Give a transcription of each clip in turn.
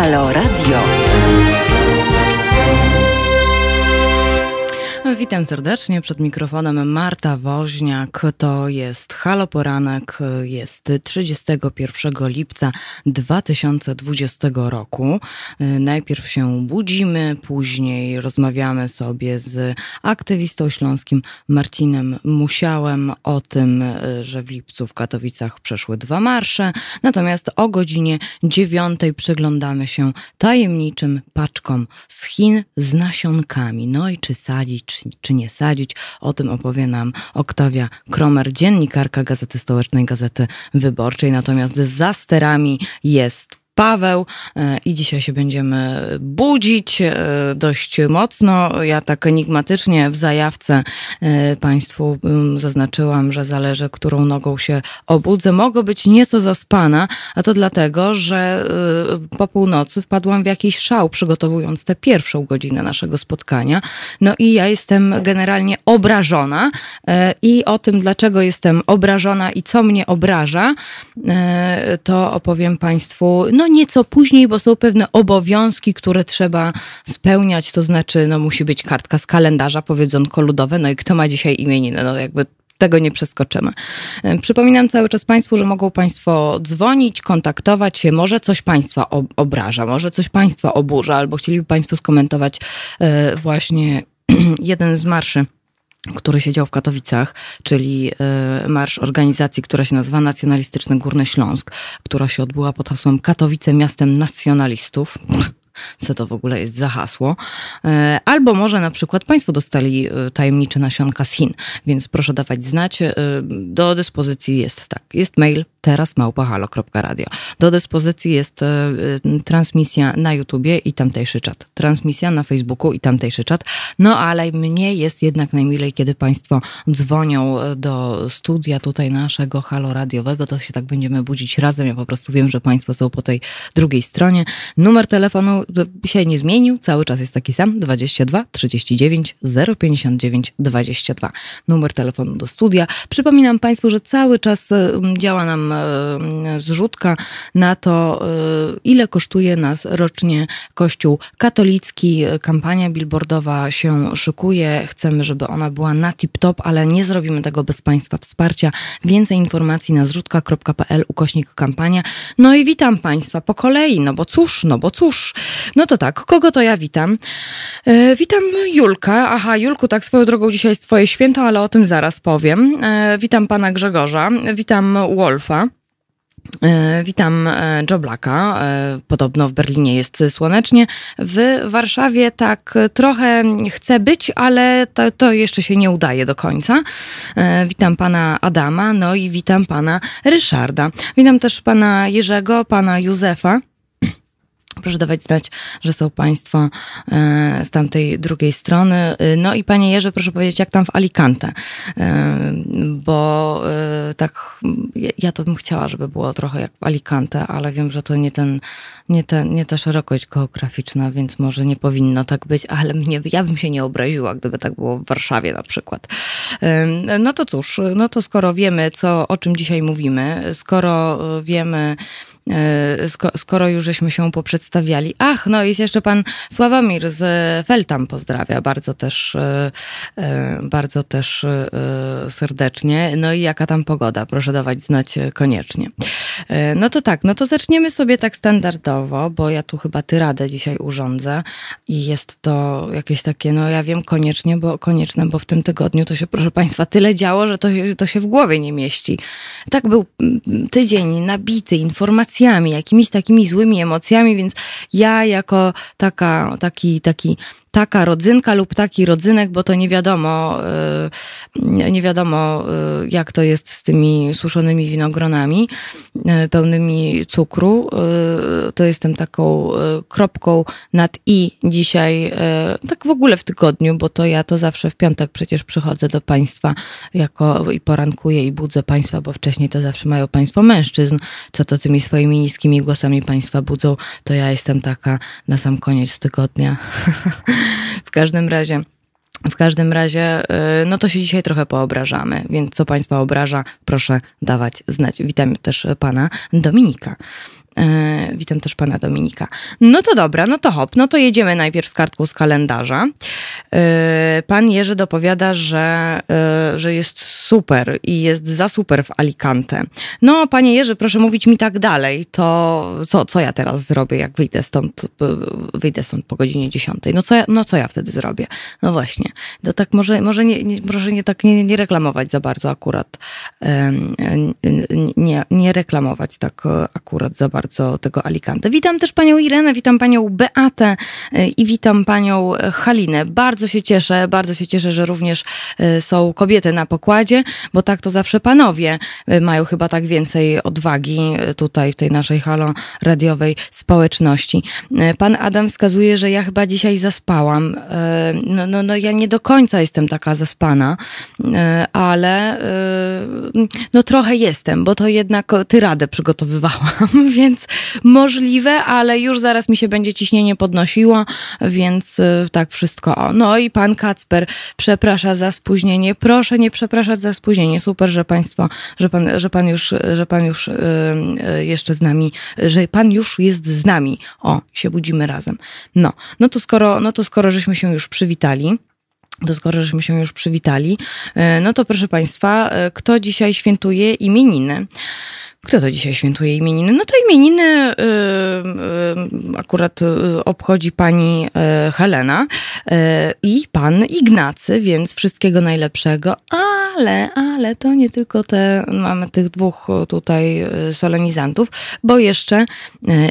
Halo Radio. Witam serdecznie przed mikrofonem Marta Woźniak. To jest Halo Poranek. Jest 31 lipca 2020 roku. Najpierw się budzimy, później rozmawiamy sobie z aktywistą śląskim Marcinem Musiałem o tym, że w lipcu w Katowicach przeszły dwa marsze. Natomiast o godzinie 9 przyglądamy się tajemniczym paczkom z Chin z nasionkami. No i czy sadzić, czy nie sadzić. O tym opowie nam Oktawia Kromer, dziennikarka Gazety Stołecznej, Gazety Wyborczej. Natomiast za sterami jest Paweł e, i dzisiaj się będziemy budzić e, dość mocno. Ja tak enigmatycznie w zajawce e, Państwu zaznaczyłam, że zależy, którą nogą się obudzę. Mogę być nieco zaspana, a to dlatego, że po północy wpadłam w jakiś szał, przygotowując tę pierwszą godzinę naszego spotkania. No i ja jestem generalnie obrażona i o tym, dlaczego jestem obrażona i co mnie obraża, to opowiem Państwu, no nieco później, bo są pewne obowiązki, które trzeba spełniać, to znaczy, no musi być kartka z kalendarza, powiedzonko ludowe, no i kto ma dzisiaj imieniny, no jakby tego nie przeskoczymy. E, przypominam cały czas Państwu, że mogą Państwo dzwonić, kontaktować się, może coś Państwa obraża, może coś Państwa oburza, albo chcieliby Państwo skomentować e, właśnie jeden z marszy który siedział w Katowicach, czyli e, marsz organizacji, która się nazywa Nacjonalistyczny Górny Śląsk, która się odbyła pod hasłem Katowice miastem nacjonalistów co to w ogóle jest za hasło. E, albo może na przykład Państwo dostali e, tajemnicze nasionka z Chin, więc proszę dawać znać. Do dyspozycji jest tak, jest mail teraz małpahalo.radio. Do dyspozycji jest e, transmisja na YouTubie i tamtejszy czat. Transmisja na Facebooku i tamtejszy czat. No ale mnie jest jednak najmilej, kiedy Państwo dzwonią e, do studia tutaj naszego halo radiowego, to się tak będziemy budzić razem. Ja po prostu wiem, że Państwo są po tej drugiej stronie. Numer telefonu e, się nie zmienił, cały czas jest taki sam, 22 39 059 22. Numer telefonu do studia. Przypominam Państwu, że cały czas działa nam E, zrzutka na to, e, ile kosztuje nas rocznie Kościół katolicki. Kampania billboardowa się szykuje. Chcemy, żeby ona była na tip-top, ale nie zrobimy tego bez Państwa wsparcia. Więcej informacji na zrzutka.pl ukośnik kampania. No i witam Państwa po kolei, no bo cóż, no bo cóż. No to tak, kogo to ja witam? E, witam Julkę. Aha, Julku, tak swoją drogą dzisiaj jest Twoje święto, ale o tym zaraz powiem. Witam Pana Grzegorza, witam Wolfa. E, witam e, Joe Blacka. E, podobno w Berlinie jest słonecznie. W Warszawie tak trochę chce być, ale to, to jeszcze się nie udaje do końca. Witam pana Adama, no i witam pana Ryszarda. Witam też pana Jerzego, pana Józefa. Proszę dawać znać, że są Państwo e, z tamtej drugiej strony. E, no i Panie Jerzy, proszę powiedzieć, jak tam w Alicante? E, bo tak, ja to bym chciała, żeby było trochę jak w Alicante, ale wiem, że to nie, ten, nie, ten, nie ta szerokość geograficzna, więc może nie powinno tak być, ale mnie, ja bym się nie obraziła, gdyby tak było w Warszawie na przykład. No to cóż, no to skoro wiemy, co, o czym dzisiaj mówimy, skoro wiemy, skoro już żeśmy się poprzedstawiali. Ach, no jest jeszcze pan Sławomir z Feltam pozdrawia bardzo też, e, e, bardzo też serdecznie. No i jaka tam pogoda? Proszę dawać znać koniecznie. No to tak, no to zaczniemy sobie tak standardowo, bo ja tu chyba tyradę dzisiaj urządzę i jest to jakieś takie, no ja wiem koniecznie, bo konieczne, bo w tym tygodniu to się, proszę państwa, tyle działo, że to, to się w głowie nie mieści. Tak był mm, tydzień nabity informacjami, emocjami, jakimiś takimi złymi emocjami, więc ja jako taka, taki, taki taka rodzynka lub taki rodzynek, bo to nie wiadomo, y, nie wiadomo y, jak to jest z tymi suszonymi winogronami y, pełnymi cukru. To jestem taką kropką nad i dzisiaj, tak w ogóle w tygodniu, bo to ja to zawsze w piątek przecież przychodzę do Państwa jako i porankuję i budzę Państwa, bo wcześniej to zawsze mają Państwo mężczyzn, co to tymi swoimi niskimi głosami Państwa budzą, to ja jestem taka na sam koniec tygodnia. W każdym razie. W każdym razie, y, no to się dzisiaj trochę poobrażamy, więc co Państwa obraża, proszę dawać znać. Witam też Pana Dominika. E, witam też pana Dominika. No to dobra, no to hop, no to jedziemy najpierw z kartką z kalendarza. E, pan Jerzy dopowiada, że, e, że jest super i jest za super w Alicante. No, panie Jerzy, proszę mówić mi tak dalej, to co, co ja teraz zrobię, jak wyjdę stąd, wyjdę stąd po godzinie 10? No co ja, no co ja wtedy zrobię? No właśnie, to tak może, może nie, nie, proszę nie tak nie, nie reklamować za bardzo akurat, nie, nie reklamować tak akurat za bardzo tego Alicante. Witam też panią Irenę, witam panią Beatę e, i witam panią Halinę. Bardzo się cieszę, bardzo się cieszę, że również e, są kobiety na pokładzie, bo tak to zawsze panowie e, mają chyba tak więcej odwagi tutaj w tej naszej halo radiowej społeczności. Pan Adam wskazuje, że ja chyba dzisiaj zaspałam. No, no, no ja nie do końca jestem taka zaspana, ale no trochę jestem, bo to jednak tyradę przygotowywałam, więc możliwe, ale już zaraz mi się będzie ciśnienie podnosiło, więc y, tak wszystko. O. No i pan Kacper przeprasza za spóźnienie. Proszę nie przepraszać za spóźnienie. Super, że państwo, że pan, że pan już, że pan już yy, jeszcze z nami, że pan już jest z nami. O, się budzimy razem. No, no to skoro, no to skoro żeśmy się już przywitali, to skoro żeśmy się już przywitali, y, no to proszę Państwa, kto dzisiaj świętuje imieniny? Kto to dzisiaj świętuje imieniny? No to imieniny y, y, akurat y, obchodzi pani Helena i pan Ignacy, więc wszystkiego najlepszego. Ale, ale to nie tylko te, mamy tych dwóch tutaj solenizantów, bo jeszcze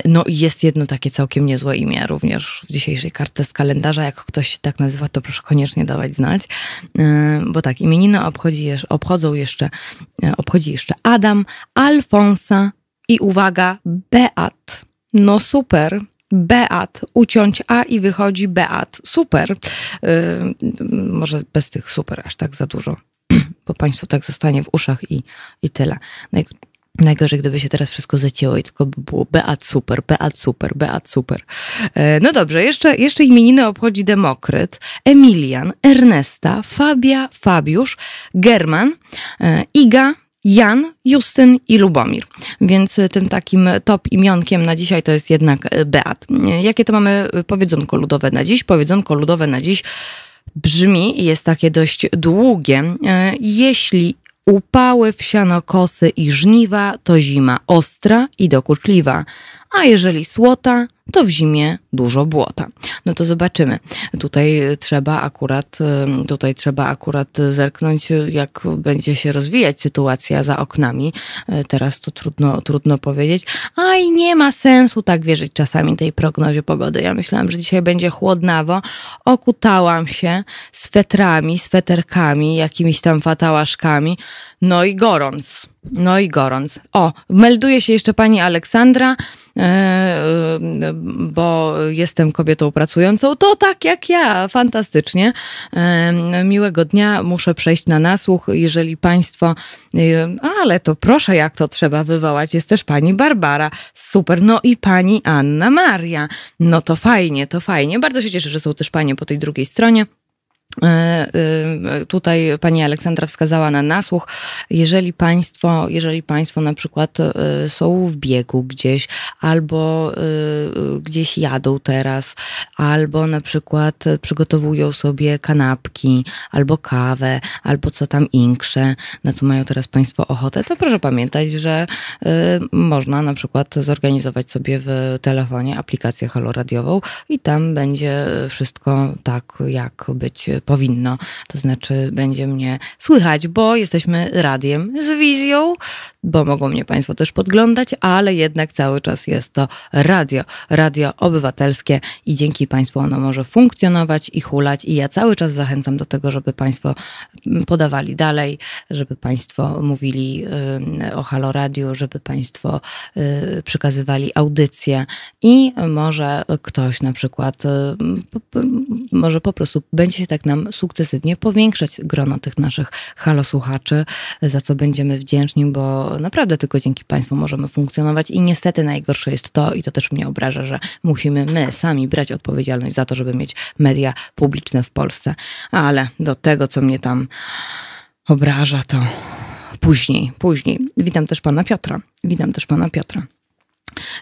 no jest jedno takie całkiem niezłe imię również w dzisiejszej kartce z kalendarza. Jak ktoś się tak nazywa, to proszę koniecznie dawać znać. Bo tak, imieniny obchodzi, obchodzą jeszcze, obchodzi jeszcze Adam, Alfons, I uwaga, Beat. No super. Beat, uciąć A i wychodzi Beat. Super. Yy, może bez tych super aż tak za dużo, bo Państwu tak zostanie w uszach i, i tyle. Naj, najgorzej, gdyby się teraz wszystko zacięło i tylko by było Beat super, Beat super, Beat super. Yy, no dobrze, jeszcze, jeszcze imieniny obchodzi Demokryt, Emilian, Ernesta, Fabia, Fabiusz, German, yy, Iga, Jan, Justyn i Lubomir. Więc tym takim top imionkiem na dzisiaj to jest jednak Beat. Jakie to mamy powiedzonko ludowe na dziś? Powiedzonko ludowe na dziś brzmi, jest takie dość długie. Jeśli upały w sianokosy i żniwa, to zima ostra i dokuczliwa, a jeżeli słota, to w zimie dużo błota. No to zobaczymy. Tutaj trzeba akurat, tutaj trzeba akurat zerknąć, jak będzie się rozwijać sytuacja za oknami. E, teraz to trudno, trudno powiedzieć. A i nie ma sensu tak wierzyć czasami tej prognozie pogody. Ja myślałam, że dzisiaj będzie chłodnawo. Okutałam się swetrami, sweterkami, jakimiś tam fatałaszkami. No i gorąc. No i gorąc. O, melduje się jeszcze pani Aleksandra, e, e, bo jestem kobietą pracującą. To tak jak ja, fantastycznie. E, miłego dnia, muszę przejść na nasłuch. Jeżeli państwo, ale to proszę, jak to trzeba wywołać. Jest też pani Barbara, super. No i pani Anna Maria. No to fajnie, to fajnie. Bardzo się cieszę, że są też panie po tej drugiej stronie. E, e, tutaj pani Aleksandra wskazała na nasłuch. Jeżeli państwo, jeżeli państwo na przykład e, są w biegu gdzieś, albo gdzieś jadą teraz, albo na przykład przygotowują sobie kanapki, albo kawę, albo co tam inkrze, na co mają teraz państwo ochotę, to proszę pamiętać, że można na przykład zorganizować sobie w telefonie aplikację haloradiową i tam będzie wszystko tak, jak być powinno. To znaczy, będzie mnie słychać, bo jesteśmy radiem z wizją, bo mogą mnie Państwo też podglądać, ale jednak cały czas jest to radio, radio obywatelskie i dzięki Państwu ono może funkcjonować i hulać. I ja cały czas zachęcam do tego, żeby Państwo podawali dalej, żeby Państwo mówili y, o Halo Radio, żeby Państwo y, przekazywali audycje i może ktoś na przykład, y, może po prostu będzie się tak nam sukcesywnie powiększać grono tych naszych halosłuchaczy, za co będziemy wdzięczni, bo naprawdę tylko dzięki Państwu możemy funkcjonować i niestety najgorsze jest to, i to też mnie obraża, że musimy my sami brać odpowiedzialność za to, żeby mieć media publiczne w Polsce. Ale do tego, co mnie tam obraża, to później, później. Witam też Pana Piotra. Witam też Pana Piotra.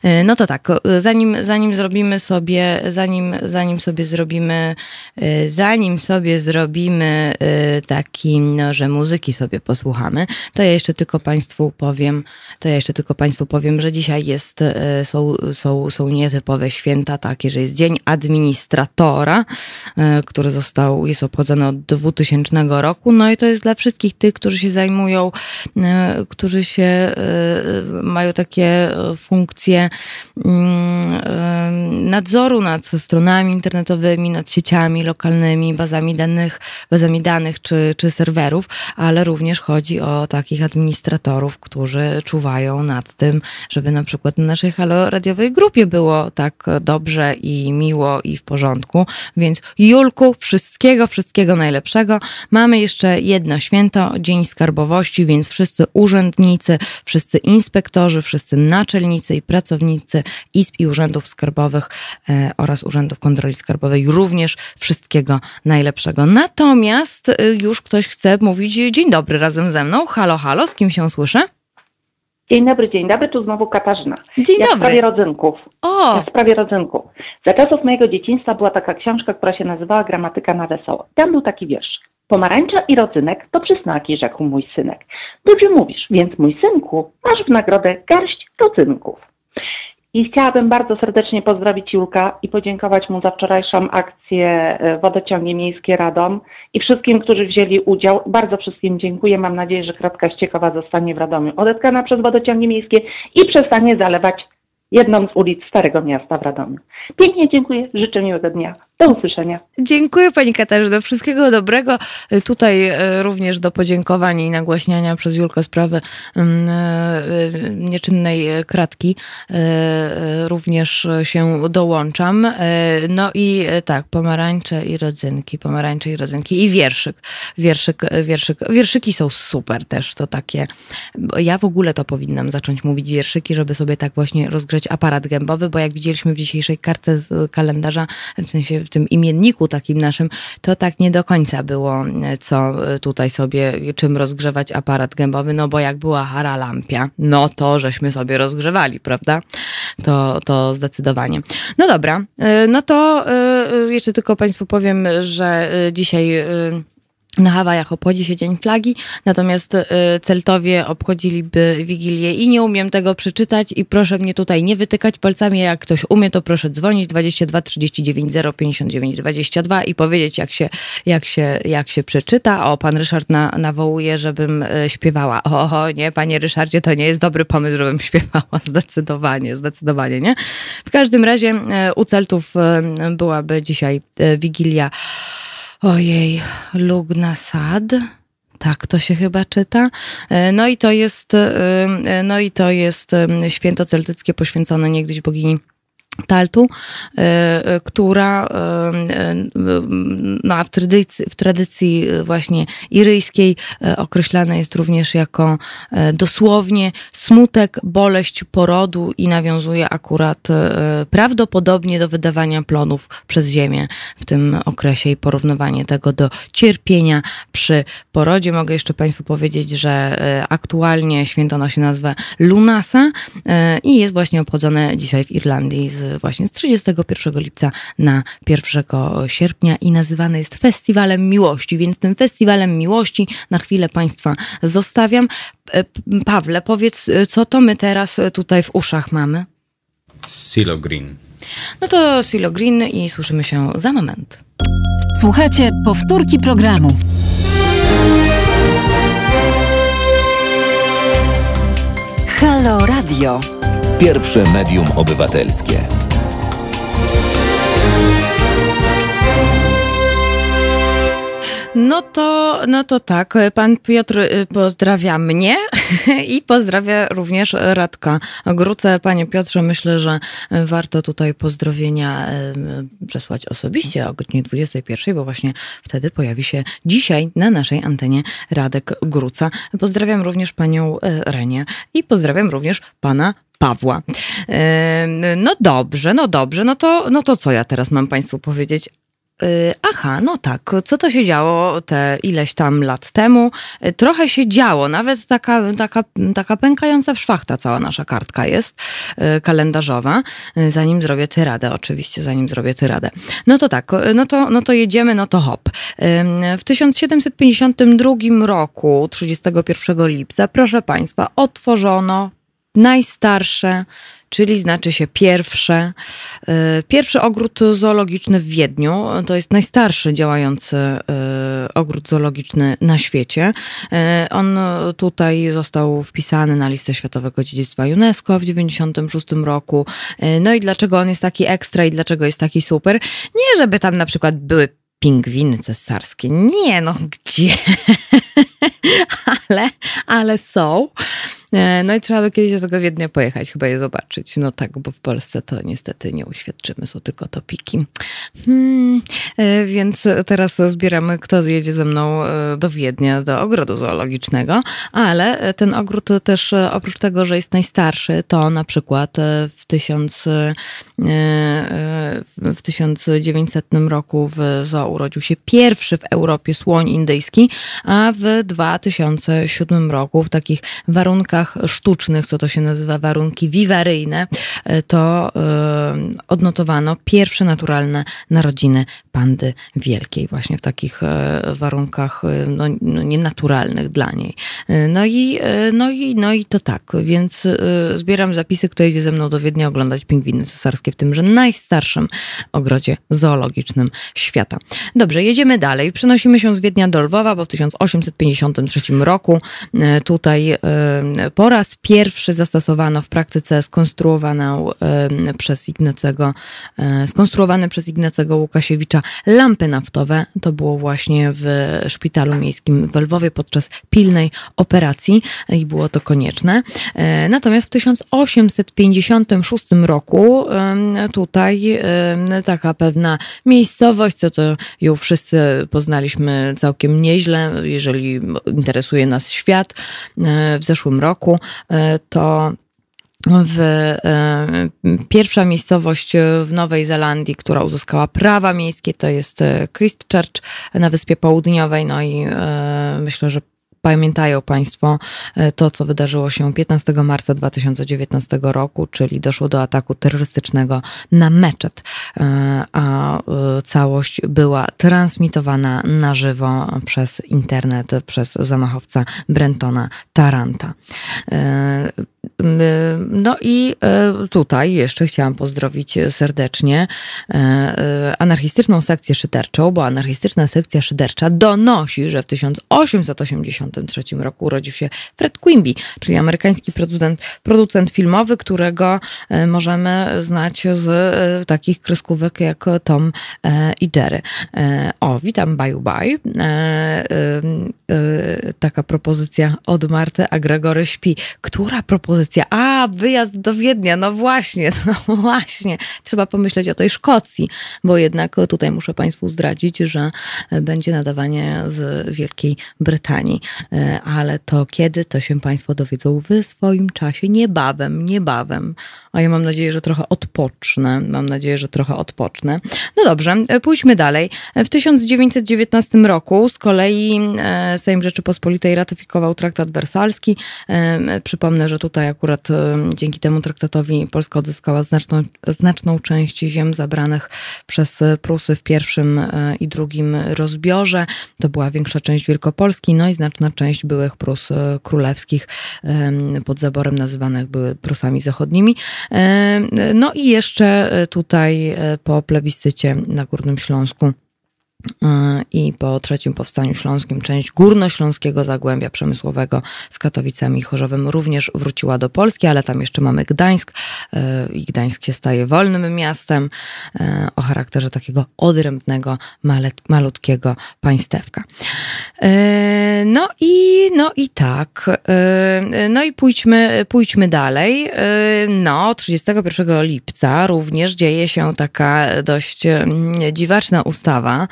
E, no to tak, zanim, zanim zrobimy sobie, zanim, zanim sobie zrobimy, e, zanim sobie zrobimy e, taki, no, że muzyki sobie posłuchamy, to ja jeszcze tylko Państwu powiem, to ja jeszcze tylko Państwu powiem, że dzisiaj jest, są, są, są nietypowe święta takie, że jest Dzień Administratora, który został, jest obchodzony od 2000 roku, no i to jest dla wszystkich tych, którzy się zajmują, którzy się mają takie funkcje, mm, nadzoru nad stronami internetowymi, nad sieciami lokalnymi, bazami danych, bazami danych czy, czy serwerów, ale również chodzi o takich administratorów, którzy czuwają nad tym, żeby na przykład na naszej halo radiowej grupie było tak dobrze i miło i w porządku. Więc Julku, wszystkiego, wszystkiego najlepszego. Mamy jeszcze jedno święto, Dzień Skarbowości, więc wszyscy urzędnicy, wszyscy inspektorzy, wszyscy naczelnicy i pracownicy izb i urzędów skarbowych e, oraz urzędów kontroli skarbowej również wszystkiego najlepszego. Natomiast e, już ktoś chce mówić dzień dobry razem ze mną. Halo, halo, z kim się słyszę? Dzień dobry, dzień dobry, tu znowu Katarzyna. Dzień ja dobry. w sprawie rodzynków. O! Ja w sprawie rodzynków. Za czasów mojego dzieciństwa była taka książka, która się nazywała Gramatyka na wesoło. Tam był taki wiersz. Pomarańcza i rodzynek to przysnaki, rzekł mój synek. Dobrze mówisz, więc mój synku, masz w nagrodę garść rodzynków. I chciałabym bardzo serdecznie pozdrowić Julka i podziękować mu za wczorajszą akcję e, Wodociągi Miejskie Radom i wszystkim, którzy wzięli udział. Bardzo wszystkim dziękuję. Mam nadzieję, że kratka ściekowa zostanie w Radomiu odetkana przez Wodociągi Miejskie i przestanie zalewać jedną z ulic Starego Miasta w Radomiu. Pięknie dziękuję, życzę miłego dnia. Do usłyszenia. Dziękuję Pani Katarzyno. Wszystkiego dobrego. Tutaj e, również do podziękowań i nagłaśniania przez Julkę sprawy mm, e, nieczynnej kratki e, również się dołączam. No i tak, pomarańcze i rodzynki, pomarańcze i rodzynki i wierszyk. Wierszyk, wierszyk. Wierszyki są super też, to takie. Ja w ogóle to powinnam zacząć mówić wierszyki, żeby sobie tak właśnie aparat gębowy, bo jak widzieliśmy w dzisiejszej kartce z kalendarza, w sensie w tym imienniku takim naszym, to tak nie do końca było, co tutaj sobie, czym rozgrzewać aparat gębowy, no bo jak była haralampia, no to żeśmy sobie rozgrzewali, prawda? To, to zdecydowanie. No dobra, no to jeszcze tylko Państwu powiem, że dzisiaj na Hawajach obchodzi się Dzień Flagi, natomiast y, Celtowie obchodziliby Wigilię i nie umiem tego przeczytać i proszę mnie tutaj nie wytykać palcami, jak ktoś umie, to proszę dzwonić 22 39 0 59 22 i powiedzieć jak się, jak się, jak się przeczyta. O, pan Ryszard na, nawołuje, żebym y, śpiewała. O, nie, panie Ryszardzie, to nie jest dobry pomysł, żebym śpiewała, zdecydowanie, zdecydowanie, nie? W każdym razie y, u Celtów byłaby dzisiaj Wigilia Ojej, Lugna Sad. Tak to się chyba czyta. E, no i to jest, e, e, no i to jest święto celtyckie poświęcone niegdyś bogini Taltu, e, e, która e, no, w, tradycji, w tradycji właśnie iryjskiej określana jest również jako dosłownie smutek, boleść porodu i nawiązuje akurat prawdopodobnie do wydawania plonów przez ziemię w tym okresie i porównywanie tego do cierpienia przy porodzie. Mogę jeszcze Państwu powiedzieć, że aktualnie święto nosi nazwę Lunasa i jest właśnie obchodzone dzisiaj w Irlandii z właśnie z 31 lipca na 1 sierpnia i nazywany jest Festiwalem Miłości, więc tym Festiwalem Miłości na chwilę Państwa zostawiam. E, Pawle, powiedz, co to my teraz tutaj w uszach mamy? Silo Green. No to Silo Green i słyszymy się za moment. Słuchajcie powtórki programu. Halo Radio. Pierwsze medium obywatelskie. No to, no to tak, pan Piotr y, pozdrawia mnie i pozdrawia również Radka Gruce. Panie Piotrze, myślę, że warto tutaj pozdrowienia y, przesłać osobiście o godzinie 21, bo właśnie wtedy pojawi się dzisiaj na naszej antenie Radek Gruca. Pozdrawiam również panią y, Renię i pozdrawiam również pana Pawła. No dobrze, no dobrze, no to, no to co ja teraz mam Państwu powiedzieć? Y, aha, no tak. Co to się działo te ileś tam lat temu? Y, trochę się działo, nawet taka, taka, taka pękająca w szwach ta cała nasza kartka jest y, kalendarzowa. Zanim zrobię tyradę, oczywiście, zanim zrobię tyradę. No to tak, no to, no to jedziemy, no to hop. W 1752 roku, 31 lipca, proszę Państwa, otworzono najstarsze czyli znaczy się pierwsze. E, pierwszy ogród zoologiczny w Wiedniu to jest najstarszy działający e, ogród zoologiczny na świecie. E, on tutaj został wpisany na listę Światowego Dziedzictwa UNESCO w 1996 roku. No i dlaczego on jest taki ekstra i dlaczego jest taki super? Nie, żeby tam na przykład były pingwiny cesarskie. Nie, no gdzie? ale, ale są. E, no i trzeba by kiedyś do tego Wiednia pojechać, chyba je zobaczyć. No tak, bo w Polsce to niestety nie uświadczymy, są tylko topiki. Hmm, e, więc teraz zbieramy, kto zjedzie ze mną e, do Wiednia, do ogrodu zoologicznego, ale ten ogród też oprócz tego, że jest najstarszy, to na przykład w, tysiąc, w 1900 roku w zoo urodził się pierwszy w Europie słoń indyjski, a w 2007 roku w takich warunkach warunkach sztucznych, co to się nazywa warunki wiwaryjne, e, to e, odnotowano pierwsze naturalne narodziny pandy wielkiej, właśnie w takich e, warunkach no, no, nienaturalnych dla niej. No i, no, i, no i to tak, więc zbieram zapisy, kto idzie ze mną do Wiednia oglądać pingwiny cesarskie w tymże najstarszym ogrodzie zoologicznym świata. Dobrze, jedziemy dalej. Przenosimy się z Wiednia do Lwowa, bo w 1853 roku tutaj po raz pierwszy zastosowano w praktyce skonstruowaną przez Ignacego, e, skonstruowane przez Ignacego Łukasiewicza lampy naftowe. To było właśnie w szpitalu miejskim w Lwowie podczas pilnej operacji i było to konieczne. E, natomiast w 1856 roku tutaj taka pewna miejscowość, co to ją wszyscy poznaliśmy całkiem nieźle, jeżeli interesuje nas świat e, w zeszłym roku e, to w e, pierwsza miejscowość w Nowej Zelandii, która uzyskała prawa miejskie, to jest e, Christchurch na Wyspie Południowej. No i myślę, że Pamiętają Państwo to, co wydarzyło się 15 marca 2019 roku, czyli doszło do ataku terrorystycznego na meczet, a całość była transmitowana na żywo przez internet, przez zamachowca Brentona Taranta. No i e, tutaj jeszcze chciałam pozdrowić serdecznie e, anarchistyczną sekcję szyderczą, bo anarchistyczna sekcja szydercza donosi, że w 1883 roku urodził się Fred Quimby, czyli amerykański producent, producent filmowy, którego możemy znać z takich kreskówek jak Tom i Jerry. O, witam, bye bye. Taka propozycja od Marty, a Gregory śpi. Która propozycja propozycja. A, wyjazd do Wiednia, no właśnie, no właśnie. Trzeba pomyśleć o tej Szkocji, bo jednak tutaj muszę Państwu zdradzić, że będzie nadawanie z Wielkiej Brytanii. E, ale to kiedy, to się Państwo dowiedzą w swoim czasie, niebawem, niebawem. A ja mam nadzieję, że trochę odpocznę. Mam nadzieję, że trochę odpocznę. No dobrze, e, pójdźmy dalej. W 1919 roku z kolei e, Sejm Rzeczypospolitej ratyfikował traktat wersalski. Przypomnę, że tutaj akurat dzięki temu traktatowi Polska odzyskała znaczną, znaczną część ziem zabranych przez Prusy w pierwszym e, i drugim rozbiorze. To była większa część Wielkopolski, no i znaczna część byłych Prus e, królewskich pod zaborem nazywanych były Prusami zachodnimi. No i jeszcze e, tutaj po plebiscycie na Górnym Śląsku i po trzecim powstaniu śląskim część górnośląskiego zagłębia przemysłowego z Katowicami i Chorzowem również wróciła do Polski, ale tam jeszcze mamy Gdańsk e, i Gdańsk się staje wolnym miastem e, o charakterze takiego odrębnego, malutkiego państewka. No i, no i tak, no i pójdźmy, pójdźmy dalej. No, 31 lipca również dzieje się taka dość dziwaczna ustawa,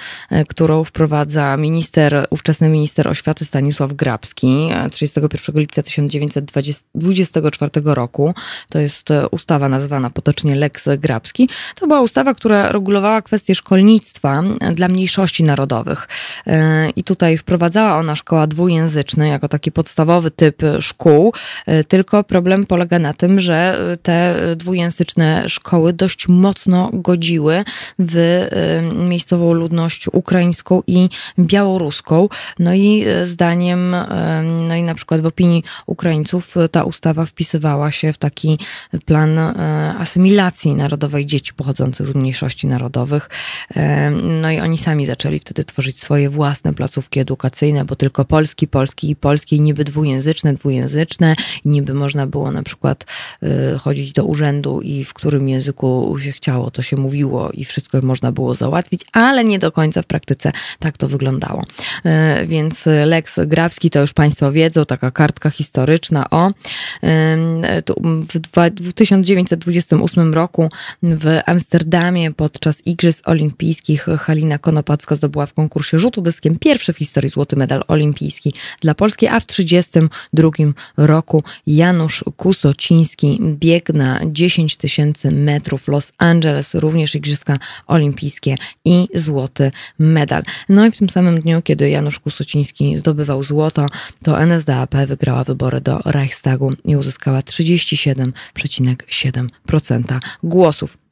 którą wprowadza minister, ówczesny minister oświaty Stanisław Grabski 31 lipca 1924 roku. To jest ustawa nazywana potocznie Lex Grabski. To była ustawa, która regulowała kwestie szkolnictwa dla mniejszości narodowych. I tutaj wprowadzała ona szkoła dwujęzyczna jako taki podstawowy typ szkół, tylko problem polega na tym, że te dwujęzyczne szkoły dość mocno godziły w miejscową ludność ukraińską i białoruską. No i y, zdaniem, y, no i na przykład w opinii Ukraińców ta ustawa wpisywała się w taki plan asymilacji narodowej dzieci pochodzących z mniejszości narodowych. No i oni sami zaczęli wtedy tworzyć swoje własne placówki edukacyjne, bo tylko polski, polski i polski, niby dwujęzyczne, dwujęzyczne, niby można było na przykład chodzić do urzędu i w którym języku się chciało, to się mówiło i wszystko można było załatwić, ale nie do końca w praktyce tak to wyglądało. E, więc Lex Grabski to już Państwo wiedzą, taka kartka historyczna o w 1928 roku w Amsterdamie podczas Igrzysk Olimpijskich Halina Konopacka zdobyła w konkursie rzutu dyskiem pierwszy w historii złoty medal olimpijski dla Polski, a w 1932 roku Janusz Kusociński biegł na 10 tysięcy metrów Los Angeles, również Igrzyska Olimpijskie i złoty medal. No i w tym samym dniu, kiedy Janusz Kusociński zdobywał złoto, to NSDAP wygrała wybory do Reichstagu i uzyskała 37,7% głosów.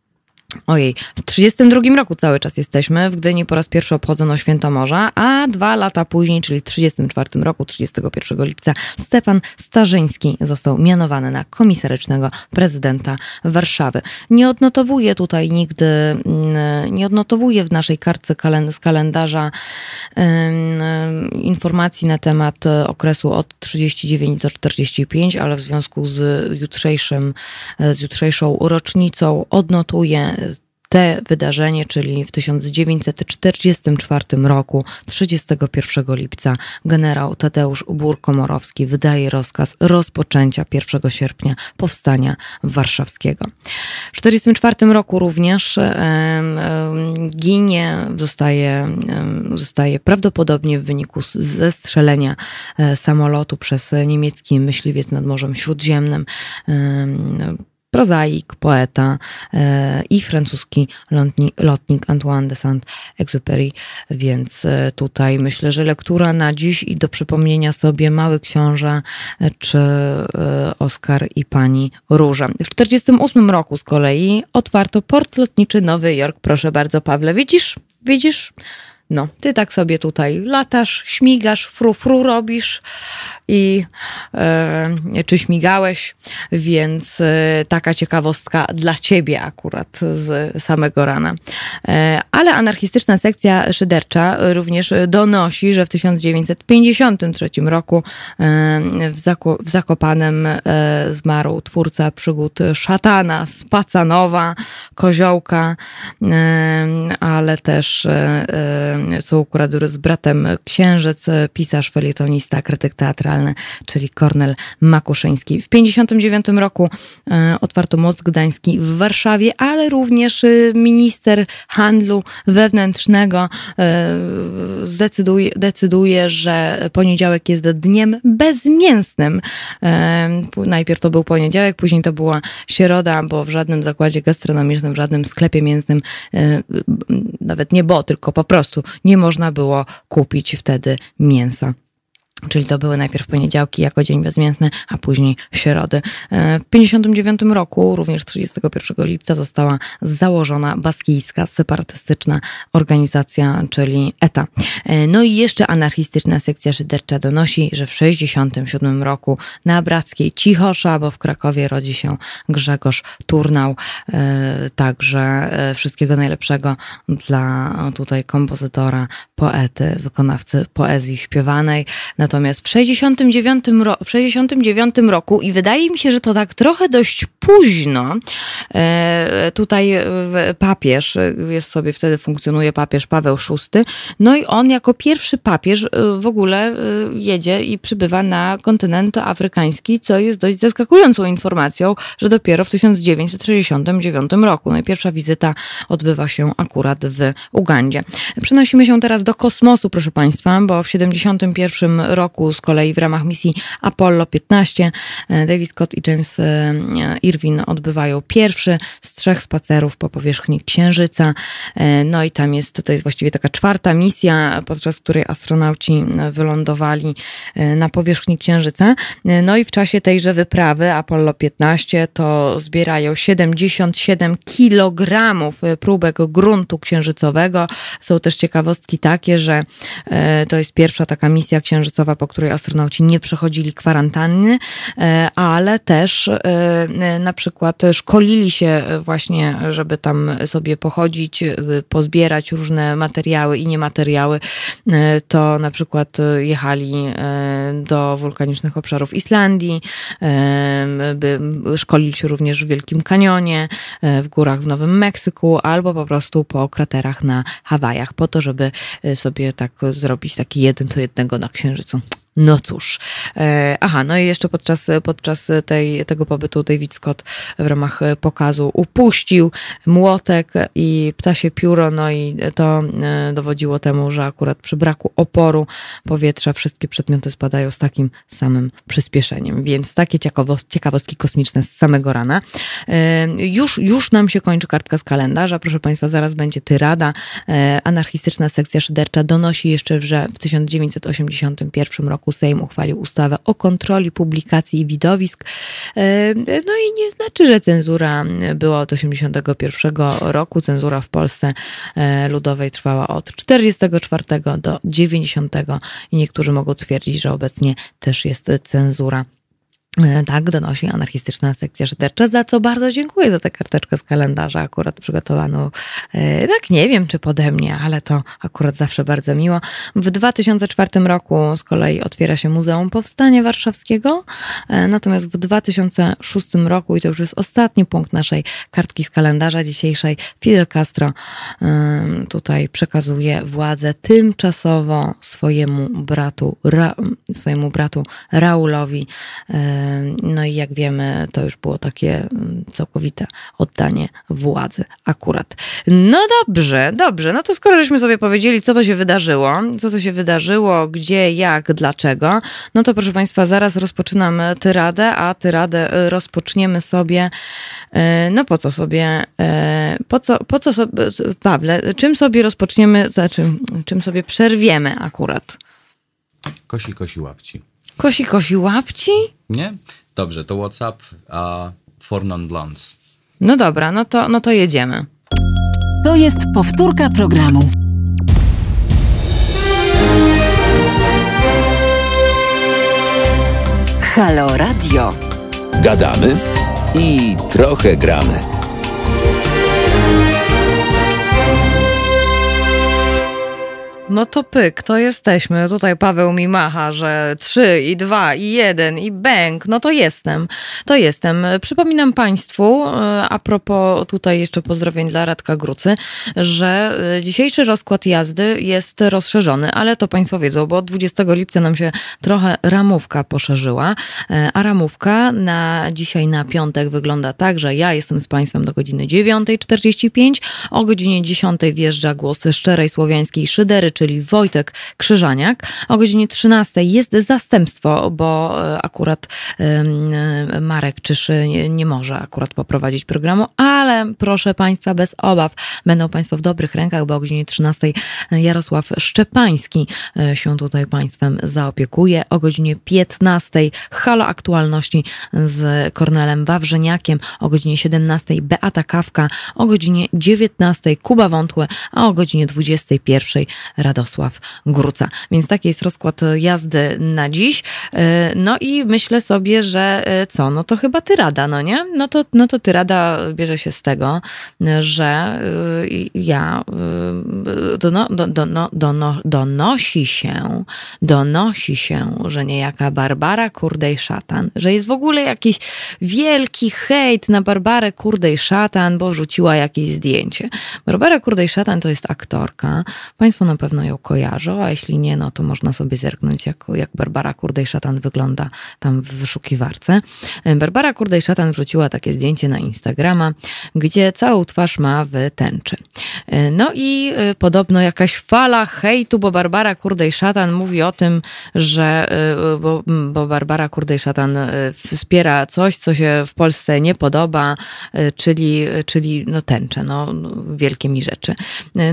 Ojej, w 32 roku cały czas jesteśmy. W Gdyni po raz pierwszy obchodzono Święto Morza, a dwa lata później, czyli w 34 roku, 31 lipca, Stefan Starzyński został mianowany na komisarycznego prezydenta Warszawy. Nie odnotowuję tutaj nigdy, mm, nie odnotowuję w naszej kartce z kalendarza informacji na temat okresu od 39 do 45, ale w związku z jutrzejszym, z jutrzejszą rocznicą odnotuję te wydarzenie, czyli w 1944 roku, 31 lipca, generał Tadeusz Ubór-Komorowski wydaje rozkaz rozpoczęcia 1 sierpnia powstania warszawskiego. W 1944 roku również ginie, zostaje, zostaje prawdopodobnie w wyniku zestrzelenia e, samolotu przez niemiecki myśliwiec nad Morzem Śródziemnym prozaik, poeta e, i francuski lotnik Antoine de Saint-Exupéry, więc e, tutaj myślę, że lektura na dziś i do przypomnienia sobie Mały Książę e, czy Oskar i Pani Róża. W 1948 roku z kolei otwarto port lotniczy Nowy Jork. Proszę bardzo, Pawle, widzisz? Widzisz? No, ty tak sobie tutaj latasz, śmigasz, fru, fru robisz i e, czy śmigałeś, więc e, taka ciekawostka dla ciebie akurat z samego rana. E, ale anarchistyczna sekcja szydercza również donosi, że w 1953 roku e, w, w Zakopanem e, zmarł twórca przygód szatana, Spacanowa, Koziołka, e, ale też akurat z bratem księżyc, pisarz, felietonista, krytyk teatralny, czyli Kornel Makuszyński. W 1959 roku e, otwarto most gdański w Warszawie, ale również e, minister handlu wewnętrznego e, zdecyduje, decyduje, że poniedziałek jest dniem bezmięsnym. Najpierw to był poniedziałek, później to była środa, bo w żadnym zakładzie gastronomicznym, w żadnym sklepie mięsnym, nawet nie bo, tylko po prostu nie można było kupić wtedy mięsa. Czyli to były najpierw poniedziałki jako dzień bezmięsny, a później środy. E, w 1959 roku, również 31 lipca, została założona baskijska separatystyczna organizacja, czyli ETA. E, no i jeszcze anarchistyczna sekcja szydercza donosi, że w 1967 roku na Brackiej Cichosza, bo w Krakowie rodzi się Grzegorz Turnał. E, także wszystkiego najlepszego dla tutaj kompozytora, poety, wykonawcy poezji śpiewanej. Natomiast w 69, ro, w 69 roku i wydaje mi się, że to tak trochę dość późno, e, tutaj e, papież, e, jest sobie wtedy funkcjonuje papież Paweł VI, no i on jako pierwszy papież w ogóle jedzie i przybywa na kontynent afrykański, co jest dość zaskakującą informacją, że dopiero w 1969 roku. Najpierwsza no wizyta odbywa się akurat w Ugandzie. Przenosimy się teraz do kosmosu, proszę Państwa, bo w 71 roku z kolei w ramach misji Apollo 15 David Scott i James Irwin odbywają pierwszy z trzech spacerów po powierzchni Księżyca. E, no i tam jest, to jest właściwie taka czwarta misja, podczas której astronauci wylądowali e, na powierzchni Księżyca. E, no i w czasie tejże wyprawy Apollo 15 to zbierają 77 kilogramów próbek gruntu księżycowego. Są też ciekawostki takie, że to jest pierwsza taka misja księżycowa, po której astronauci nie przechodzili kwarantanny, ale też na przykład szkolili się właśnie, żeby tam sobie pochodzić, pozbierać różne materiały i niemateriały, to na przykład jechali e, do wulkanicznych obszarów Islandii, e, by szkolili się również w Wielkim Kanionie, e, w górach w Nowym Meksyku, albo po prostu po kraterach na Hawajach, po to, żeby sobie tak zrobić taki jeden do jednego na Księżycu. No cóż. E, aha, no i jeszcze podczas, podczas tej, tego pobytu David Scott w ramach pokazu upuścił młotek i ptasie pióro, no i to e, dowodziło temu, że akurat przy braku oporu powietrza wszystkie przedmioty spadają z takim samym przyspieszeniem. Więc takie ciekawostki kosmiczne z samego rana. E, już, już nam się kończy kartka z kalendarza. Proszę Państwa, zaraz będzie tyrada. Anarchistyczna sekcja szydercza donosi jeszcze, że w 1981 roku roku Sejm uchwalił ustawę o kontroli publikacji i widowisk. E, no i nie znaczy, że cenzura była od 1981 roku. Cenzura w Polsce e, ludowej trwała od 44 do 90 i niektórzy mogą twierdzić, że obecnie też jest cenzura tak, donosi anarchistyczna sekcja szydercza, za co bardzo dziękuję za tę karteczkę z kalendarza, akurat przygotowaną, e, tak nie wiem czy pode mnie, ale to akurat zawsze bardzo miło. W 2004 roku z kolei otwiera się Muzeum Powstania Warszawskiego, e, natomiast w 2006 roku, i to już jest ostatni punkt naszej kartki z kalendarza dzisiejszej, Fidel Castro tutaj przekazuje władzę tymczasowo swojemu bratu, Ra, swojemu bratu Raulowi, no i jak wiemy, to już było takie mm, całkowite oddanie władzy akurat. No dobrze, dobrze. No to skoro żeśmy sobie powiedzieli, co to się wydarzyło, co to się wydarzyło, gdzie, jak, dlaczego, no to proszę Państwa, zaraz rozpoczynam tyradę, a tyradę y, rozpoczniemy sobie, y, no po co sobie, y, po co, po co sobie, Pawle, czym sobie rozpoczniemy, znaczy, czym sobie przerwiemy akurat? Kosi, kosi łapci. Kosi, kosi łapci? Nie? Dobrze, to WhatsApp a for non-blondes. No dobra, no to, no to jedziemy. To jest powtórka programu. Halo Radio. Gadamy i trochę gramy. No to pyk, to jesteśmy. Tutaj Paweł mi macha, że trzy i dwa i jeden i bęk. No to jestem. To jestem. Przypominam Państwu, e, a propos tutaj jeszcze pozdrowień dla Radka Grucy, że e, dzisiejszy rozkład jazdy jest rozszerzony, ale to Państwo wiedzą, bo od 20 lipca nam się trochę ramówka poszerzyła, e, a ramówka na dzisiaj na piątek wygląda tak, że ja jestem z Państwem do godziny 9.45, o godzinie 10 wjeżdża głos szczerej słowiańskiej szydery, czyli Wojtek Krzyżaniak. O godzinie 13 jest zastępstwo, bo e, akurat Marek Czyszy nie, może akurat poprowadzić programu, ale proszę Państwa, bez obaw, będą Państwo w dobrych rękach, bo o godzinie 13 Jarosław Szczepański e, się tutaj Państwem zaopiekuje. O godzinie 15 Halo Aktualności z Kornelem Wawrzyniakiem, o godzinie 17 Beata Kawka, o godzinie 19 Kuba Wątłe, a o godzinie 21 Radio Radosław Gruca. Więc taki jest rozkład jazdy na dziś. No i myślę sobie, że co, no to chyba tyrada, no nie? No to, no to tyrada bierze się z tego, że ja dono, dono, dono, donosi się, donosi się, że niejaka Barbara Kurdej-Szatan, że jest w ogóle jakiś wielki hejt na Barbarę Kurdej-Szatan, bo wrzuciła jakieś zdjęcie. Barbara Kurdej-Szatan to jest aktorka. Państwo na pewno ją kojarzą, a jeśli nie, no to można sobie zerknąć, jak, jak Barbara Kurdej-Szatan wygląda tam w wyszukiwarce. Barbara Kurdej-Szatan wrzuciła takie zdjęcie na Instagrama, gdzie całą twarz ma w tęczy. No i y, podobno jakaś fala hejtu, bo Barbara Kurdej-Szatan mówi o tym, że y, bo, bo Barbara Kurdej-Szatan y, wspiera coś, co się w Polsce nie podoba, czyli, czyli no tęcze, no, no wielkie mi rzeczy.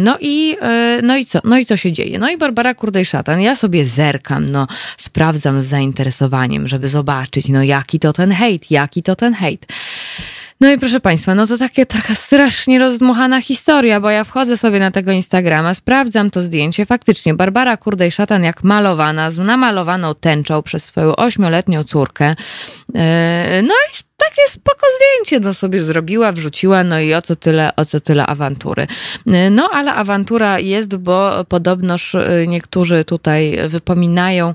No i, no i co? No i co się dzieje? No i Barbara Kurdej-Szatan, ja sobie zerkam, no sprawdzam z zainteresowaniem, żeby zobaczyć, no jaki to ten hejt, jaki to ten hejt. No i proszę Państwa, no to takie, taka strasznie rozdmuchana historia, bo ja wchodzę sobie na tego Instagrama, sprawdzam to zdjęcie. Faktycznie Barbara Kurdej-Szatan jak malowana, z namalowaną tęczą przez swoją ośmioletnią córkę. E, no i takie spoko zdjęcie no sobie zrobiła, wrzuciła, no i o co tyle, o co tyle awantury. E, no ale awantura jest, bo podobnoż e, niektórzy tutaj wypominają,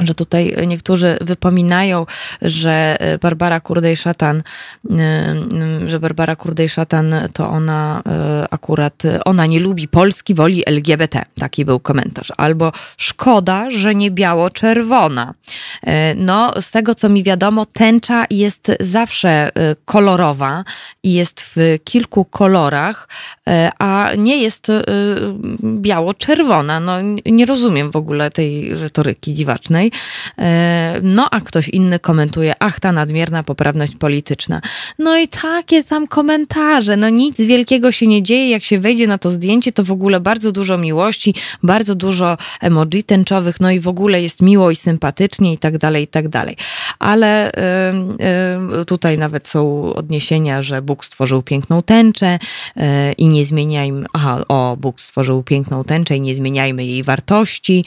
że tutaj niektórzy wypominają, że Barbara Kurdej-Szatan, y, że Barbara Kurdej-Szatan to ona y, akurat, ona nie lubi Polski, woli LGBT. Taki był komentarz. Albo szkoda, że nie biało-czerwona. No, z tego co mi wiadomo, tęcza jest zawsze kolorowa i jest w kilku kolorach, a nie jest biało-czerwona. No, nie rozumiem w ogóle tej retoryki dziwacznej. E, no a ktoś inny komentuje, ach, ta nadmierna poprawność polityczna. No i takie tam komentarze, no nic wielkiego się nie dzieje, jak się wejdzie na to zdjęcie, to w ogóle bardzo dużo miłości, bardzo dużo emoji tęczowych, no i w ogóle jest miło i sympatycznie i tak dalej, i tak dalej. Ale y, y, tutaj nawet są odniesienia, że Bóg stworzył piękną tęczę y, i nie zmieniajmy, aha, o, Bóg stworzył piękną tęczę i nie zmieniajmy jej wartości,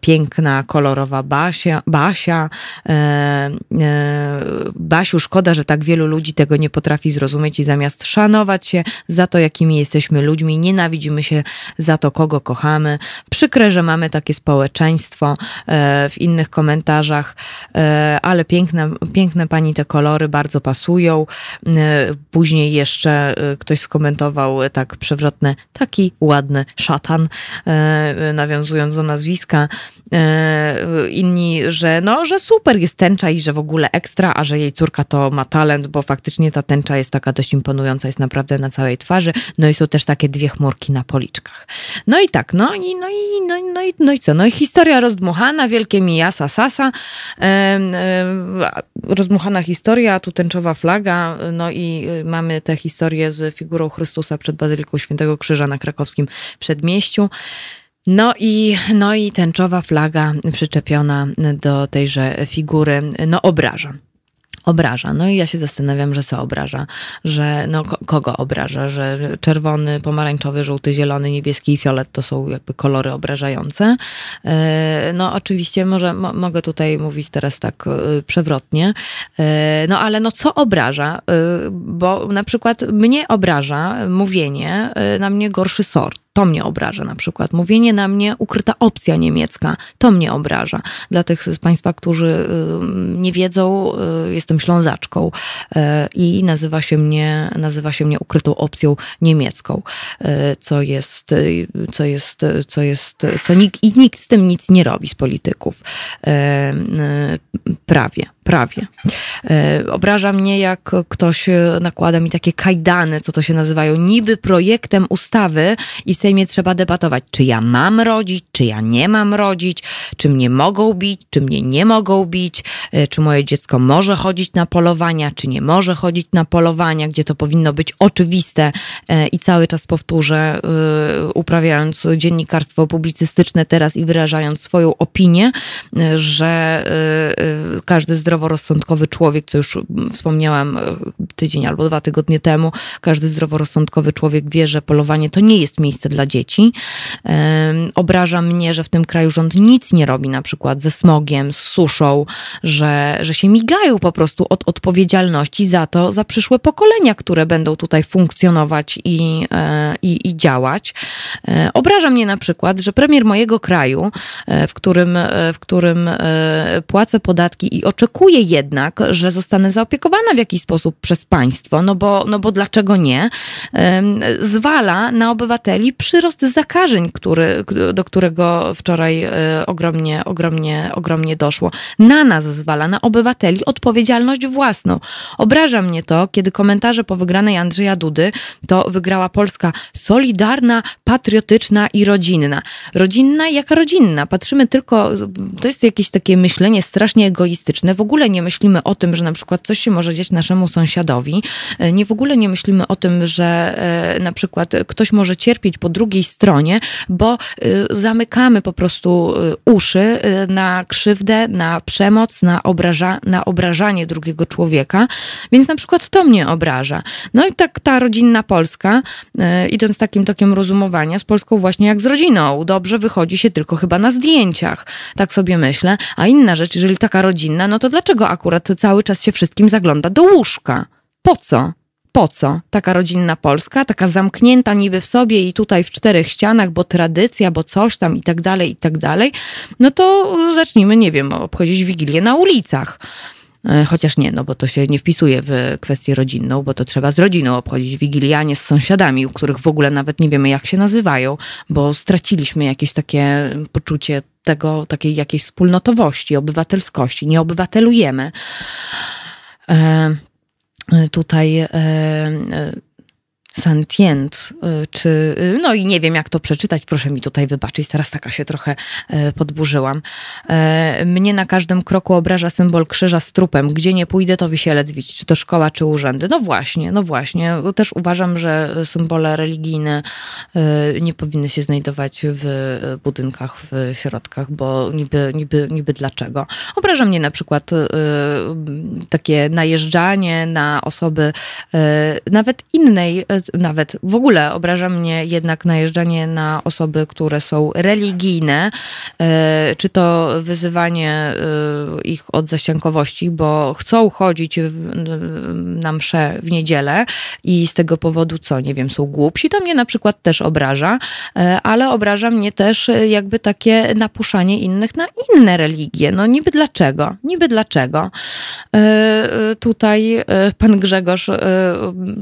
piękna, kolor kolorowa Basia. Basia. E, e, Basiu, szkoda, że tak wielu ludzi tego nie potrafi zrozumieć i zamiast szanować się za to, jakimi jesteśmy ludźmi, nienawidzimy się za to, kogo kochamy. Przykre, że mamy takie społeczeństwo e, w innych komentarzach, ale piękne, piękne pani te kolory bardzo pasują. Później jeszcze ktoś skomentował tak przewrotne, taki ładny szatan, nawiązując do nazwiska inni, że no, że super jest tęcza i że w ogóle ekstra, a że jej córka to ma talent, bo faktycznie ta tęcza jest taka dość imponująca, jest naprawdę na całej twarzy. No i są też takie dwie chmurki na policzkach. No i tak, no i, no i, no, i, no i, no i co? No i historia rozdmuchana, wielkie mijasa sasa, e, e, rozdmuchana historia, tu tęczowa flaga, no i mamy tę historię z figurą Chrystusa przed Bazyliką Świętego Krzyża na krakowskim przedmieściu. No i, no i tęczowa flaga przyczepiona do tejże figury, no obraża. Obraża. No i ja się zastanawiam, że co obraża, że no kogo obraża, że czerwony, pomarańczowy, żółty, zielony, niebieski i fiolet to są jakby kolory obrażające. E, no oczywiście może mogę tutaj mówić teraz tak e, przewrotnie, e, no ale no co obraża, bo na przykład mnie obraża mówienie na mnie gorszy sort to mnie obraża na przykład. Mówienie na mnie ukryta opcja niemiecka, to mnie obraża. Dla tych z Państwa, którzy y, nie wiedzą, y, jestem ślązaczką y, i nazywa się mnie, nazywa się mnie ukrytą opcją niemiecką, co jest, co jest, co jest, co nikt, i nikt z tym nic nie robi z polityków. Prawie prawie. Obraża mnie, jak ktoś nakłada mi takie kajdany, co to się nazywają, niby projektem ustawy i Sejmie trzeba debatować, czy ja mam rodzić, czy ja nie mam rodzić, czy mnie mogą bić, czy mnie nie mogą bić, e, czy moje dziecko może chodzić na polowania, czy nie może chodzić na polowania, gdzie to powinno być oczywiste e, i cały czas powtórzę, uprawiając dziennikarstwo publicystyczne teraz i wyrażając swoją opinię, że każdy zdroworozsądkowy człowiek, co już wspomniałam e, tydzień albo dwa tygodnie temu, każdy zdroworozsądkowy człowiek wie, że polowanie to nie jest miejsce dla dzieci. Obraża mnie, że w tym kraju rząd nic nie robi, na przykład ze smogiem, z suszą, że, że się migają po prostu od odpowiedzialności za to, za przyszłe pokolenia, które będą tutaj funkcjonować i, e, i, i działać. E, obraża mnie na przykład, że premier mojego kraju, e, w którym, w którym płacę podatki i oczekuję jednak, że zostanę zaopiekowana w jakiś sposób przez państwo, no bo, no bo dlaczego nie, zwala na obywateli przyrost zakażeń, który, do którego wczoraj ogromnie, ogromnie, ogromnie doszło. Na nas zwala, na obywateli odpowiedzialność własną. Obraża mnie to, kiedy komentarze po wygranej Andrzeja Dudy to wygrała Polska solidarna, patriotyczna i rodzinna. Rodzinna jaka rodzinna? Patrzymy tylko, to jest jakieś takie myślenie strasznie egoistyczne. W ogóle nie myślimy o tym, że na przykład coś się może dziać naszemu sąsiadowi. Nie w ogóle nie myślimy o tym, że e, na przykład ktoś może cierpieć po drugiej stronie, bo e, zamykamy po prostu e, uszy na krzywdę, na przemoc, na, obraża, na obrażanie drugiego człowieka. Więc na przykład to mnie obraża. No i tak ta rodzinna Polska, idąc takim tokiem rozumowania, z Polską właśnie jak z rodziną. Dobrze wychodzi się tylko chyba na zdjęciach. Tak sobie myślę. A inna rzecz, jeżeli taka rodzinna, no to dlaczego akurat cały czas się wszystkim zagląda do łóżka? Po co? Po co taka rodzinna Polska, taka zamknięta niby w sobie i tutaj w czterech ścianach, bo tradycja, bo coś tam i tak dalej, i tak dalej, no to zacznijmy, nie wiem, obchodzić Wigilię na ulicach. E, chociaż nie, no bo to się nie wpisuje w kwestię rodzinną, bo to trzeba z rodziną obchodzić Wigilię, a nie z sąsiadami, u których w ogóle nawet nie wiemy, jak się nazywają, bo straciliśmy jakieś takie poczucie tego, takiej jakiejś wspólnotowości, obywatelskości. Nie obywatelujemy. E, tutaj e, Santient, y, czy, y, no i nie wiem jak to przeczytać, proszę mi tutaj wybaczyć, teraz taka się trochę y, podburzyłam. Mnie na każdym kroku obraża symbol krzyża z trupem. Gdzie nie pójdę, to wisielec widzieć, czy to szkoła, czy urzędy. No właśnie, no właśnie. Też uważam, że symbole religijne nie powinny się znajdować w budynkach, w środkach, bo niby, niby, niby dlaczego. Obraża mnie na przykład takie najeżdżanie na osoby nawet innej nawet w ogóle obraża mnie jednak najeżdżanie na osoby, które są religijne, e, czy to wyzywanie e, ich od zaściankowości, bo chcą chodzić na msze w niedzielę i z tego powodu co, nie wiem, są głupsi, to mnie na przykład też obraża, e, ale obraża mnie też jakby takie napuszanie innych na inne religie. No niby dlaczego? Niby dlaczego? Tutaj pan Grzegorz,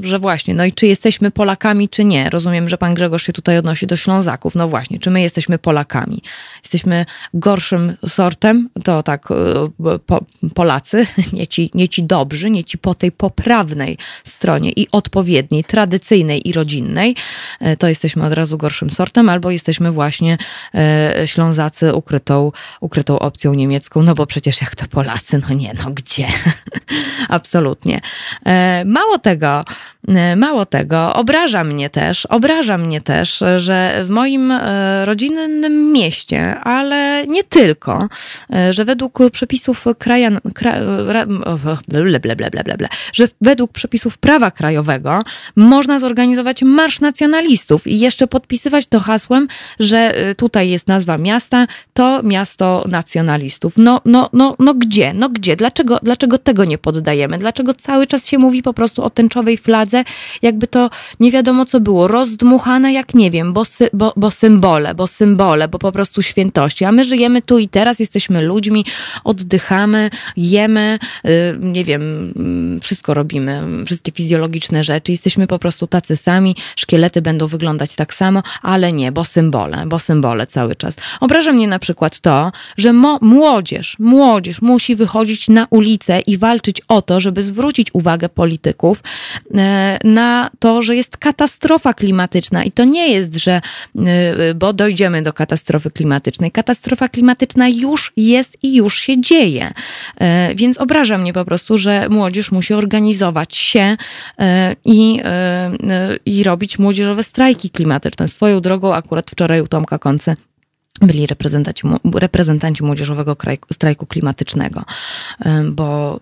że właśnie, no i czy jesteśmy jesteśmy Polakami, czy nie. Rozumiem, że pan Grzegorz się tutaj odnosi do Ślązaków. No właśnie, czy my jesteśmy Polakami? Jesteśmy gorszym sortem, to tak e, po, Polacy, nie ci, nie ci dobrzy, nie ci po tej poprawnej stronie i odpowiedniej, tradycyjnej i rodzinnej, e, to jesteśmy od razu gorszym sortem, albo jesteśmy właśnie e, Ślązacy ukrytą, ukrytą opcją niemiecką, no bo przecież jak to Polacy, no nie, no gdzie? Absolutnie. Mało tego, mało tego, obraża mnie też, obraża mnie też, że w moim rodzinnym mieście, ale nie tylko, e, że według przepisów kraja, kra, ble, ble, ble, ble, ble, że według przepisów prawa krajowego można zorganizować marsz nacjonalistów i jeszcze podpisywać to hasłem, że e, tutaj jest nazwa miasta, to miasto nacjonalistów. No, no, no, no gdzie? No gdzie? Dlaczego, dlaczego tego nie poddajemy? Dlaczego cały czas się mówi po prostu o tęczowej fladze, jakby to nie wiadomo co było, rozdmuchane jak nie wiem, bo, sy, bo, bo symbole, bo symbole, bo po prostu A my żyjemy tu i teraz, jesteśmy ludźmi, oddychamy, jemy, yy, nie wiem, yy, wszystko robimy, wszystkie fizjologiczne rzeczy. Jesteśmy po prostu tacy sami, szkielety będą wyglądać tak samo, ale nie, bo symbole, bo symbole cały czas. Obraża mnie na przykład to, że młodzież, młodzież musi wychodzić na ulicę i walczyć o to, żeby zwrócić uwagę polityków yy, na to, że jest katastrofa klimatyczna i to nie jest, że, y, bo dojdziemy do katastrofy klimatycznej. Katastrofa klimatyczna już jest i już się dzieje. Y, więc obraża mnie po prostu, że młodzież musi organizować się y, i, i robić młodzieżowe strajki klimatyczne. Swoją drogą akurat wczoraj u Tomka Koncy byli reprezentanci, reprezentanci młodzieżowego strajku klimatycznego. Bo,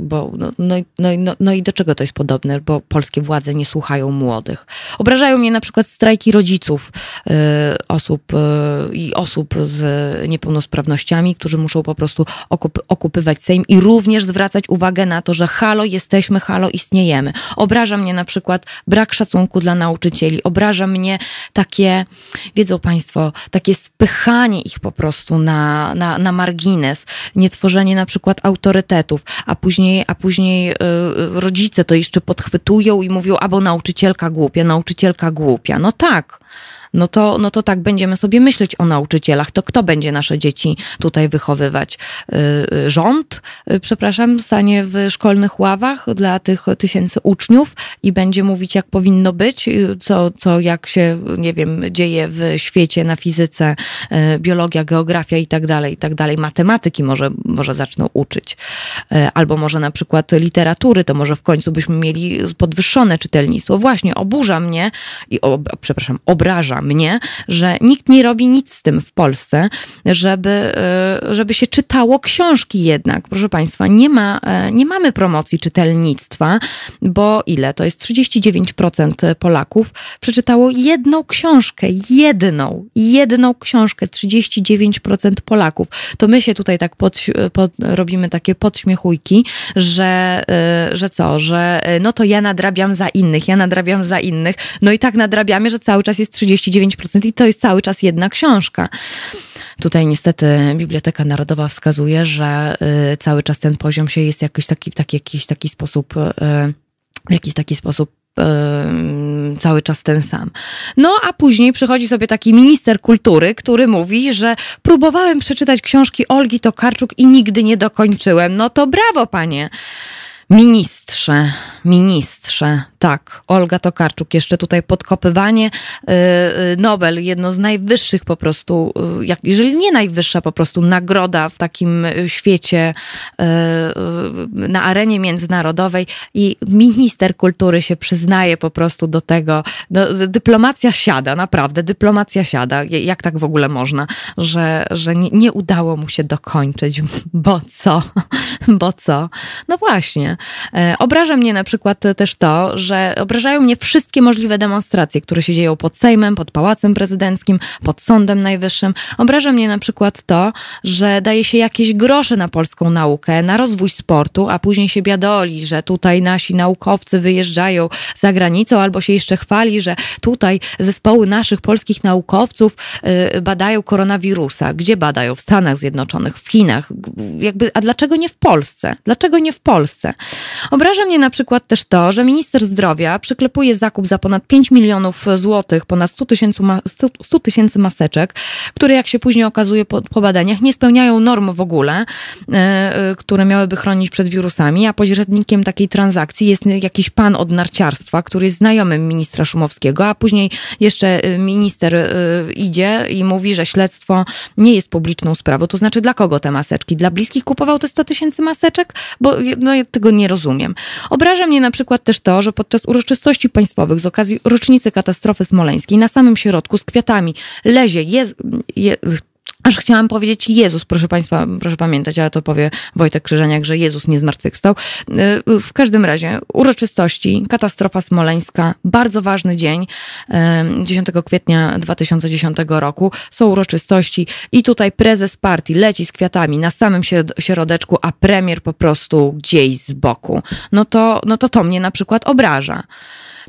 bo no, no, no, no, no i do czego to jest podobne? Bo polskie władze nie słuchają młodych. Obrażają mnie na przykład strajki rodziców osób i osób z niepełnosprawnościami, którzy muszą po prostu okup okupywać Sejm i również zwracać uwagę na to, że halo jesteśmy, halo istniejemy. Obraża mnie na przykład brak szacunku dla nauczycieli. Obraża mnie takie, wiedzą Państwo, takie spychanie ich po prostu na, na, na margines, nie tworzenie na przykład autorytetów, a później, a później yy, rodzice to jeszcze podchwytują i mówią, albo nauczycielka głupia, nauczycielka głupia. No tak no to, no to tak będziemy sobie myśleć o nauczycielach. To kto będzie nasze dzieci tutaj wychowywać? Y, y, rząd, y, przepraszam, stanie w szkolnych ławach dla tych tysięcy uczniów i będzie mówić, jak powinno być, co, co jak się, nie wiem, dzieje w świecie na fizyce, biologia, geografia i tak dalej, i tak dalej. Matematyki może, może zaczną uczyć. Albo może na przykład literatury, to może w końcu byśmy mieli podwyższone czytelnictwo. Właśnie, oburza mnie i, o, przepraszam, obraża mnie, że nikt nie robi nic z tym w Polsce, żeby, e, żeby się czytało książki jednak. Proszę Państwa, nie, ma, e, nie mamy promocji czytelnictwa, bo ile? To jest 39% Polaków przeczytało jedną książkę, jedną, jedną książkę, 39% Polaków. To my się tutaj tak pod, pod, robimy takie podśmiechujki, że, e, że co, że no to ja nadrabiam za innych, ja nadrabiam za innych, no i tak nadrabiamy, że cały czas jest 30 39% i to jest cały czas jedna książka. Tutaj niestety Biblioteka Narodowa wskazuje, że y, cały czas ten poziom się jest jakiś taki, taki, jakiś taki sposób, y, w jakiś taki sposób y, cały czas ten sam. No a później przychodzi sobie taki minister kultury, który mówi, że próbowałem przeczytać książki Olgi Tokarczuk i nigdy nie dokończyłem. No to brawo, panie. Ministrze, ministrze, tak, Olga Tokarczuk, jeszcze tutaj podkopywanie. Y, y, Nobel, jedno z najwyższych po prostu, y, jak, jeżeli nie najwyższa po prostu nagroda w takim świecie na arenie międzynarodowej i minister kultury się przyznaje po prostu do tego. No, dyplomacja siada, naprawdę, dyplomacja siada. Jak tak w ogóle można, że, że nie, nie udało mu się dokończyć, bo co? Bo co? No właśnie. E, obraża mnie na przykład też to, że obrażają mnie wszystkie możliwe demonstracje, które się dzieją pod Sejmem, pod Pałacem Prezydenckim, pod Sądem Najwyższym. Obraża mnie na przykład to, że daje się jakieś grosze na polską naukę, na rozwój sportu, a później się biadoli, że tutaj nasi naukowcy wyjeżdżają za granicą, albo się jeszcze chwali, że tutaj zespoły naszych polskich naukowców y, badają koronawirusa. Gdzie badają? W Stanach Zjednoczonych, w Chinach. Jakby, a dlaczego nie w Polsce? Dlaczego nie w Polsce? Obraża mnie na przykład też to, że minister zdrowia przyklepuje zakup za ponad 5 milionów złotych, ponad 100 tysięcy, 100 tysięcy maseczek, które jak się później okazuje po, po badaniach nie spełniają norm w ogóle, e, e, które miałyby chronić przed wirusami, a pośrednikiem takiej transakcji jest jakiś pan od narciarstwa, który jest znajomym ministra Szumowskiego, a później jeszcze e, minister idzie i mówi, że śledztwo nie jest publiczną sprawą. To znaczy dla kogo te maseczki? Dla bliskich kupował te 100 tysięcy maseczek? Bo no, ja tego nie rozumiem. Obraża mnie na przykład też to, że podczas uroczystości państwowych z okazji rocznicy katastrofy smoleńskiej na samym środku z kwiatami. Lezie je, je, Aż chciałam powiedzieć Jezus, proszę Państwa, proszę pamiętać, ale to powie Wojtek Krzyżaniak, że Jezus nie zmartwychwstał. Y, w każdym razie, uroczystości, katastrofa smoleńska, bardzo ważny dzień, 10 kwietnia 2010 roku, są uroczystości i tutaj prezes partii leci z kwiatami na samym środeczku, a premier po prostu gdzieś z boku. No to, no to to mnie na przykład obraża.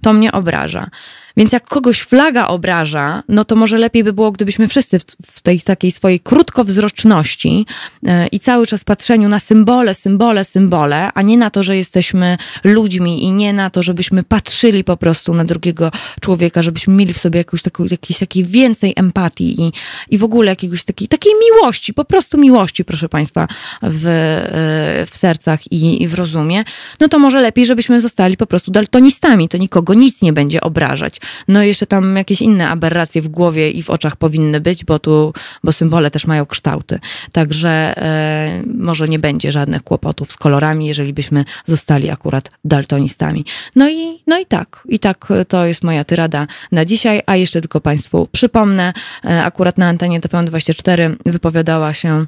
To mnie obraża. Więc jak kogoś flaga obraża, no to może lepiej by było, gdybyśmy wszyscy w, tej takiej swojej krótkowzroczności yy, i cały czas patrzeniu na symbole, symbole, symbole, a nie na to, że jesteśmy ludźmi i nie na to, żebyśmy patrzyli po prostu na drugiego człowieka, żebyśmy mieli w sobie jakąś taką, jakiejś takiej więcej empatii i, i w ogóle jakiegoś takiej, takiej miłości, po prostu miłości, proszę Państwa, w, yy, w sercach i, i w rozumie, no to może lepiej, żebyśmy zostali po prostu daltonistami, to nikogo nic nie będzie obrażać. No i jeszcze tam jakieś inne aberracje w głowie i w oczach powinny być, bo tu, bo symbole też mają kształty. Także e, może nie będzie żadnych kłopotów z kolorami, jeżeli byśmy zostali akurat daltonistami. No i, no i tak, i tak to jest moja tyrada na dzisiaj, a jeszcze tylko Państwu przypomnę, e, akurat na antenie TPM24 wypowiadała się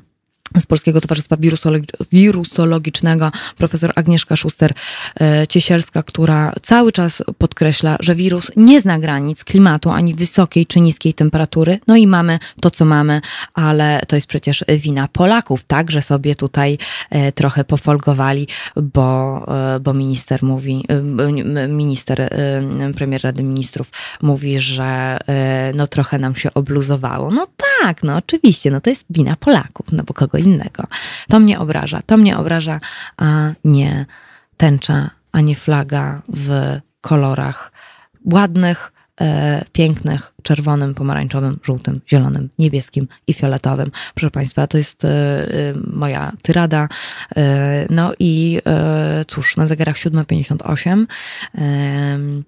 z Polskiego Towarzystwa Wirusologicznego profesor Agnieszka Szuster-Ciesielska, która cały czas podkreśla, że wirus nie zna granic klimatu ani wysokiej czy niskiej temperatury. No i mamy to, co mamy, ale to jest przecież wina Polaków, tak, że sobie tutaj e, trochę pofolgowali, bo, e, bo minister mówi, e, minister, premier Rady Ministrów mówi, że no trochę nam się obluzowało. No tak, no oczywiście, no to jest wina Polaków, no bo kogo innego. To mnie obraża, to mnie obraża, a nie tęcza, a nie flaga w kolorach ładnych, e, pięknych, czerwonym, pomarańczowym, żółtym, zielonym, niebieskim i fioletowym. Proszę Państwa, to jest e, e moja tyrada. E, no i cóż, na zegarach 7.58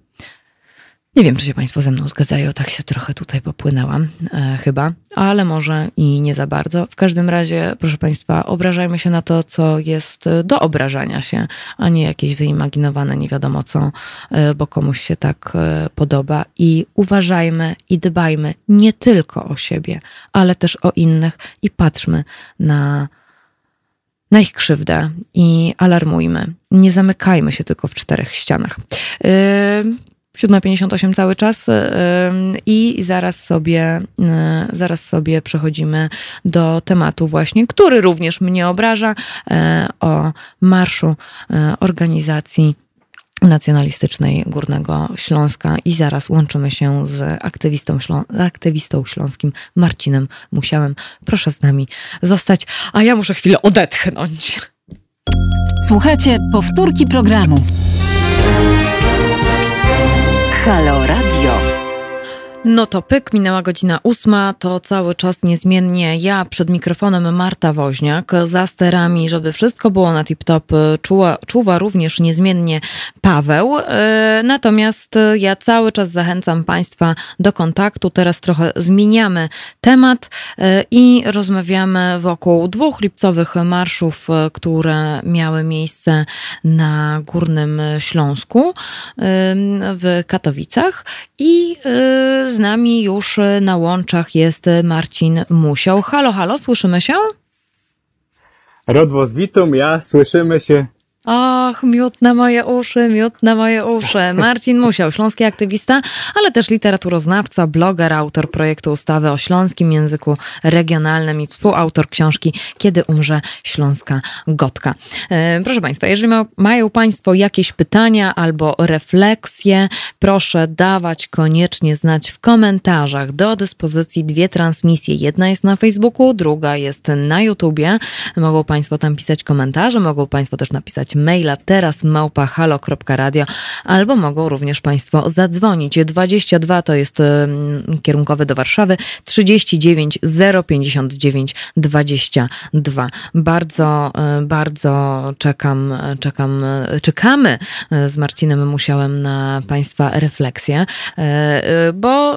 nie wiem, czy się Państwo ze mną zgadzają, tak się trochę tutaj popłynęłam, e, chyba, ale może i nie za bardzo. W każdym razie, proszę Państwa, obrażajmy się na to, co jest do obrażania się, a nie jakieś wyimaginowane nie wiadomo co, e, bo komuś się tak e, podoba. I uważajmy i dbajmy nie tylko o siebie, ale też o innych i patrzmy na na ich krzywdę i alarmujmy. Nie zamykajmy się tylko w czterech ścianach. Yy, 7.58 cały czas i zaraz sobie, y, zaraz sobie przechodzimy do tematu właśnie, który również mnie obraża, o marszu organizacji nacjonalistycznej Górnego Śląska i zaraz łączymy się z aktywistą, ślą aktywistą śląskim Marcinem Musiałem. Proszę z nami zostać, a ja muszę chwilę odetchnąć. Słuchajcie, powtórki programu. Halo Radio. No to pyk, minęła godzina ósma, to cały czas niezmiennie ja przed mikrofonem Marta Woźniak, za sterami, żeby wszystko było na tip-top, czuwa, czuwa również niezmiennie Paweł. E, natomiast ja cały czas zachęcam Państwa do kontaktu. Teraz trochę zmieniamy temat e, i rozmawiamy wokół dwóch lipcowych marszów, e, które miały miejsce na Górnym Śląsku w Katowicach i z nami już na łączach jest Marcin Musiał. Halo, halo, słyszymy się? Rodwos witum, ja, słyszymy się. Ach, miód na moje uszy, miód na moje uszy. Marcin Musiał, śląski aktywista, ale też literaturoznawca, bloger, autor projektu ustawy o śląskim języku regionalnym i współautor książki Kiedy umrze śląska gotka. E, proszę Państwa, jeżeli ma, mają Państwo jakieś pytania albo refleksje, proszę dawać koniecznie znać w komentarzach. Do dyspozycji dwie transmisje. Jedna jest na Facebooku, druga jest na YouTubie. Mogą Państwo tam pisać komentarze, mogą Państwo też napisać maila teraz małpa halo.radio albo mogą również Państwo zadzwonić. 22 to jest kierunkowy do Warszawy, 39 059 22. Bardzo, e, bardzo czekam, czekam, czekamy e, z Marcinem Musiałem na Państwa refleksję, e, bo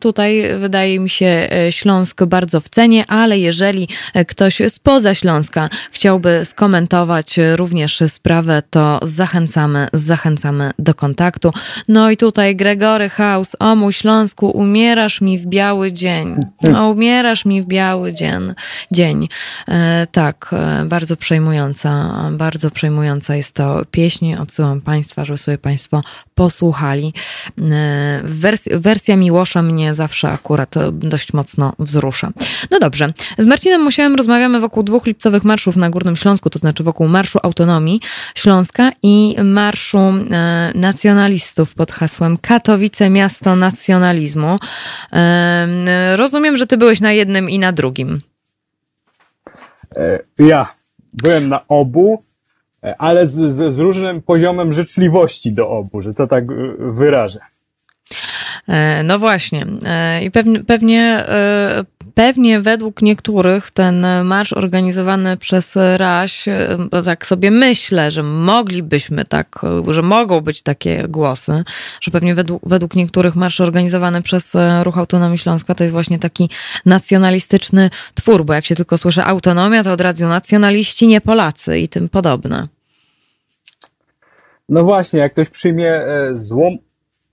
tutaj wydaje mi się Śląsk bardzo w cenie, ale jeżeli ktoś spoza Śląska chciałby skomentować również sprawę, to zachęcamy, zachęcamy do kontaktu. No i tutaj Gregory House, o mój Śląsku, umierasz mi w biały dzień. No, umierasz mi w biały dzień. dzień. E, tak, e, bardzo przejmująca, bardzo przejmująca jest to pieśń. Odsyłam Państwa, żeby sobie Państwo posłuchali. E, wersja, wersja Miłosza mnie zawsze akurat dość mocno wzrusza. No dobrze, z Marcinem Musiałem rozmawiamy wokół dwóch lipcowych marszów na Górnym Śląsku, to znaczy wokół Marszu Autonomii Śląska i Marszu e, Nacjonalistów pod hasłem Katowice Miasto Nacjonalizmu. E, rozumiem, że ty byłeś na jednym i na drugim. Ja byłem na obu E, ale z, z, z różnym poziomem życzliwości do obu, że to tak e, wyrażę. E, no właśnie. I pewnie, pewnie pewnie według niektórych ten marsz organizowany przez RAŚ, e, tak sobie myślę, że moglibyśmy tak, że mogą być takie głosy, że pewnie według, według niektórych marsz organizowany przez Ruch Autonomii Śląska to jest właśnie taki nacjonalistyczny twór, bo jak się tylko słyszy autonomia, to od razu nacjonaliści, nie Polacy i tym podobne. No właśnie, jak ktoś przyjmie e, złą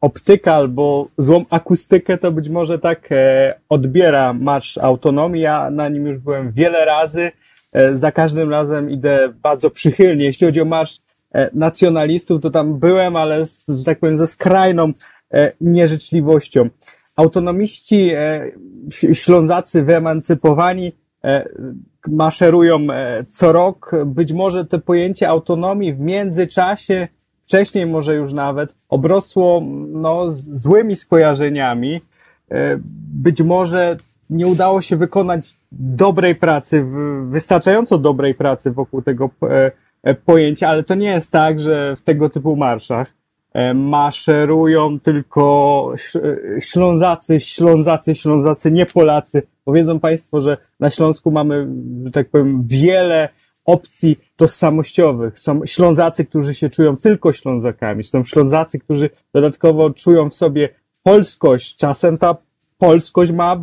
optykę albo złą akustykę, to być może tak e, odbiera Marsz Autonomii. Ja na nim już byłem wiele razy. E, za każdym razem idę bardzo przychylnie. Jeśli chodzi o Marsz Nacjonalistów, to tam byłem, ale z, że tak powiem ze skrajną nieżyczliwością. Autonomiści, ślązacy wyemancypowani maszerują co rok. Być może to pojęcie autonomii w międzyczasie wcześniej może już nawet, obrosło no, złymi skojarzeniami. E, być może nie udało się wykonać dobrej pracy, wystarczająco dobrej pracy wokół tego e, e, pojęcia, ale to nie jest tak, że w tego typu marszach maszerują tylko Ślązacy, Ślązacy, Ślązacy, nie Polacy. Powiedzą Państwo, że na Śląsku mamy, że tak powiem, wiele opcji tożsamościowych. Są Ślązacy, którzy się czują tylko Ślązakami. Są Ślązacy, którzy dodatkowo czują w sobie polskość. Czasem ta polskość ma e,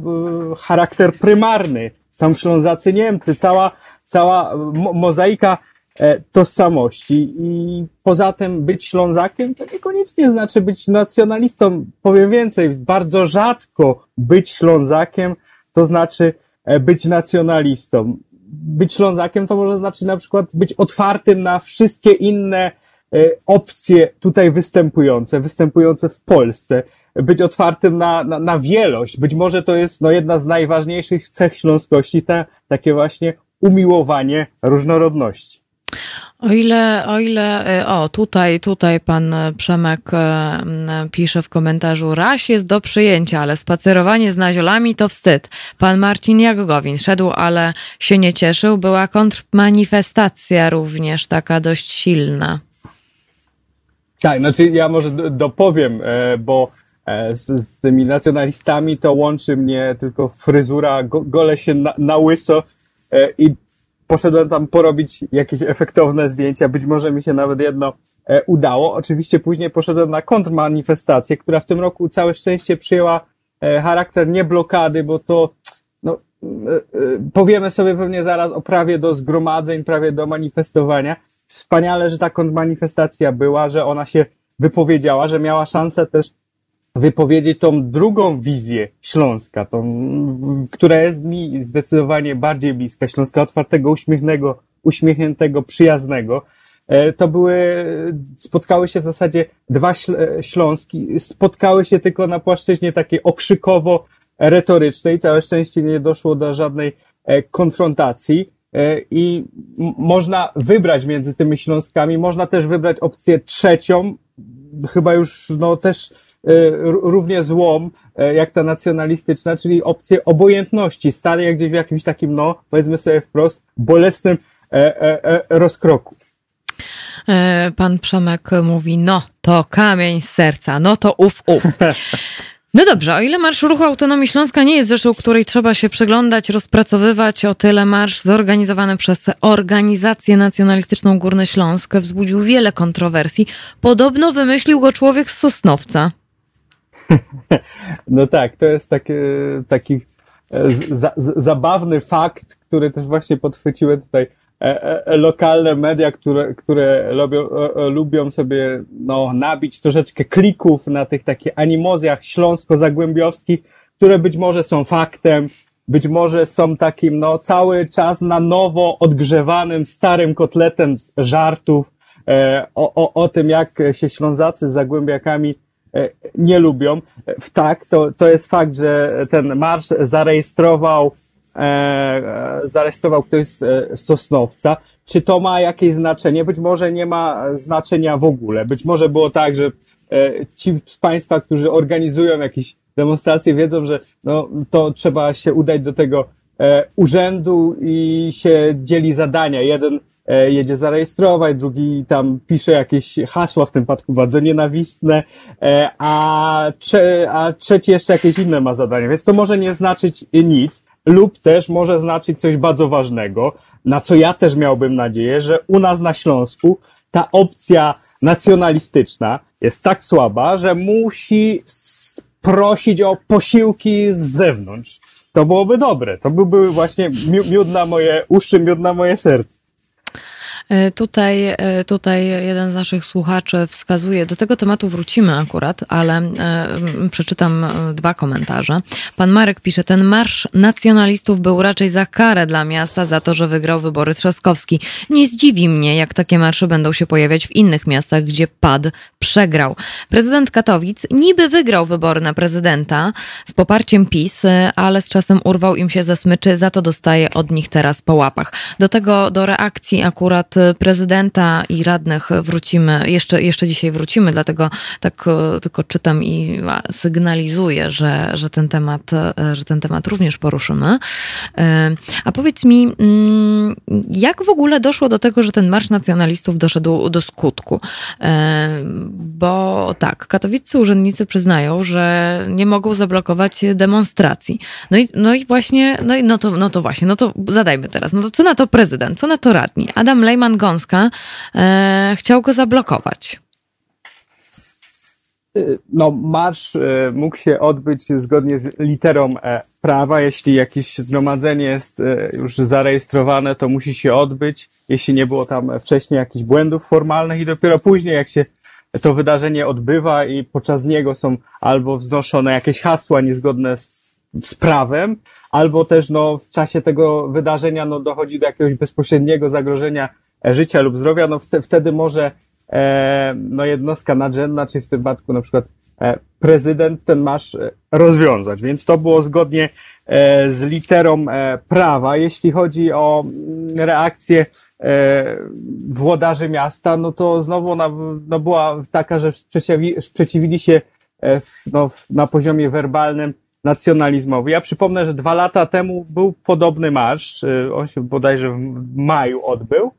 charakter prymarny. Są Ślązacy Niemcy. Cała, cała mo mozaika e, tożsamości. I poza tym być Ślązakiem to niekoniecznie znaczy być nacjonalistą. Powiem więcej, bardzo rzadko być Ślązakiem to znaczy e, być nacjonalistą być Ślązakiem to może znaczyć na przykład być otwartym na wszystkie inne e, opcje tutaj występujące, występujące w Polsce, być otwartym na, na, na wielość. Być może to jest no, jedna z najważniejszych cech śląskości, te, takie właśnie umiłowanie różnorodności. O ile, o ile, e, o tutaj, tutaj pan Przemek e, pisze w komentarzu, raś jest do przyjęcia, ale spacerowanie z naziolami to wstyd. Pan Marcin Jagowin szedł, ale się nie cieszył. Była kontrmanifestacja również taka dość silna. Tak, znaczy ja może dopowiem, e, bo z, z tymi nacjonalistami to łączy mnie tylko fryzura, gole się na, na łyso i poszedłem tam porobić jakieś efektowne zdjęcia, być może mi się nawet jedno e, udało. Oczywiście później poszedłem na kontrmanifestację, która w tym roku całe szczęście przyjęła e, charakter nie blokady, bo to no, e, powiemy sobie pewnie zaraz o prawie do zgromadzeń, prawie do manifestowania. Wspaniale, że ta kontrmanifestacja była, że ona się wypowiedziała, że miała szansę też wypowiedzieć tą drugą wizję Śląska, tą, która jest mi zdecydowanie bardziej bliska, Śląska otwartego, uśmiechnego, uśmiechniętego, przyjaznego. E, to były, spotkały się w zasadzie dwa Śląski, spotkały się tylko na płaszczyźnie takiej okrzykowo-retorycznej. Całe szczęście nie doszło do żadnej e, konfrontacji e, i można wybrać między tymi Śląskami, można też wybrać opcję trzecią, chyba już no też E, równie złą, e, jak ta nacjonalistyczna, czyli opcję obojętności, stale jak gdzieś w jakimś takim, no, powiedzmy sobie wprost, bolesnym e, rozkroku. Pan Przemek mówi, no to kamień z serca, no to uf, uf. No dobrze, o ile Marsz Ruchu Autonomii Śląska nie jest rzeczą, której trzeba się przyglądać, rozpracowywać, o tyle marsz zorganizowany przez Organizację Nacjonalistyczną Górny Śląsk wzbudził wiele kontrowersji. Podobno wymyślił go człowiek z Sosnowca. No tak, to jest taki, taki e, za, zabawny fakt, który też właśnie podchwyciły tutaj. E, e, lokalne media, które, które lubią, lubią sobie no, nabić troszeczkę klików na tych takich animozjach śląsko-zagłębiowskich, które być może są faktem, być może są takim no, cały czas na nowo odgrzewanym starym kotletem z żartów o, o, o tym, jak się Ślązacy z Zagłębiakami E, nie lubią. E, tak, to, to jest fakt, że ten marsz zarejestrował, e, zarejestrował ktoś z Sosnowca. Czy to ma jakieś znaczenie? Być może nie ma znaczenia w ogóle. Być może było tak, że e, ci z Państwa, którzy organizują jakieś demonstracje, wiedzą, że no, to trzeba się udać do tego E, urzędu i się dzieli zadania. Jeden e, jedzie zarejestrować, drugi tam pisze jakieś hasła, w tym przypadku bardzo nienawistne, a, trze a trzeci jeszcze jakieś inne ma zadania, więc to może nie znaczyć nic, lub też może znaczyć coś bardzo ważnego, na co ja też miałbym nadzieję, że u nas na Śląsku ta opcja nacjonalistyczna jest tak słaba, że musi prosić o posiłki z zewnątrz. To byłoby dobre. To byłby właśnie miód na moje uszy, miód na moje serce. E, tutaj, e, tutaj jeden z naszych słuchaczy wskazuje, do tego tematu wrócimy akurat, ale e, przeczytam dwa komentarze. Pan Marek pisze, ten marsz nacjonalistów był raczej za karę dla miasta za to, że wygrał wybory Trzaskowski. Nie zdziwi mnie, jak takie marsze będą się pojawiać w innych miastach, gdzie PAD przegrał. Prezydent Katowic niby wygrał wybory na prezydenta z poparciem PiS, ale z czasem urwał im się ze smyczy, za to dostaje od nich teraz po łapach. Do tego, do reakcji akurat prezydenta i radnych wrócimy, jeszcze, jeszcze dzisiaj wrócimy, dlatego tak e, tylko czytam i sygnalizuję, że, że, ten temat, e, że ten temat również poruszymy. E, a powiedz mi, mm, jak w ogóle doszło do tego, że ten Marsz Nacjonalistów doszedł do skutku? Bo tak, katowiccy urzędnicy przyznają, że nie mogą zablokować demonstracji. No i, no i właśnie, no, i, no, to, no to właśnie, no to zadajmy teraz, no to co na to prezydent, co na to radni? Adam Lejman Pan Gąska e, chciał go zablokować. No, marsz e, mógł się odbyć zgodnie z literą e, prawa. Jeśli jakieś zgromadzenie jest e, już zarejestrowane, to musi się odbyć. Jeśli nie było tam wcześniej jakichś błędów formalnych i dopiero później, jak się to wydarzenie odbywa i podczas niego są albo wznoszone jakieś hasła niezgodne z, z prawem, albo też no, w czasie tego wydarzenia no, dochodzi do jakiegoś bezpośredniego zagrożenia życia lub zdrowia, no wtedy może e, no jednostka nadrzędna, czy w tym przypadku na przykład e, prezydent ten masz e, rozwiązać. Więc to było zgodnie z literą prawa. Jeśli chodzi o mm, reakcję włodarzy miasta, no to znowu ona no była taka, że sprzeciwi, sprzeciwili się e, no, na poziomie werbalnym nacjonalizmowi. Ja przypomnę, że dwa lata temu był podobny marsz, on się bodajże w maju odbył,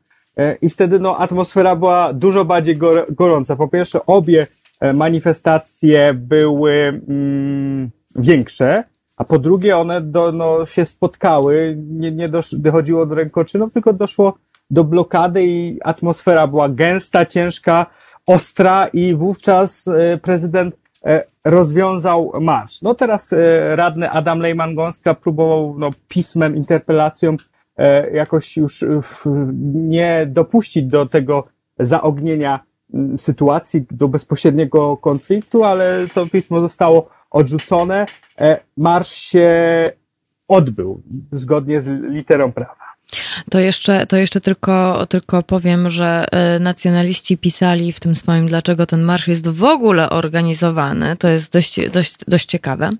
i wtedy no, atmosfera była dużo bardziej gorąca. Po pierwsze, obie e, manifestacje były mm, większe, a po drugie one do, no, się spotkały, nie, nie dosz, dochodziło do rękoczynów, tylko doszło do blokady i atmosfera była gęsta, ciężka, ostra i wówczas e, prezydent rozwiązał marsz. No teraz radny Adam Lejman-Gąska próbował no, pismem, interpelacją E, jakoś już nie dopuścić do tego zaognienia sytuacji, do bezpośredniego konfliktu, ale to pismo zostało odrzucone. E, marsz się odbył zgodnie z literą prawa. To jeszcze, to jeszcze tylko, tylko powiem, że e, nacjonaliści pisali w tym swoim, dlaczego ten marsz jest w ogóle organizowany. To jest dość, dość, dość ciekawe.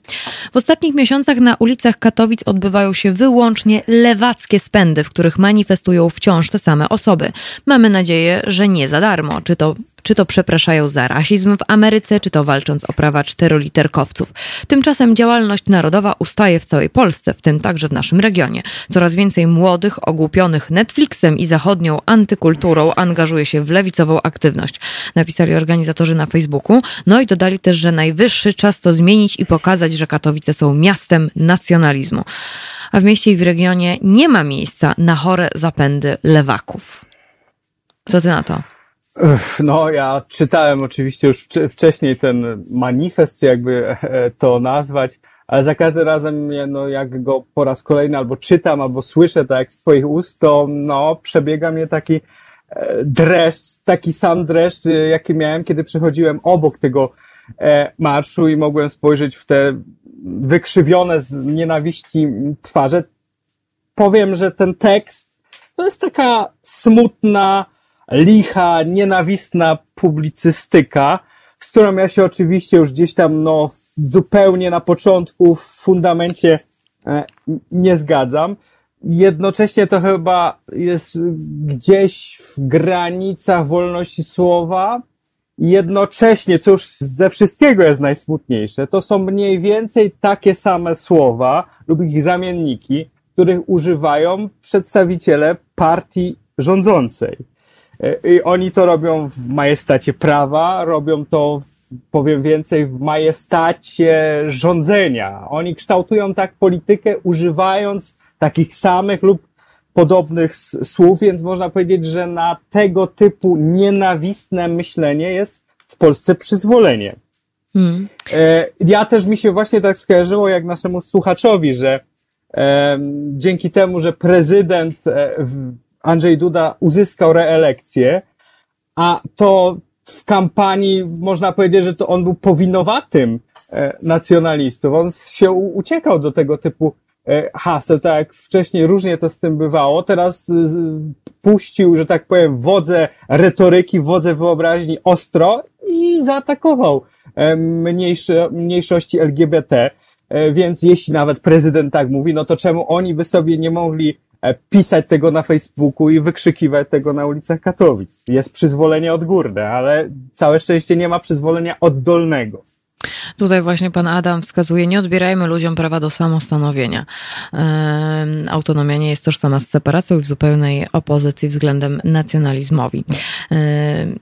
W ostatnich miesiącach na ulicach Katowic odbywają się wyłącznie lewackie spędy, w których manifestują wciąż te same osoby. Mamy nadzieję, że nie za darmo. Czy to czy to przepraszają za rasizm w Ameryce, czy to walcząc o prawa czteroliterkowców. Tymczasem działalność narodowa ustaje w całej Polsce, w tym także w naszym regionie. Coraz więcej młodych, ogłupionych Netflixem i zachodnią antykulturą angażuje się w lewicową aktywność. Napisali organizatorzy na Facebooku. No i dodali też, że najwyższy czas to zmienić i pokazać, że Katowice są miastem nacjonalizmu. A w mieście i w regionie nie ma miejsca na chore zapędy lewaków. Co ty na to? No, ja czytałem oczywiście już wcześniej ten manifest, jakby e, to nazwać, ale za każdym razem, no, jak go po raz kolejny albo czytam, albo słyszę tak z Twoich ust, to no, przebiega mnie taki e, dreszcz, taki sam dreszcz, e, jaki miałem, kiedy przechodziłem obok tego marszu i mogłem spojrzeć w te wykrzywione z nienawiści twarze. Powiem, że ten tekst to jest taka smutna, licha, nienawistna publicystyka, z którą ja się oczywiście już gdzieś tam, no, zupełnie na początku, w fundamencie e, nie zgadzam. Jednocześnie to chyba jest gdzieś w granicach wolności słowa. Jednocześnie, już ze wszystkiego jest najsmutniejsze, to są mniej więcej takie same słowa lub ich zamienniki, których używają przedstawiciele partii rządzącej. E, I oni to robią w majestacie prawa, robią to powiem więcej, w majestacie rządzenia. Oni kształtują tak politykę, używając takich samych lub podobnych słów, więc można powiedzieć, że na tego typu nienawistne myślenie jest w Polsce przyzwolenie. Mm. E, Ja też mi się właśnie tak skojarzyło, jak naszemu słuchaczowi, że dzięki temu, że prezydent e, w- Andrzej Duda uzyskał reelekcję, a to w kampanii można powiedzieć, że to on był powinowatym e, nacjonalistów. On się uciekał do tego typu e, haseł, tak jak wcześniej różnie to z tym bywało. Teraz puścił, że tak powiem, wodze retoryki, wodze wyobraźni ostro i zaatakował e, mniejszości LGBT. Więc jeśli nawet prezydent tak mówi, no to czemu oni by sobie nie mogli pisać tego na Facebooku i wykrzykiwać tego na ulicach Katowic? Jest przyzwolenie odgórne, ale całe szczęście nie ma przyzwolenia oddolnego. Tutaj właśnie pan Adam wskazuje, nie odbierajmy ludziom prawa do samostanowienia. Autonomia nie jest tożsama z separacją i w zupełnej opozycji względem nacjonalizmowi.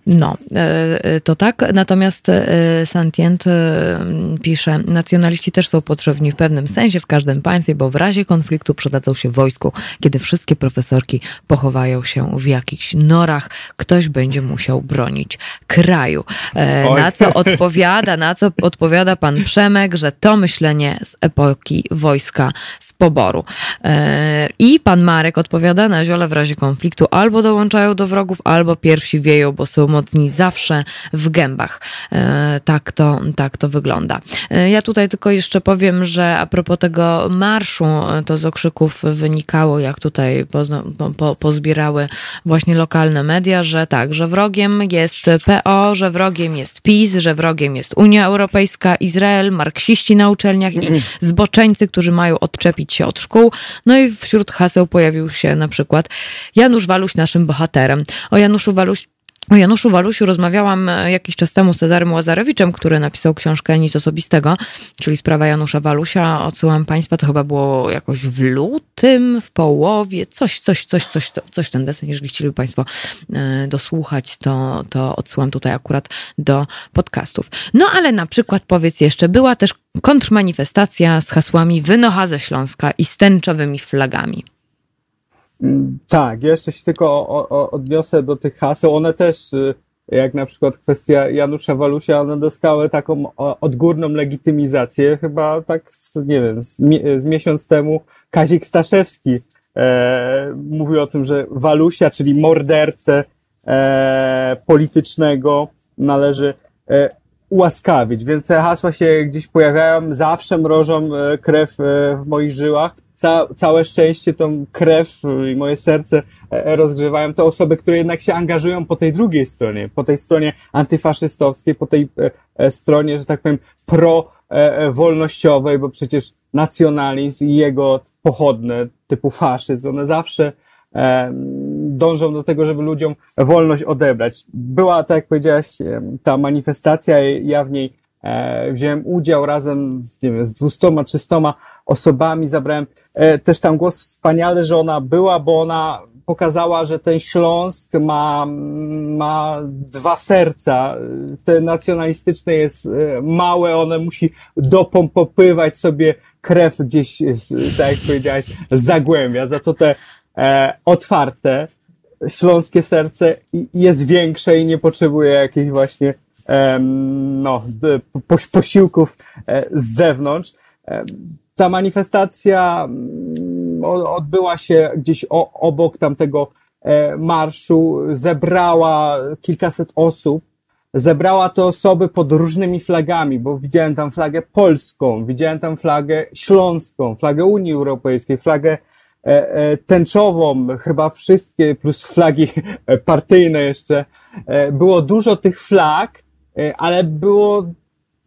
No, e, to tak. Natomiast e, Santient e, pisze, nacjonaliści też są potrzebni w pewnym sensie w każdym państwie, bo w razie konfliktu przydadzą się wojsku. Kiedy wszystkie profesorki pochowają się w jakichś norach, ktoś będzie musiał bronić kraju. E. Na co odpowiada, na co odpowiada pan Przemek, że to myślenie z epoki wojska poboru. E, I pan Marek odpowiada na ziole w razie konfliktu albo dołączają do wrogów, albo pierwsi wieją, bo są mocni zawsze w gębach. E, Tak to, tak to wygląda. E, Ja tutaj tylko jeszcze powiem, że a propos tego marszu, to z okrzyków wynikało, jak tutaj pozna, po, po, pozbierały właśnie lokalne media, że tak, że wrogiem jest PO, że wrogiem jest PiS, że wrogiem jest Unia Europejska, Izrael, marksiści na uczelniach i zboczeńcy, którzy mają odczepić się od szkół. No i wśród haseł pojawił się na przykład Janusz Waluś naszym bohaterem. O Januszu Waluś o Januszu Walusiu rozmawiałam e, jakiś czas temu z Cezarym Łazarewiczem, który napisał książkę Nic Osobistego, czyli sprawa Janusza Walusia. Odsyłam Państwa, to chyba było jakoś w lutym, w połowie, coś, coś, coś, coś, to- coś ten desen. Jeżeli chcieliby Państwo e, dosłuchać, to, to odsyłam tutaj akurat do podcastów. No ale na przykład powiedz jeszcze, była też kontrmanifestacja z hasłami Wynocha ze Śląska i z tęczowymi flagami. Tak, jeszcze się tylko o, o, odniosę do tych haseł. One też, y, jak na przykład kwestia Janusza Walusia, one dostały taką odgórną legitymizację. Chyba tak, z, nie wiem, z, z miesiąc temu Kazik Staszewski e, mówił o tym, że Walusia, czyli mordercę e, politycznego, należy e, ułaskawić. Więc te hasła się gdzieś pojawiają, zawsze mrożą e, krew e, w moich żyłach. Ca, całe szczęście tą krew e, i moje serce e, rozgrzewają te osoby, które jednak się angażują po tej drugiej stronie, po tej stronie antyfaszystowskiej, po tej e, e, stronie, że tak powiem, pro-wolnościowej, bo przecież nacjonalizm i jego pochodne typu faszyzm, one zawsze e, dążą do tego, żeby ludziom wolność odebrać. Była, tak jak powiedziałaś, ta manifestacja, ja w niej e, wziąłem udział razem z, nie wiem, z 200, 300 osobami, zabrałem e, też tam głos wspaniale, że ona była, bo ona pokazała, że ten Śląsk ma, ma dwa serca. Te nacjonalistyczne jest e, małe, one musi dopompopywać sobie krew gdzieś, tak jak powiedziałaś, zagłębia. Za to te e, otwarte, śląskie serce jest większe i nie potrzebuje jakichś właśnie no, posiłków e, z zewnątrz. Ta manifestacja mm, odbyła się gdzieś obok tamtego e, marszu, zebrała kilkaset osób. Zebrała te osoby pod różnymi flagami, bo widziałem tam flagę polską, widziałem tam flagę śląską, flagę Unii Europejskiej, flagę e, tęczową, chyba wszystkie, plus flagi partyjne jeszcze. Było dużo tych flag, ale było,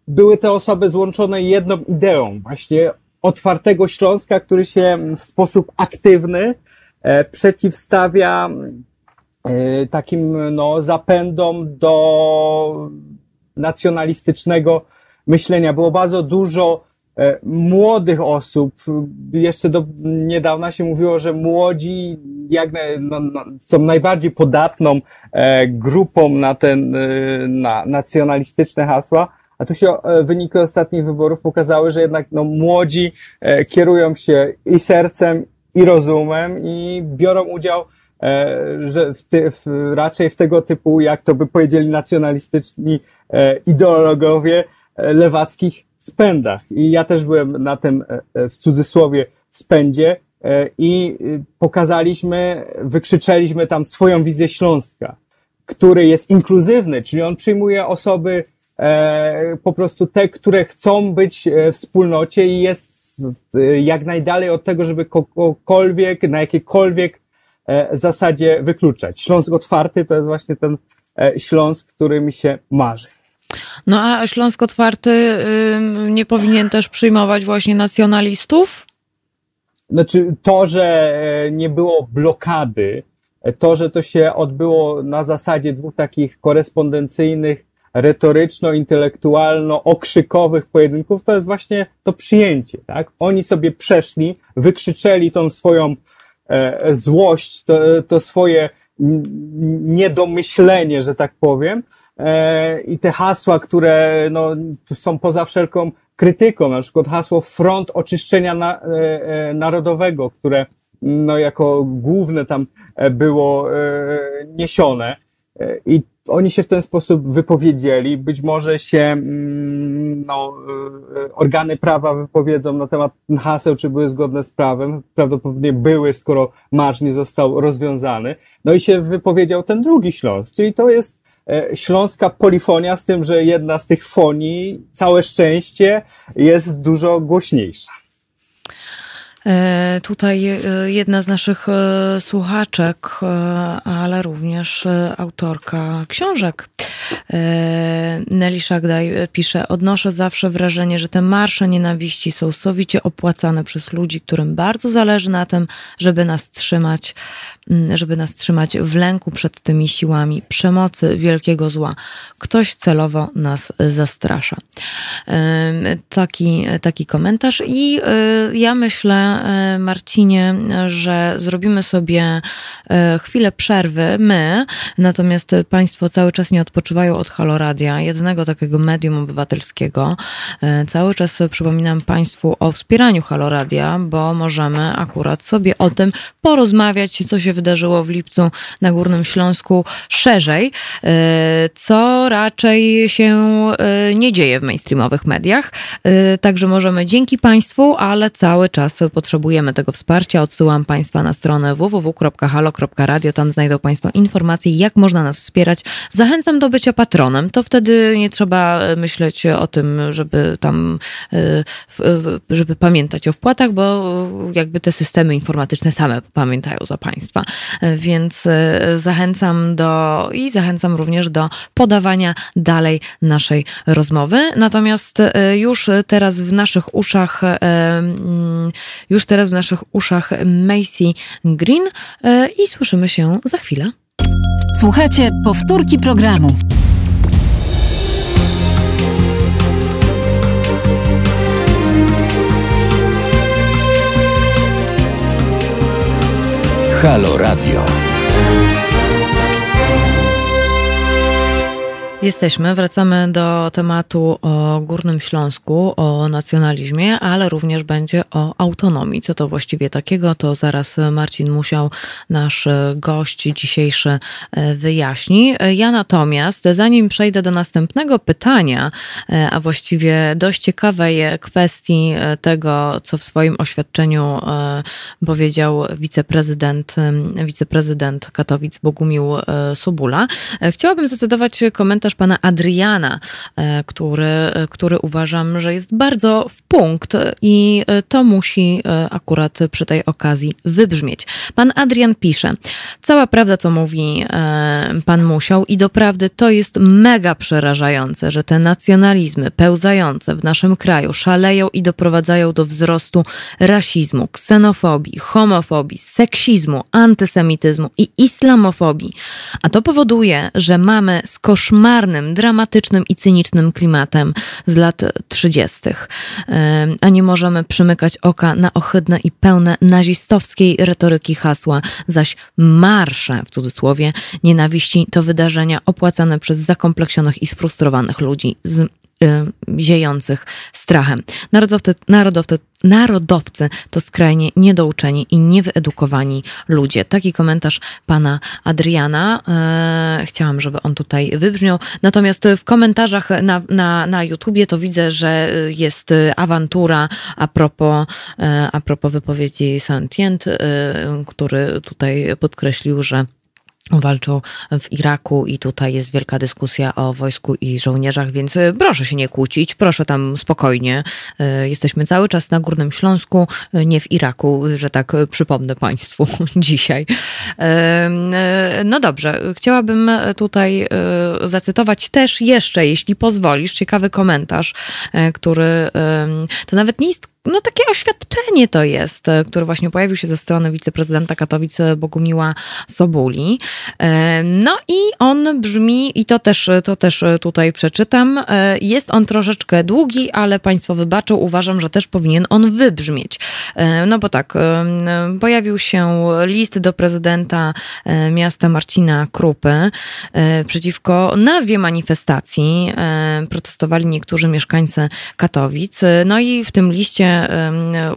były te osoby złączone jedną ideą, właśnie otwartego Śląska, który się w sposób aktywny e, przeciwstawia e, takim no, zapędom do nacjonalistycznego myślenia. Było bardzo dużo e, młodych osób. Jeszcze do niedawna się mówiło, że młodzi jak, no, no, są najbardziej podatną e, grupą na ten, e, na nacjonalistyczne hasła, a tu się e, wyniki ostatnich wyborów pokazały, że jednak no, młodzi e, kierują się i sercem, i rozumem i biorą udział e, że w ty, w, raczej w tego typu, jak to by powiedzieli nacjonalistyczni e, ideologowie e, lewackich spędach. I ja też byłem na tym e, e, w cudzysłowie spędzie e, i y, pokazaliśmy, wykrzyczeliśmy tam swoją wizję Śląska, który jest inkluzywny, czyli on przyjmuje osoby po prostu te, które chcą być w wspólnocie i jest jak najdalej od tego, żeby kogokolwiek, na jakiejkolwiek zasadzie wykluczać. Śląsk otwarty to jest właśnie ten Śląsk, który mi się marzy. No a Śląsk Otwarty nie powinien też przyjmować właśnie nacjonalistów? Znaczy to, że e, nie było blokady, e, to, że to się odbyło na zasadzie dwóch takich korespondencyjnych, retoryczno-intelektualno-okrzykowych pojedynków, to jest właśnie to przyjęcie, tak? Oni sobie przeszli, wykrzyczeli tą swoją e, złość, to, to swoje niedomyślenie, że tak powiem, i te hasła, które no, są poza wszelką krytyką, na przykład hasło Front Oczyszczenia na, e, e, Narodowego, które no, jako główne tam było niesione i oni się w ten sposób wypowiedzieli. Być może się mm, no, organy prawa wypowiedzą na temat haseł, czy były zgodne z prawem. Prawdopodobnie były, skoro marsz nie został rozwiązany. No i się wypowiedział ten drugi Śląsk, czyli to jest E, śląska polifonia, z tym, że jedna z tych fonii, całe szczęście, jest dużo głośniejsza. E, tutaj e, jedna z naszych słuchaczek, ale również autorka książek, Nelly Szagdaj pisze, odnoszę zawsze wrażenie, że te marsze nienawiści są sowicie opłacane przez ludzi, którym bardzo zależy na tym, żeby nas trzymać żeby nas trzymać w lęku przed tymi siłami przemocy, wielkiego zła. Ktoś celowo nas zastrasza. Taki, taki komentarz. I y, ja myślę, y, Marcinie, że zrobimy sobie y, chwilę przerwy, my, natomiast Państwo cały czas nie odpoczywają od Haloradia, jednego takiego medium obywatelskiego. Cały czas przypominam Państwu o wspieraniu Haloradia, bo możemy akurat sobie o tym porozmawiać, co się wydarzyło w lipcu na Górnym Śląsku szerzej, e, co raczej się e, nie dzieje w mainstreamowych mediach. E, także możemy dzięki Państwu, ale cały czas potrzebujemy tego wsparcia. Odsyłam Państwa na stronę www.halo.radio. Tam znajdą Państwo informacje, jak można nas wspierać. Zachęcam do bycia patronem. To wtedy nie trzeba myśleć o tym, żeby tam, żeby pamiętać o wpłatach, bo jakby te systemy informatyczne same pamiętają za Państwa. Więc e, zachęcam do i zachęcam również do podawania dalej naszej rozmowy. Natomiast e, już teraz w naszych uszach, e, mm, już teraz w naszych uszach Macy Green i słyszymy się za chwilę. Słuchajcie powtórki programu. Halo Radio. Jesteśmy, wracamy do tematu o Górnym Śląsku, o nacjonalizmie, ale również będzie o autonomii. Co to właściwie takiego, to zaraz Marcin Musiał, nasz gość dzisiejszy, e, wyjaśni. Ja natomiast, zanim przejdę do następnego pytania, e, a właściwie dość ciekawej kwestii e, tego, co w swoim oświadczeniu powiedział wiceprezydent, wiceprezydent Katowic Bogumił Sobula, chciałabym zdecydować komentarz pana Adriana, e, który, e, który uważam, że jest bardzo w punkt i e, to musi akurat przy tej okazji wybrzmieć. Pan Adrian pisze, cała prawda, co mówi pan Musiał i doprawdy to jest mega przerażające, że te nacjonalizmy pełzające w naszym kraju szaleją i doprowadzają do wzrostu rasizmu, ksenofobii, homofobii, seksizmu, antysemityzmu i islamofobii. A to powoduje, że mamy skoszmarne koszmarnym, dramatycznym i cynicznym klimatem z lat 30. A nie możemy przymykać oka na ohydne i pełne nazistowskiej retoryki hasła, zaś marsze, w cudzysłowie, nienawiści to wydarzenia opłacane przez zakompleksionych i sfrustrowanych ludzi z ziejących strachem. Narodowcy, narodowcy, narodowcy to skrajnie niedouczeni i niewyedukowani ludzie. Taki komentarz pana Adriana. E, chciałam, żeby on tutaj wybrzmiał. Natomiast w komentarzach na, na, na YouTubie to widzę, że jest awantura a propos, e, a propos wypowiedzi Santient, który tutaj podkreślił, że walczą w Iraku i tutaj jest wielka dyskusja o wojsku i żołnierzach, więc e, proszę się nie kłócić, proszę tam spokojnie. E, jesteśmy cały czas na Górnym Śląsku, e, nie w Iraku, że tak przypomnę Państwu dzisiaj. No dobrze, chciałabym tutaj zacytować też jeszcze, jeśli pozwolisz, ciekawy komentarz, który to nawet nie jest no takie oświadczenie to jest, e, które właśnie pojawił się ze strony wiceprezydenta Katowic Bogumiła Sobuli. E, no i on brzmi, i to też, to też tutaj przeczytam, e, jest on troszeczkę długi, ale Państwo wybaczą, uważam, że też powinien on wybrzmieć. No bo tak, pojawił się list do prezydenta miasta Marcina Krupy przeciwko nazwie manifestacji. Protestowali niektórzy mieszkańcy Katowic. No i w tym liście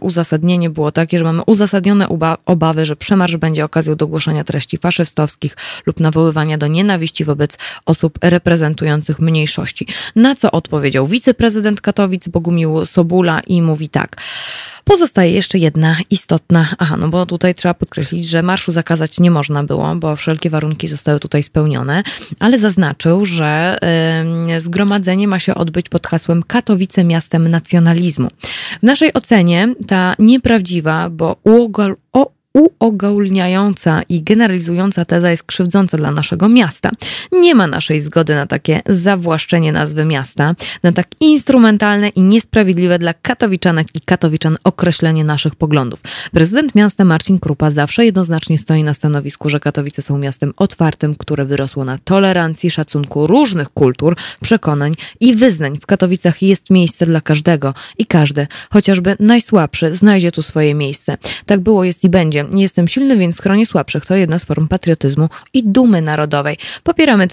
uzasadnienie było takie, że mamy uzasadnione obawy, że przemarsz będzie okazją do głoszenia treści faszystowskich lub nawoływania do nienawiści wobec osób reprezentujących mniejszości. Na co odpowiedział wiceprezydent Katowic Bogumił Sobula i mówi tak. Pozostaje jeszcze jedna istotna, aha, no bo tutaj trzeba podkreślić, że marszu zakazać nie można było, bo wszelkie warunki zostały tutaj spełnione, ale zaznaczył, że zgromadzenie ma się odbyć pod hasłem Katowice miastem nacjonalizmu. W naszej ocenie ta nieprawdziwa, bo uogólniająca i generalizująca teza jest krzywdząca dla naszego miasta. Nie ma naszej zgody na takie zawłaszczenie nazwy miasta, na tak instrumentalne i niesprawiedliwe dla katowiczanek i katowiczan określenie naszych poglądów. Prezydent miasta Marcin Krupa zawsze jednoznacznie stoi na stanowisku, że Katowice są miastem otwartym, które wyrosło na tolerancji, szacunku różnych kultur, przekonań i wyznań. W Katowicach jest miejsce dla każdego i każdy, chociażby najsłabszy, znajdzie tu swoje miejsce. Tak było, jest i będzie nie jestem silny, więc chronię słabszych. To jedna z form patriotyzmu i dumy narodowej. Popieramy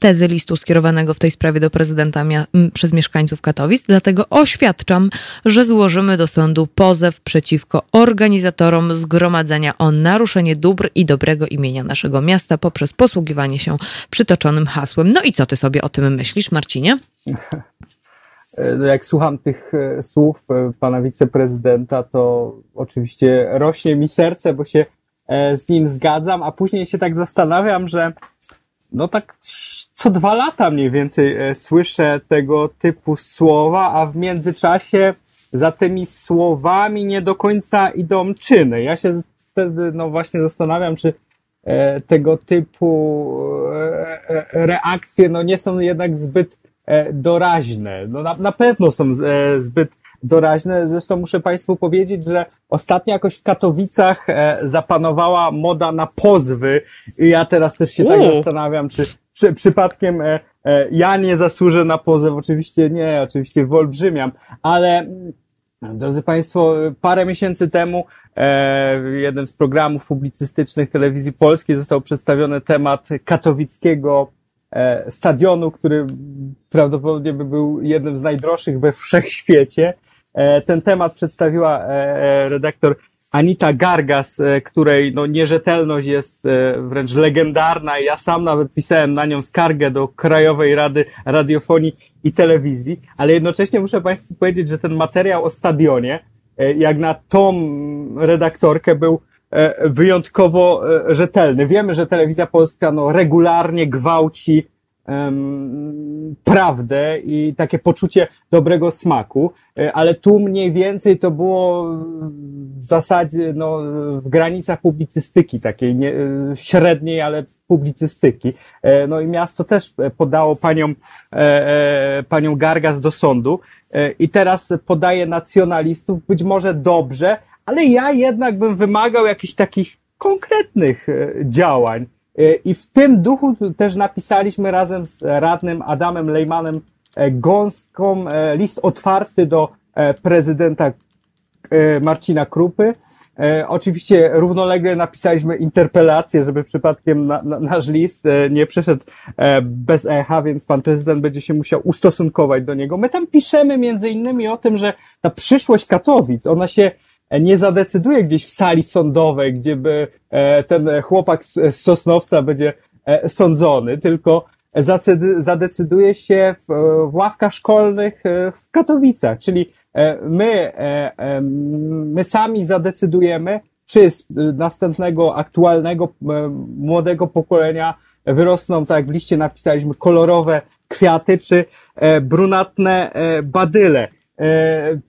tezy, listu skierowanego w tej sprawie do prezydenta przez mieszkańców Katowic, dlatego oświadczam, że złożymy do sądu pozew przeciwko organizatorom zgromadzenia o naruszenie dóbr i dobrego imienia naszego miasta poprzez posługiwanie się przytoczonym hasłem. No i co ty sobie o tym myślisz, Marcinie? E, no jak słucham tych e, słów e, pana wiceprezydenta, to oczywiście rośnie mi serce, bo się z nim zgadzam, a później się tak zastanawiam, że no tak co dwa lata mniej więcej słyszę tego typu słowa, a w międzyczasie za tymi słowami nie do końca idą czyny. Ja się wtedy no właśnie zastanawiam, czy tego typu reakcje no nie są jednak zbyt doraźne. No na, na pewno są e, zbyt doraźne. Zresztą muszę Państwu powiedzieć, że ostatnio jakoś w Katowicach e, zapanowała moda na pozwy i ja teraz też się tak zastanawiam, czy przy, przypadkiem ja nie zasłużę na pozew. Oczywiście nie, oczywiście wyolbrzymiam, ale Drodzy Państwo, parę miesięcy temu w jednym z programów publicystycznych telewizji polskiej został przedstawiony temat katowickiego E, stadionu, który prawdopodobnie by był jednym z najdroższych we wszechświecie. E, ten temat przedstawiła e, redaktor Anita Gargas, której no, nierzetelność jest wręcz legendarna. Ja sam nawet pisałem na nią skargę do Krajowej Rady Radiofonii i Telewizji, ale jednocześnie muszę Państwu powiedzieć, że ten materiał o stadionie, jak na tą redaktorkę był E, wyjątkowo e, rzetelny. Wiemy, że telewizja polska no, regularnie gwałci um, prawdę i takie poczucie dobrego smaku, e, ale tu mniej więcej to było w zasadzie no, w granicach publicystyki, takiej nie, średniej, ale publicystyki. No i miasto też podało panią, panią Gargas do sądu i teraz podaje nacjonalistów, być może dobrze, ale ja jednak bym wymagał jakichś takich konkretnych e, działań. I w tym duchu też napisaliśmy razem z radnym Adamem Lejmanem Gąską list otwarty do prezydenta Marcina Krupy, E, oczywiście równolegle napisaliśmy interpelację, żeby przypadkiem na, na, nasz list e, nie przeszedł e, bez echa, więc pan prezydent będzie się musiał ustosunkować do niego. My tam piszemy między innymi o tym, że ta przyszłość Katowic, ona się nie zadecyduje gdzieś w sali sądowej, gdzie by e, ten chłopak z, Sosnowca będzie e, sądzony, tylko zadecyduje się w, ławkach szkolnych e, w Katowicach, czyli my, my sami zadecydujemy, czy z następnego aktualnego młodego pokolenia wyrosną, tak jak w liście napisaliśmy, kolorowe kwiaty, czy brunatne badyle.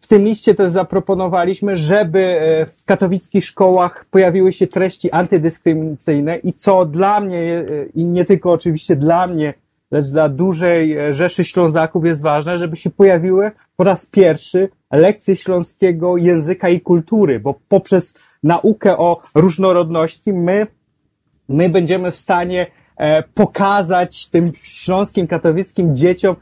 W tym liście też zaproponowaliśmy, żeby w katowickich szkołach pojawiły się treści antydyskryminacyjne i co dla mnie, i nie tylko oczywiście dla mnie, lecz dla dużej rzeszy Ślązaków jest ważne, żeby się pojawiły po raz pierwszy lekcje śląskiego języka i kultury, bo poprzez naukę o różnorodności my, my będziemy w stanie e, pokazać tym śląskim, katowickim dzieciom,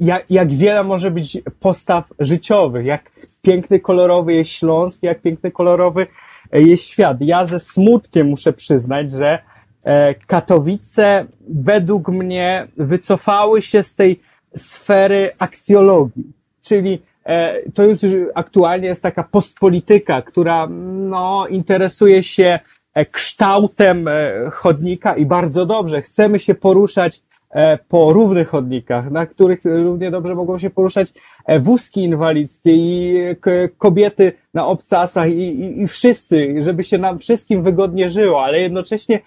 jak, jak wiele może być postaw życiowych, jak piękny, kolorowy jest Śląsk, jak piękny, kolorowy jest świat. Ja ze smutkiem muszę przyznać, że e, Katowice według mnie wycofały się z tej sfery aksjologii, czyli E, to już aktualnie jest taka postpolityka, która no, interesuje się e, kształtem e, chodnika i bardzo dobrze. Chcemy się poruszać po równych chodnikach, na których równie dobrze mogą się poruszać wózki inwalidzkie i kobiety na obcasach i, i, i wszyscy, żeby się nam wszystkim wygodnie żyło, ale jednocześnie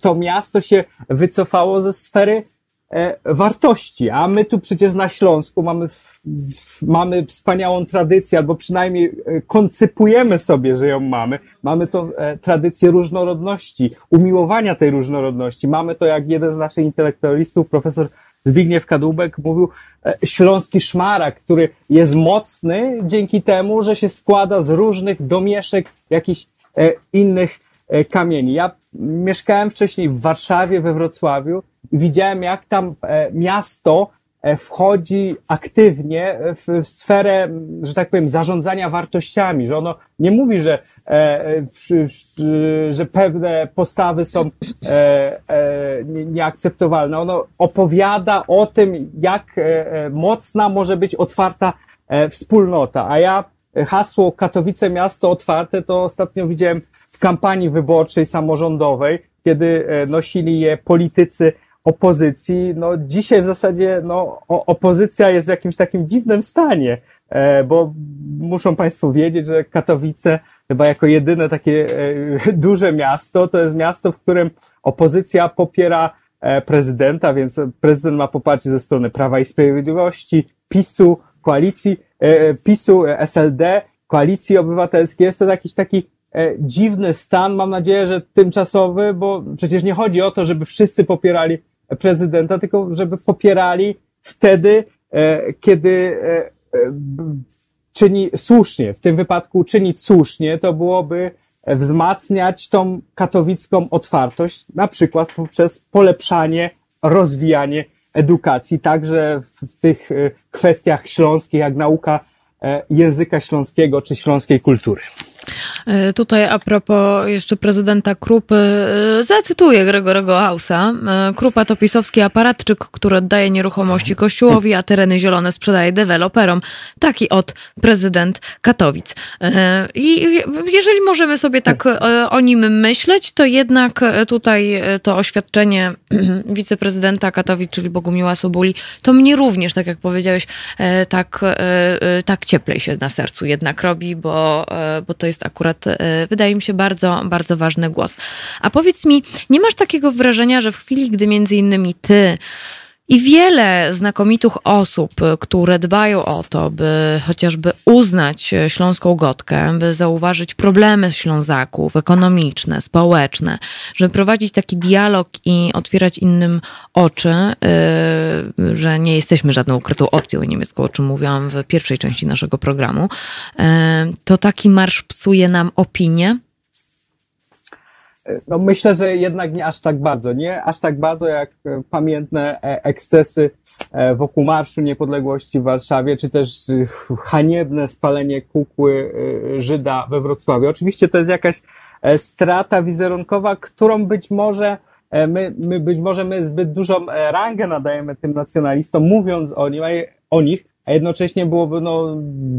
to miasto się wycofało ze sfery E, wartości, a my tu przecież na Śląsku mamy, mamy wspaniałą tradycję, albo przynajmniej e, koncypujemy sobie, że ją mamy. Mamy tą e, tradycję różnorodności, umiłowania tej różnorodności. Mamy to, jak jeden z naszych intelektualistów, profesor Zbigniew Kadłubek mówił, śląski szmarak, który jest mocny dzięki temu, że się składa z różnych domieszek jakichś innych kamieni. Ja mieszkałem wcześniej w Warszawie, we Wrocławiu i widziałem, jak tam e, miasto e, wchodzi aktywnie w sferę, że tak powiem, zarządzania wartościami, że ono nie mówi, że, e, że pewne postawy są nieakceptowalne. Ono opowiada o tym, jak mocna może być otwarta wspólnota. A ja hasło Katowice miasto otwarte to ostatnio widziałem kampanii wyborczej samorządowej, kiedy nosili je politycy opozycji, no dzisiaj w zasadzie no, opozycja jest w jakimś takim dziwnym stanie, e, bo muszą Państwo wiedzieć, że Katowice chyba jako jedyne takie e, duże miasto, to jest miasto, w którym opozycja popiera e, prezydenta, więc prezydent ma poparcie ze strony Prawa i Sprawiedliwości, PiSu, koalicji, PiSu, SLD, koalicji obywatelskiej. Jest to jakiś taki dziwny stan, mam nadzieję, że tymczasowy, bo przecież nie chodzi o to, żeby wszyscy popierali prezydenta, tylko żeby popierali wtedy, e, kiedy e, e, czyni słusznie, w tym wypadku czynić słusznie, to byłoby wzmacniać tą katowicką otwartość, na przykład poprzez polepszanie, rozwijanie edukacji, także w tych kwestiach śląskich, jak nauka języka śląskiego czy śląskiej kultury. E, tutaj a propos jeszcze prezydenta Krupy, e, zacytuję Gregorego Hausa. E, Krupa to pisowski aparatczyk, który oddaje nieruchomości kościółowi, a tereny zielone sprzedaje deweloperom. Taki od prezydent Katowic. I jeżeli możemy sobie tak o nim myśleć, to jednak tutaj to oświadczenie wiceprezydenta Katowic, czyli Bogumiła Sobuli, to mnie również, tak jak powiedziałeś, tak, tak cieplej się na sercu jednak robi, bo, bo to jest jest akurat, e, wydaje mi się, bardzo, bardzo ważny głos. A powiedz mi, nie masz takiego wrażenia, że w chwili, gdy między innymi ty i wiele znakomitych osób, które dbają o to, by chociażby uznać śląską gotkę, by zauważyć problemy Ślązaków ekonomiczne, społeczne, żeby prowadzić taki dialog i otwierać innym oczy, yy, że nie jesteśmy żadną ukrytą opcją niemiecką, o czym mówiłam w pierwszej części naszego programu, to taki marsz psuje nam opinię? No myślę, że jednak nie aż tak bardzo, nie aż tak bardzo jak e, pamiętne e, ekscesy e, wokół Marszu Niepodległości w Warszawie, czy też haniebne spalenie kukły Żyda we Wrocławiu. Oczywiście to jest jakaś strata wizerunkowa, którą być może my, my być może my zbyt dużą rangę nadajemy tym nacjonalistom, mówiąc o, o nich, a jednocześnie byłoby no,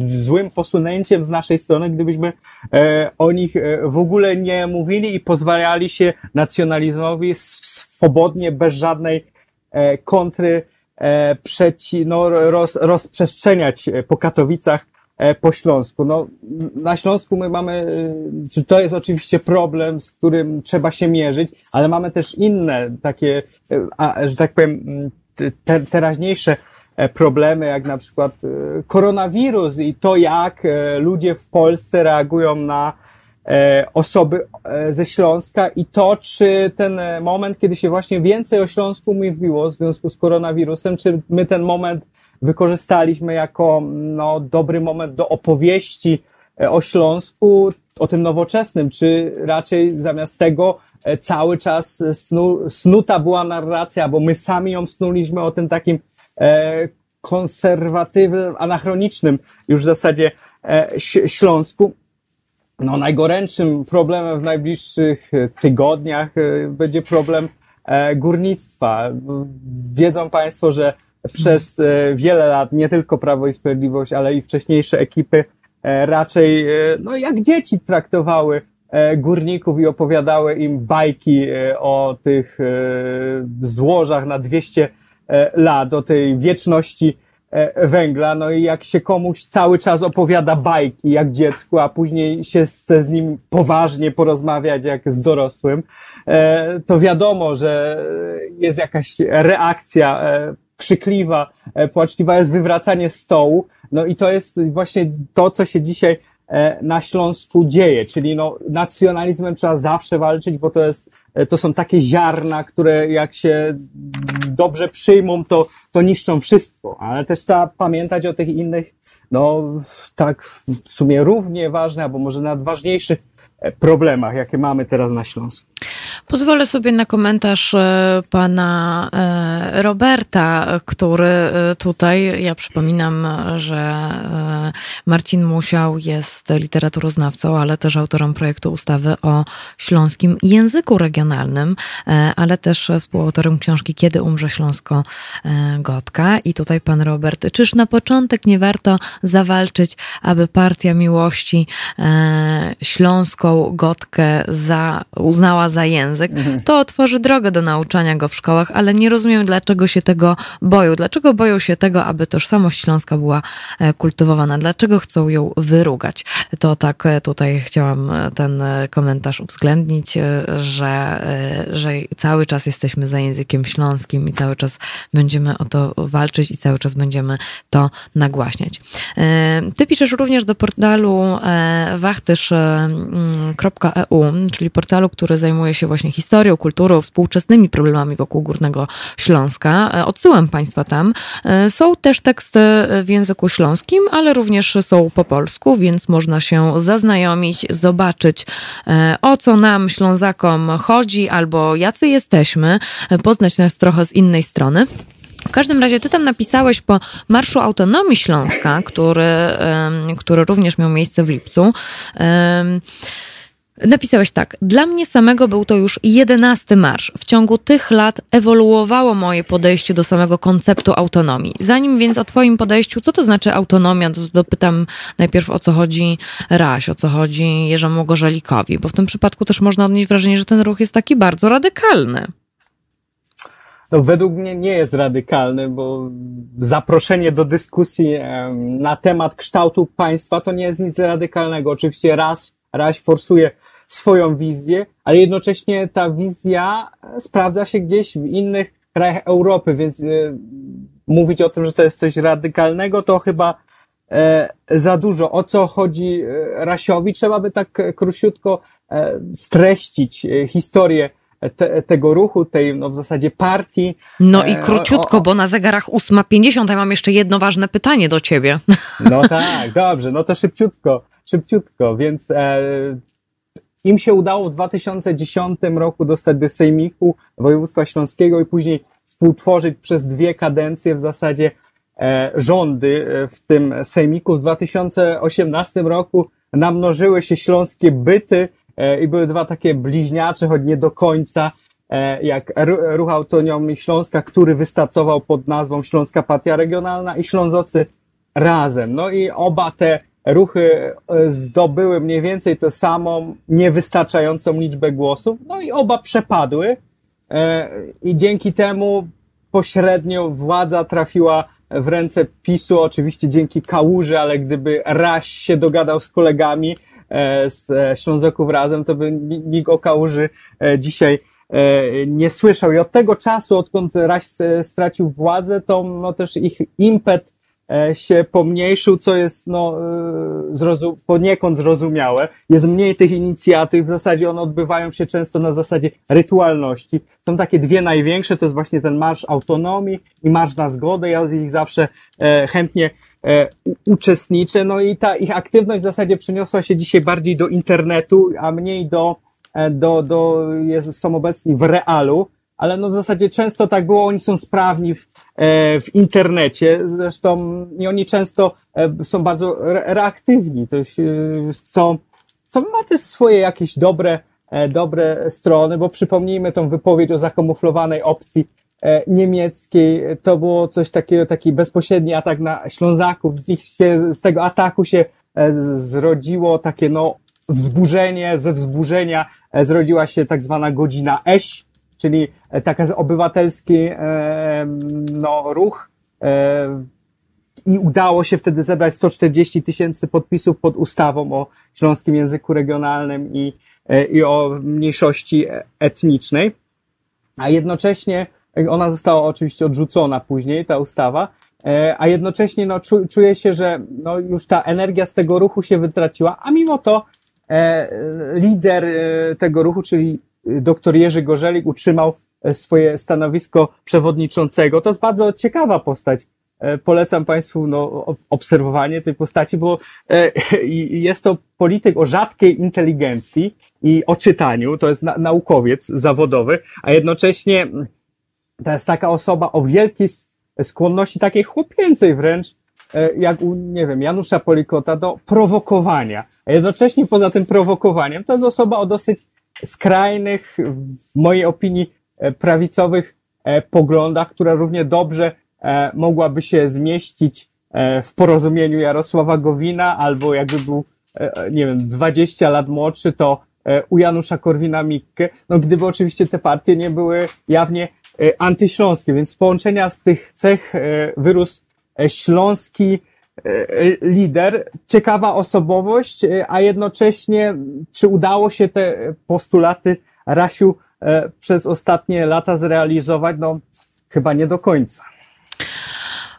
złym posunięciem z naszej strony, gdybyśmy e, o nich e, w ogóle nie mówili i pozwalali się nacjonalizmowi swobodnie, bez żadnej e, kontry e, przeci, no, roz, rozprzestrzeniać po Katowicach, e, po Śląsku. No, na Śląsku my mamy, e, czy to jest oczywiście problem, z którym trzeba się mierzyć, ale mamy też inne takie, a, że tak powiem, te, teraźniejsze E, problemy, jak na przykład e, koronawirus i to, jak e, ludzie w Polsce reagują na osoby ze Śląska i to, czy ten moment, kiedy się właśnie więcej o Śląsku mówiło w związku z koronawirusem, czy my ten moment wykorzystaliśmy jako no, dobry moment do opowieści o Śląsku, o tym nowoczesnym, czy raczej zamiast tego cały czas snu, snuta była narracja, bo my sami ją snuliśmy o tym takim E, konserwatywnym, anachronicznym już w zasadzie e, Śląsku. No, najgorętszym problemem w najbliższych tygodniach e, będzie problem górnictwa. Wiedzą Państwo, że przez wiele lat nie tylko Prawo i Sprawiedliwość, ale i wcześniejsze ekipy raczej, no jak dzieci traktowały górników i opowiadały im bajki o tych złożach na 200 E, lat, o tej wieczności e, węgla, no i jak się komuś cały czas opowiada bajki jak dziecku, a później się chce z nim poważnie porozmawiać jak z dorosłym, e, to wiadomo, że jest jakaś reakcja krzykliwa, płaczliwa, jest wywracanie stołu, no i to jest właśnie to, co się dzisiaj na Śląsku dzieje, czyli no, nacjonalizmem trzeba zawsze walczyć, bo to jest E, to są takie ziarna, które jak się dobrze przyjmą, to, to niszczą wszystko, ale też trzeba pamiętać o tych innych, no tak w sumie równie ważnych, albo może nawet ważniejszych e, problemach, jakie mamy teraz na Śląsku. Pozwolę sobie na komentarz e, pana e, Roberta, który e, tutaj, ja przypominam, że Marcin Musiał jest literaturoznawcą, ale też autorem projektu ustawy o śląskim języku regionalnym, ale też współautorem książki Kiedy umrze Śląsko-Gotka. I tutaj pan Robert, czyż na początek nie warto zawalczyć, aby Partia Miłości Śląską Gotkę za, uznała za język, mhm. to otworzy drogę do nauczania go w szkołach, ale nie rozumiem, dlaczego się tego boją. Dlaczego boją się tego, aby tożsamość śląska była e, kultywowana? Dlaczego chcą ją wyrugać? To tak e, tutaj chciałam e, ten komentarz uwzględnić, że, że cały czas jesteśmy za językiem śląskim i cały czas będziemy o to walczyć i cały czas będziemy to nagłaśniać. Ty piszesz również do portalu wachtysz.eu, czyli portalu, który zajmuje się właśnie historią, kulturą, współczesnymi problemami wokół Górnego Śląska. E, odsyłam Państwa tam. E, są też teksty w języku śląskim, ale również są po polsku, więc można się zaznajomić, zobaczyć e, o co nam Ślązakom chodzi albo jacy jesteśmy, poznać nas trochę z innej strony. W każdym razie ty tam napisałeś po Marszu Autonomii Śląska, który, który również miał miejsce w lipcu. Napisałeś tak. Dla mnie samego był to już jedenasty marsz. W ciągu tych lat ewoluowało moje podejście do samego konceptu autonomii. Zanim więc o Twoim podejściu, co to znaczy autonomia, to dopytam najpierw o co chodzi Raś, o co chodzi Jerzemu Gorzalikowi, bo w tym przypadku też można odnieść wrażenie, że ten ruch jest taki bardzo radykalny. No, według mnie nie jest radykalny, bo zaproszenie do dyskusji na temat kształtu państwa to nie jest nic radykalnego. Oczywiście raz, raz forsuje swoją wizję, ale jednocześnie ta wizja sprawdza się gdzieś w innych krajach Europy, więc y, mówić o tym, że to jest coś radykalnego, to chyba e, za dużo. O co chodzi e, Rasiowi? Trzeba by tak króciutko e, streścić historię te, tego ruchu, tej no w zasadzie partii. No i króciutko, o, o, bo na zegarach 8.50 ja mam jeszcze jedno ważne pytanie do ciebie. No tak, dobrze, no to szybciutko, szybciutko, więc im się udało w 2010 roku dostać do Sejmiku Województwa Śląskiego i później współtworzyć przez dwie kadencje w zasadzie e, rządy e, w tym Sejmiku. W 2018 roku namnożyły się śląskie byty e, i były dwa takie bliźniacze, choć nie do końca, jak Ru- Ruch Autonomii Śląska, który wystartował pod nazwą Śląska Partia Regionalna i Ślązocy razem. No i oba te ruchy e, zdobyły mniej więcej tę samą, niewystarczającą liczbę głosów, no i oba przepadły e, i dzięki temu pośrednio władza trafiła w ręce PiSu, oczywiście dzięki Kałuży, ale gdyby Raś się dogadał z kolegami e, z Ślązoków razem, to by ni- nikt o Kałuży dzisiaj nie słyszał. I od tego czasu, odkąd Raś stracił władzę, to no też ich impet się pomniejszył, co jest no, e, zrozum- poniekąd zrozumiałe. Jest mniej tych inicjatyw, w zasadzie one odbywają się często na zasadzie rytualności. Są takie dwie największe, to jest właśnie ten Marsz Autonomii i Marsz na Zgodę. Ja z nich zawsze e, chętnie e, uczestniczę. No i ta ich aktywność w zasadzie przeniosła się dzisiaj bardziej do internetu, a mniej do, e, do, do jest, są obecni w realu. Ale no w zasadzie często tak było, oni są sprawni w, e, w internecie, zresztą i oni często e, są bardzo re, reaktywni, to się, co, co ma też swoje jakieś dobre, e, dobre strony, bo przypomnijmy tą wypowiedź o zakamuflowanej opcji e, niemieckiej, to było coś takiego, taki bezpośredni atak na Ślązaków, z nich się, z tego ataku się e, zrodziło takie no wzburzenie, ze wzburzenia e, zrodziła się tak zwana godzina Eś, czyli e, taki obywatelski e, no, ruch e, i udało się wtedy zebrać 140 tysięcy podpisów pod ustawą o śląskim języku regionalnym i, i o mniejszości etnicznej, a jednocześnie ona została oczywiście odrzucona później, ta ustawa, a jednocześnie no, czu, czuję się, że no, już ta energia z tego ruchu się wytraciła, a mimo to lider tego ruchu, czyli dr Jerzy Gorzelik utrzymał e, swoje stanowisko przewodniczącego. To jest bardzo ciekawa postać. E, Polecam Państwu no, ob- obserwowanie tej postaci, bo e, jest to polityk o rzadkiej inteligencji i o czytaniu. To jest na, naukowiec zawodowy, a jednocześnie mm, to jest taka osoba o wielkiej skłonności, takiej chłopięcej wręcz, jak u, nie wiem, Janusza Polikota, do prowokowania. A jednocześnie poza tym prowokowaniem, to jest osoba o dosyć skrajnych, w mojej opinii, e, prawicowych e, poglądach, która równie dobrze e, mogłaby się zmieścić w porozumieniu Jarosława Gowina, albo jakby był, nie wiem, 20 lat młodszy, to u Janusza Korwina-Mikke, no gdyby oczywiście te partie nie były jawnie antyśląskie, więc z połączenia z tych cech wyrósł śląski lider, ciekawa osobowość, e, a jednocześnie czy udało się te postulaty Rasiu e, przez ostatnie lata zrealizować? No chyba nie do końca.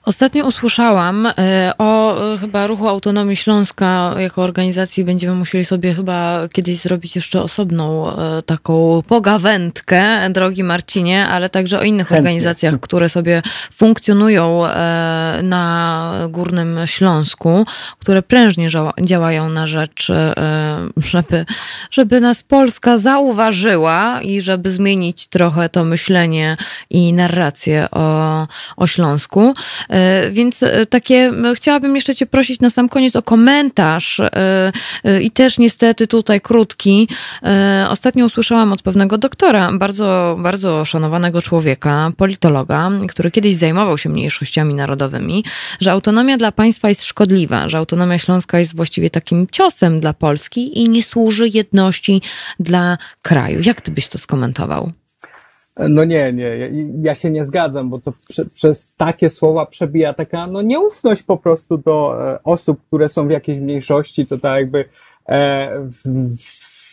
Ostatnio usłyszałam e, o e, chyba ruchu Autonomii Śląska jako organizacji. Będziemy musieli sobie chyba kiedyś zrobić jeszcze osobną e, taką pogawędkę, drogi Marcinie, ale także o innych Chętnie. organizacjach, które sobie funkcjonują na Górnym Śląsku, które prężnie działają na rzecz, żeby, żeby nas Polska zauważyła i żeby zmienić trochę to myślenie i narrację o, o Śląsku. E, Więc e, takie, chciałabym jeszcze Cię prosić na sam koniec o komentarz e, i też niestety tutaj krótki. Ostatnio usłyszałam od pewnego doktora, bardzo, bardzo szanowanego człowieka, politologa, który kiedyś zajmował się mniejszościami narodowymi, że autonomia dla państwa jest szkodliwa, że autonomia śląska jest właściwie takim ciosem dla Polski i nie służy jedności dla kraju. Jak Ty byś to skomentował? No nie, nie, ja, się nie zgadzam, bo to prze, przez takie słowa przebija taka no, nieufność po prostu do e, osób, które są w jakiejś mniejszości, to tak jakby e, w,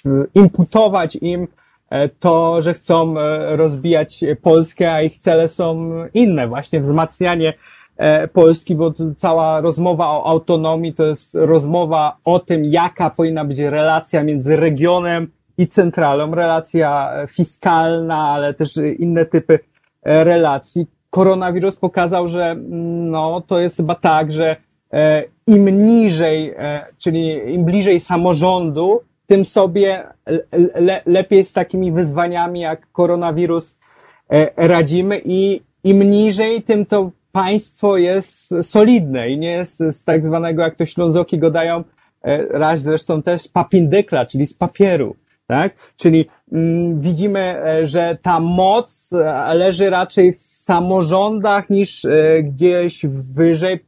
w, imputować im e, to, że chcą e, rozbijać Polskę, a ich cele są inne, właśnie wzmacnianie e, Polski, bo cała rozmowa o autonomii to jest rozmowa o tym, jaka powinna być relacja między regionem i centralą, relacja e, fiskalna, ale też inne typy e, relacji. Koronawirus pokazał, że mm, no, to jest chyba tak, że e, im niżej, czyli im bliżej samorządu, tym sobie le, lepiej z takimi wyzwaniami jak koronawirus radzimy i im niżej, tym to państwo jest solidne i nie jest z tak zwanego, jak to Ślązoki go dają, raz zresztą też papindykla, czyli z papieru tak? Czyli mm, widzimy, e, że ta moc e, leży raczej w samorządach niż e, gdzieś wyżej.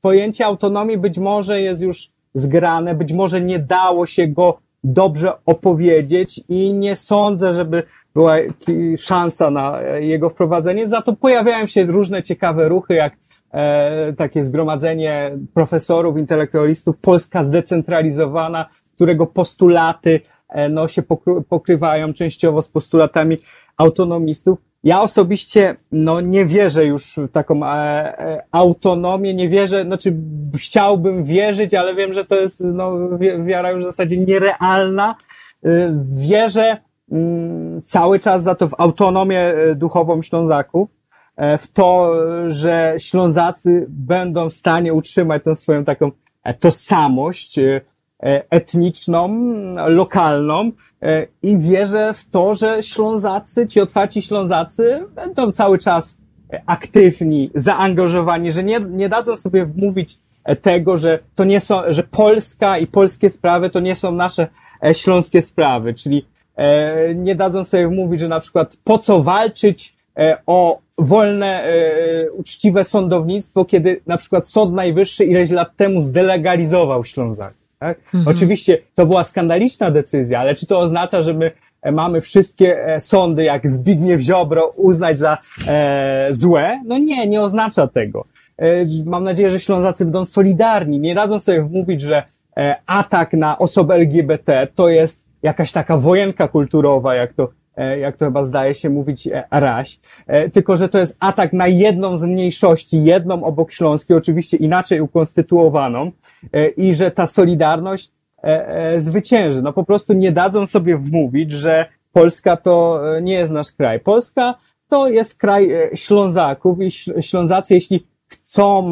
Pojęcie autonomii być może jest już zgrane, być może nie dało się go dobrze opowiedzieć i nie sądzę, żeby była szansa na jego wprowadzenie. Za to pojawiają się różne ciekawe ruchy, jak e, takie zgromadzenie profesorów, intelektualistów, Polska zdecentralizowana, którego postulaty no, się pokrywają częściowo z postulatami autonomistów. Ja osobiście no, nie wierzę już w taką e, e, autonomię, nie wierzę, znaczy chciałbym wierzyć, ale wiem, że to jest no, wiara już w zasadzie nierealna. Wierzę mm, cały czas za to w autonomię duchową Ślązaków, w to, że Ślązacy będą w stanie utrzymać tą swoją taką tożsamość, E, etniczną, lokalną e, i wierzę w to, że Ślązacy, ci otwarci Ślązacy będą cały czas aktywni, zaangażowani, że nie, nie dadzą sobie mówić tego, że to nie są, że Polska i polskie sprawy to nie są nasze e, śląskie sprawy, czyli nie dadzą sobie mówić, że na przykład po co walczyć o wolne, uczciwe sądownictwo, kiedy na przykład Sąd Najwyższy ileś lat temu zdelegalizował Ślązak. Tak? Mhm. Oczywiście to była skandaliczna decyzja, ale czy to oznacza, że my e, mamy wszystkie e, sądy, jak Zbigniew Ziobro, uznać za e, złe? No nie, nie oznacza tego. E, mam nadzieję, że Ślązacy będą solidarni. Nie radzą sobie mówić, że e, atak na osobę LGBT to jest jakaś taka wojenka kulturowa, jak to jak to chyba zdaje się mówić e, raś, e, tylko że to jest atak na jedną z mniejszości, jedną obok Śląskiej, oczywiście inaczej ukonstytuowaną i że ta solidarność zwycięży. No po prostu nie dadzą sobie wmówić, że Polska to nie jest nasz kraj. Polska to jest kraj Ślązaków i Ślązacy, jeśli chcą,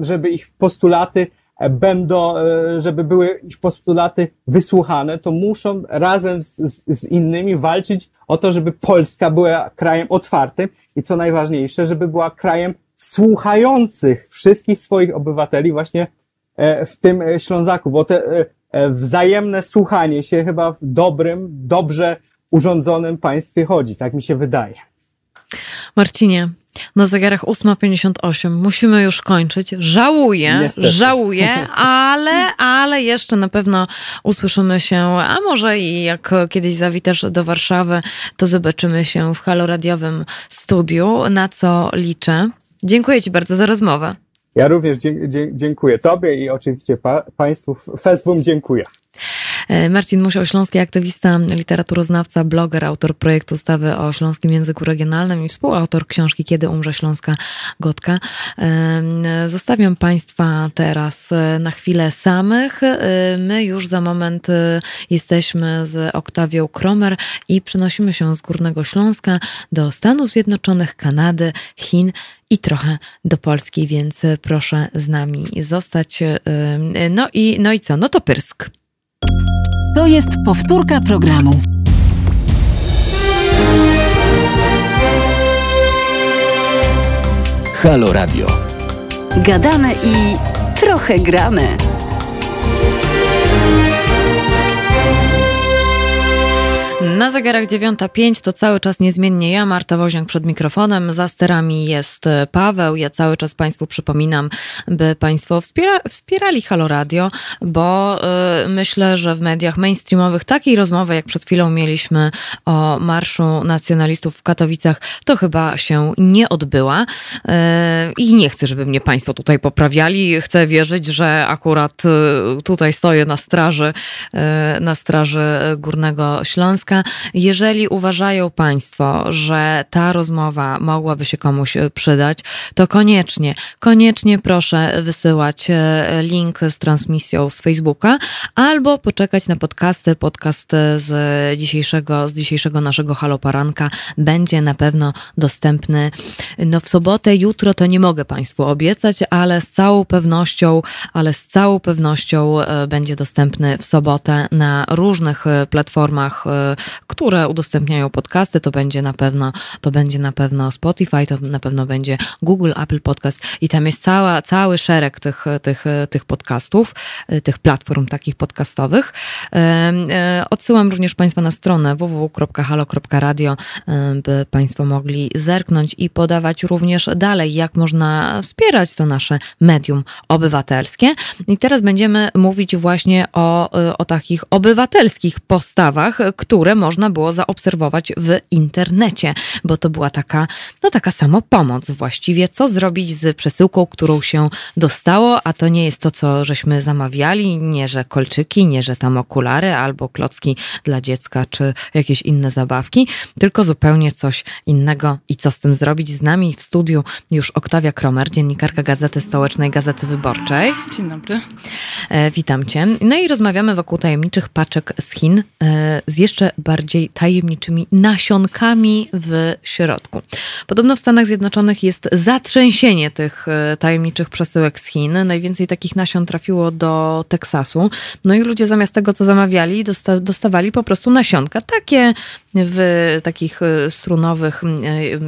żeby ich postulaty będą, e, żeby były ich postulaty wysłuchane, to muszą razem z, z, innymi walczyć o to, żeby Polska była krajem otwartym i co najważniejsze, żeby była krajem słuchających wszystkich swoich obywateli właśnie e, w tym e, Ślązaku, bo te wzajemne słuchanie się chyba w dobrym, dobrze urządzonym państwie chodzi, tak mi się wydaje. Marcinie, na zegarach 8.58. Musimy już kończyć. Żałuję, Niestety. żałuję, ale, ale jeszcze na pewno usłyszymy się, a może i jak kiedyś zawitasz do Warszawy, to zobaczymy się w haloradiowym studiu, na co liczę. Dziękuję Ci bardzo za rozmowę. Ja również dziękuję Tobie i oczywiście pa Państwu. Feswum dziękuję. E, Marcin Musiał, śląski aktywista, literaturoznawca, bloger, autor projektu ustawy o śląskim języku regionalnym i współautor książki Kiedy umrze śląska gotka. E, zostawiam Państwa teraz e, na chwilę samych. My już za moment jesteśmy z Oktawią Kromer i przenosimy się z Górnego Śląska do Stanów Zjednoczonych, Kanady, Chin i trochę do Polski, więc proszę z nami zostać. No i, no i co? No to Pyrsk. To jest powtórka programu. Halo Radio. Gadamy i trochę gramy. Na zegarach 9.05 to cały czas niezmiennie ja, Marta Woźniak przed mikrofonem. Za sterami jest e, Paweł. Ja cały czas Państwu przypominam, by Państwo wspiera, wspierali Halo Radio, bo y, myślę, że w mediach mainstreamowych takiej rozmowy, jak przed chwilą mieliśmy o Marszu Nacjonalistów w Katowicach, to chyba się nie odbyła. Y, I nie chcę, żeby mnie Państwo tutaj poprawiali. Chcę wierzyć, że akurat y, tutaj stoję na straży, na straży Górnego Śląska. Jeżeli uważają Państwo, że ta rozmowa mogłaby się komuś e, przydać, to koniecznie, koniecznie proszę wysyłać e, link z transmisją z Facebooka albo poczekać na podcasty. Podcast z dzisiejszego, z dzisiejszego naszego haloparanka będzie na pewno dostępny no w sobotę, jutro to nie mogę Państwu obiecać, ale z całą pewnością, ale z całą pewnością e, będzie dostępny w sobotę na różnych e, platformach, e, które udostępniają podcasty. To będzie na pewno, to będzie na pewno Spotify, to na pewno będzie Google, Apple Podcast i tam jest cała, cały szereg tych, tych, tych podcastów, tych platform takich podcastowych. Odsyłam również Państwa na stronę www.halo.radio, by Państwo mogli zerknąć i podawać również dalej, jak można wspierać to nasze medium obywatelskie. I teraz będziemy mówić właśnie o, o takich obywatelskich postawach, które można było zaobserwować w internecie, bo to była taka, no taka samopomoc właściwie, co zrobić z przesyłką, którą się dostało, a to nie jest to, co żeśmy zamawiali, nie, że kolczyki, nie, że tam okulary albo klocki dla dziecka, czy jakieś inne zabawki, tylko zupełnie coś innego i co z tym zrobić z nami w studiu już Oktawia Kromer, dziennikarka Gazety Stołecznej Gazety Wyborczej. Dzień dobry. E, witam Cię. No i rozmawiamy wokół tajemniczych paczek z Chin e, z jeszcze bardziej tajemniczymi nasionkami w środku. Podobno w Stanach Zjednoczonych jest zatrzęsienie tych e, tajemniczych przesyłek z Chin. Najwięcej takich nasion trafiło do Teksasu. No i ludzie zamiast tego, co zamawiali, dosta dostawali po prostu nasionka. Takie w takich strunowych,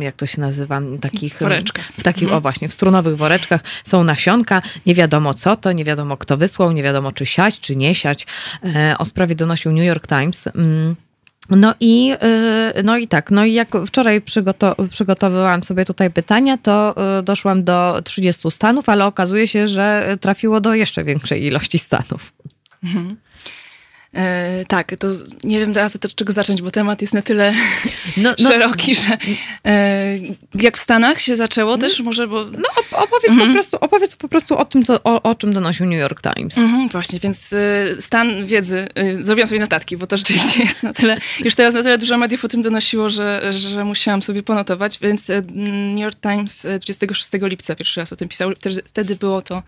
jak to się nazywa, takich... Woreczkach. W takich, mhm. o właśnie, w strunowych woreczkach są nasionka. Nie wiadomo co to, nie wiadomo kto wysłał, nie wiadomo czy siać, czy nie siać. O sprawie donosił New York Times. No i, no i tak, no i jak wczoraj przygoto przygotowywałam sobie tutaj pytania, to doszłam do 30 stanów, ale okazuje się, że trafiło do jeszcze większej ilości stanów. Mhm. E, tak, to nie wiem teraz od czego zacząć, bo temat jest na tyle no, no, szeroki, że e, jak w Stanach się zaczęło mhm. też może, bo... No opowiedz, mhm. po prostu, opowiedz po prostu o tym, co, o, o czym donosił New York Times. Mhm, właśnie, więc e, stan wiedzy, e, zrobiłam sobie notatki, bo to rzeczywiście jest na tyle, już teraz na tyle dużo mediów o tym donosiło, że, że musiałam sobie ponotować, więc e, New York Times 26 lipca pierwszy raz o tym pisał, wtedy było to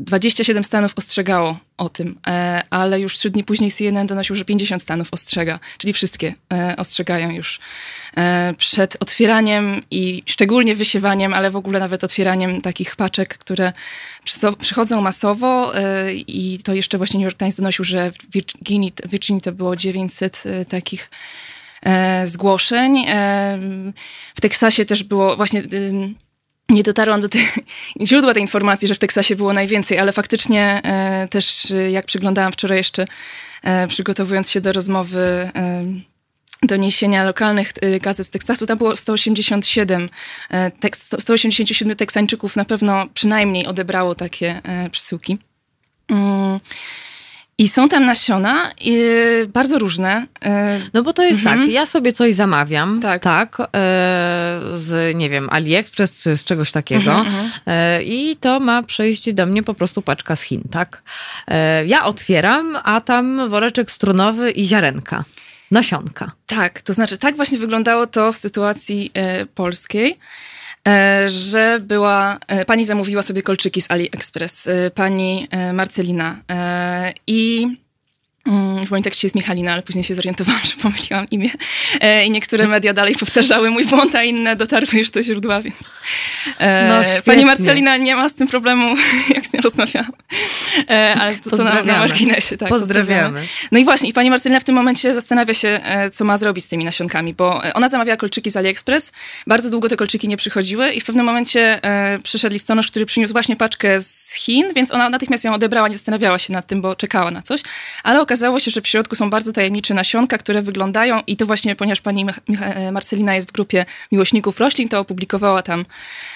27 stanów ostrzegało o tym, e, ale już trzy dni później CNN donosił, że 50 stanów ostrzega, czyli wszystkie e, ostrzegają już e, przed otwieraniem i szczególnie wysiewaniem, ale w ogóle nawet otwieraniem takich paczek, które przychodzą masowo i to jeszcze właśnie New York Times donosił, że w Virginii, w Virginii to było 900 takich zgłoszeń. W Teksasie też było właśnie nie dotarłam do źródła tej informacji, że w Teksasie było najwięcej, ale faktycznie e, też e, jak przyglądałam wczoraj jeszcze, e, przygotowując się do rozmowy, e, doniesienia lokalnych e, gazet z Teksasu, tam było 187, e, tek, 187 Teksańczyków na pewno przynajmniej odebrało takie przesyłki. Mm. I są tam nasiona yy, bardzo różne. Yy. No bo to jest mhm. tak, ja sobie coś zamawiam, tak, tak yy, z, nie wiem, AliExpress czy z czegoś takiego mhm, mhm. Y, i to ma przyjść do mnie po prostu paczka z Chin, tak? Ja otwieram, a tam woreczek strunowy i ziarenka, nasionka. Tak, to znaczy tak właśnie wyglądało to w sytuacji polskiej. E, że była, e, pani zamówiła sobie kolczyki z AliExpress, e, pani Marcelina i w moim tekście jest Michalina, ale później się zorientowałam, że pomyliłam imię. E, I niektóre media dalej powtarzały mój błąd, a inne dotarły już do źródła, więc. E, no, pani Marcelina nie ma z tym problemu, jak z nią rozmawiałam. E, ale to, to na, na marginesie. Tak, pozdrawiamy. No i właśnie, i pani Marcelina w tym momencie zastanawia się, co ma zrobić z tymi nasionkami, bo ona zamawiała kolczyki z AliExpress. Bardzo długo te kolczyki nie przychodziły i w pewnym momencie przyszedł listonosz, który przyniósł właśnie paczkę z Chin, więc ona natychmiast ją odebrała, nie zastanawiała się nad tym, bo czekała na coś. Ale okazało się, że w środku są bardzo tajemnicze nasionka, które wyglądają i to właśnie, ponieważ pani e, Marcelina jest w grupie miłośników roślin, to opublikowała tam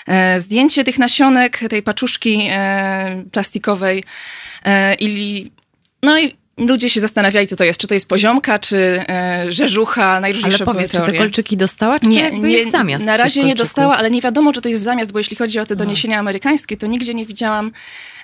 e, zdjęcie tych nasionek, tej paczuszki e, plastikowej i no i ludzie się zastanawiali, co to jest. Czy to jest poziomka, czy e, rzeżucha, najróżniejsze Ale powiedz, czy te kolczyki dostała, czy to jakby jest zamiast Na razie nie dostała, ale nie wiadomo, czy to jest zamiast, bo jeśli chodzi o te doniesienia amerykańskie, to nigdzie nie widziałam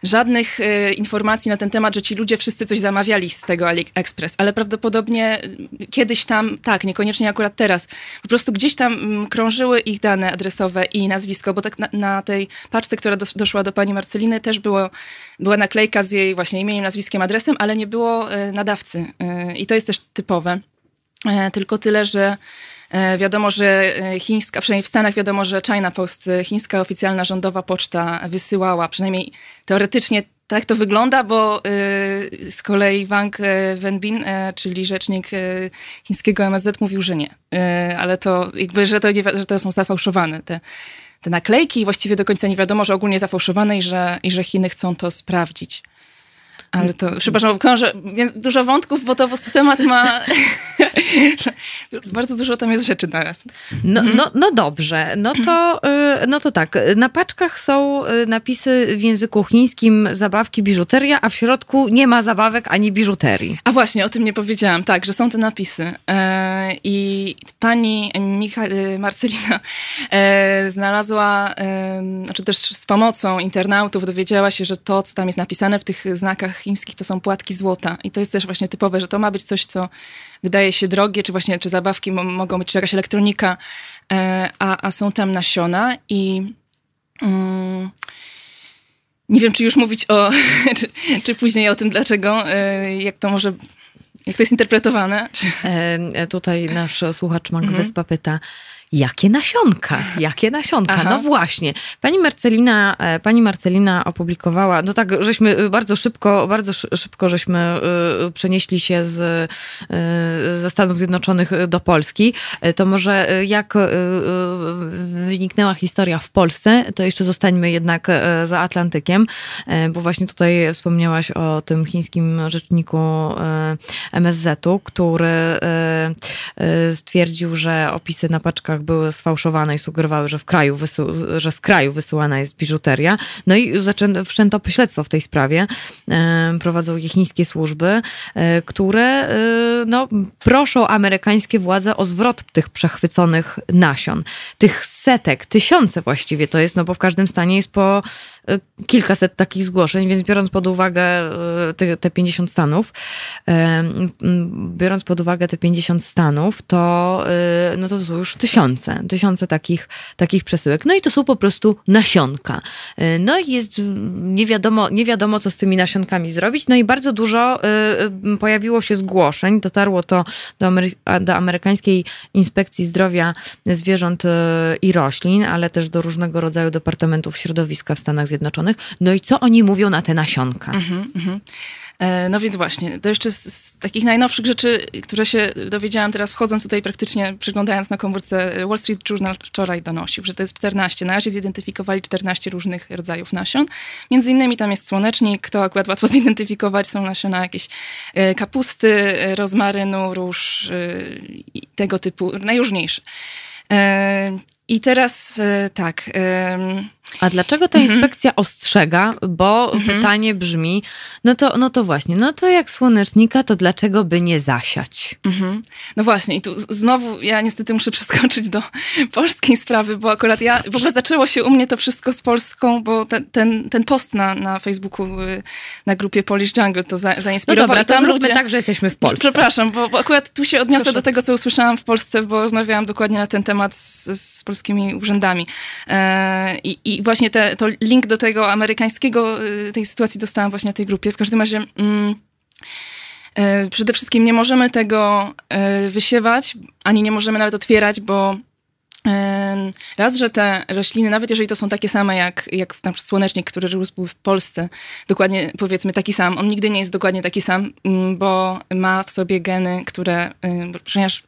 żadnych e, informacji na ten temat, że ci ludzie wszyscy coś zamawiali z tego AliExpress, ale prawdopodobnie e, kiedyś tam, tak, niekoniecznie akurat teraz, po prostu gdzieś tam mm, krążyły ich dane adresowe i nazwisko, bo tak na, na tej paczce, która dos, doszła do pani Marceliny, też było, była naklejka z jej właśnie imieniem, nazwiskiem, adresem, ale nie było e, nadawcy. E, I to jest też typowe. E, Tylko tyle, że wiadomo, że chińska, przynajmniej w Stanach wiadomo, że China Post, chińska oficjalna rządowa poczta wysyłała, przynajmniej teoretycznie tak to wygląda, bo z kolei Wang Wenbin, czyli rzecznik chińskiego MSZ mówił, że nie. Ale to jakby, że to, nie, że to są zafałszowane te, te naklejki i właściwie do końca nie wiadomo, że ogólnie zafałszowane i że, i że Chiny chcą to sprawdzić. Ale to, przepraszam, krążę, dużo wątków, bo to po prostu temat ma... Bardzo dużo tam jest rzeczy naraz. No, Mhm. no, no dobrze, no to, y, no to tak. Na paczkach są y, napisy w języku chińskim zabawki, biżuteria, a w środku nie ma zabawek ani biżuterii. A właśnie, o tym nie powiedziałam. Tak, że są te napisy. E, I pani Micha, e, Marcelina e, znalazła, e, znaczy też z pomocą internautów dowiedziała się, że to, co tam jest napisane w tych znakach chińskich, to są płatki złota. I to jest też właśnie typowe, że to ma być coś, co wydaje się drogie, czy właśnie, czy zabawki mo- mogą być, czy jakaś elektronika, e, a, a są tam nasiona i... Mm, nie wiem, czy już mówić o, czy, czy później o tym, dlaczego, e, jak to może, jak to jest interpretowane. E, tutaj nasz słuchacz Mark Wyspa pyta, Jakie nasionka? Jakie nasionka? Aha. No właśnie. Pani Marcelina, e, pani Marcelina opublikowała, no tak, żeśmy y, bardzo szybko, bardzo szy- szybko żeśmy y, przenieśli się z, ze Stanów Zjednoczonych do Polski. E, To może jak wyniknęła historia w Polsce, to jeszcze zostańmy jednak e, za Atlantykiem, e, bo właśnie tutaj wspomniałaś o tym chińskim rzeczniku e, MSZ-u, który e, e, stwierdził, że opisy na paczkach były sfałszowane i sugerowały, że w kraju, że z kraju wysyłana jest biżuteria. No i zaczę- wszczęto śledztwo w tej sprawie. Prowadzą je chińskie służby, e, które e, no, proszą amerykańskie władze o zwrot tych przechwyconych nasion. Tych setek, tysiące właściwie to jest, no bo w każdym stanie jest po e, kilkaset takich zgłoszeń, więc biorąc pod uwagę e, te, te 50 stanów, biorąc pod uwagę te 50 stanów, to, e, no to są już tysiące, tysiące takich, takich przesyłek. No i to są po prostu nasionka. No i jest, mm, nie wiadomo, nie wiadomo, co z tymi nasionkami zrobić. No i bardzo dużo pojawiło się zgłoszeń, dotarło to do, Amery- do amerykańskiej inspekcji zdrowia zwierząt i roślin, ale też do różnego rodzaju departamentów środowiska w Stanach Zjednoczonych. No i co oni mówią na te nasionka? Mhm, mhm. E, No więc właśnie, to jeszcze z, z takich najnowszych rzeczy, które się dowiedziałam teraz wchodząc tutaj praktycznie, przyglądając na komórce, Wall Street Journal wczoraj donosił, że to jest 14. Na razie zidentyfikowali 14 różnych rodzajów nasion. Między innymi tam jest słonecznik, to akurat łatwo zidentyfikować, są nasiona jakieś e, kapusty, e, rozmarynu, róż e, tego typu, najróżniejsze. I teraz e, tak... em, A dlaczego ta inspekcja ostrzega? Bo Mhm. pytanie brzmi, no to, no to właśnie, no to jak słonecznika, to dlaczego by nie zasiać? Mhm. No właśnie, i tu znowu ja niestety muszę przeskoczyć do polskiej sprawy, bo akurat ja, w ogóle zaczęło się u mnie to wszystko z Polską, bo ten, ten, ten post na, na Facebooku, y, na grupie Polish Jungle to za, No zainspirował. dobra, I to tam zróbmy ludzie- tak, że jesteśmy w Polsce. Przepraszam, bo, bo akurat tu się odniosę Proszę. do tego, co usłyszałam w Polsce, bo rozmawiałam dokładnie na ten temat z, z polskimi urzędami. E, I, i właśnie te, to link do tego amerykańskiego, y, tej sytuacji dostałam właśnie na tej grupie. W każdym razie... Mm, E, Przede wszystkim nie możemy tego e, wysiewać, ani nie możemy nawet otwierać, bo raz, że te rośliny, nawet jeżeli to są takie same jak, jak na przykład słonecznik, który rósł w Polsce, dokładnie powiedzmy taki sam, on nigdy nie jest dokładnie taki sam, mm, bo ma w sobie geny, które, ponieważ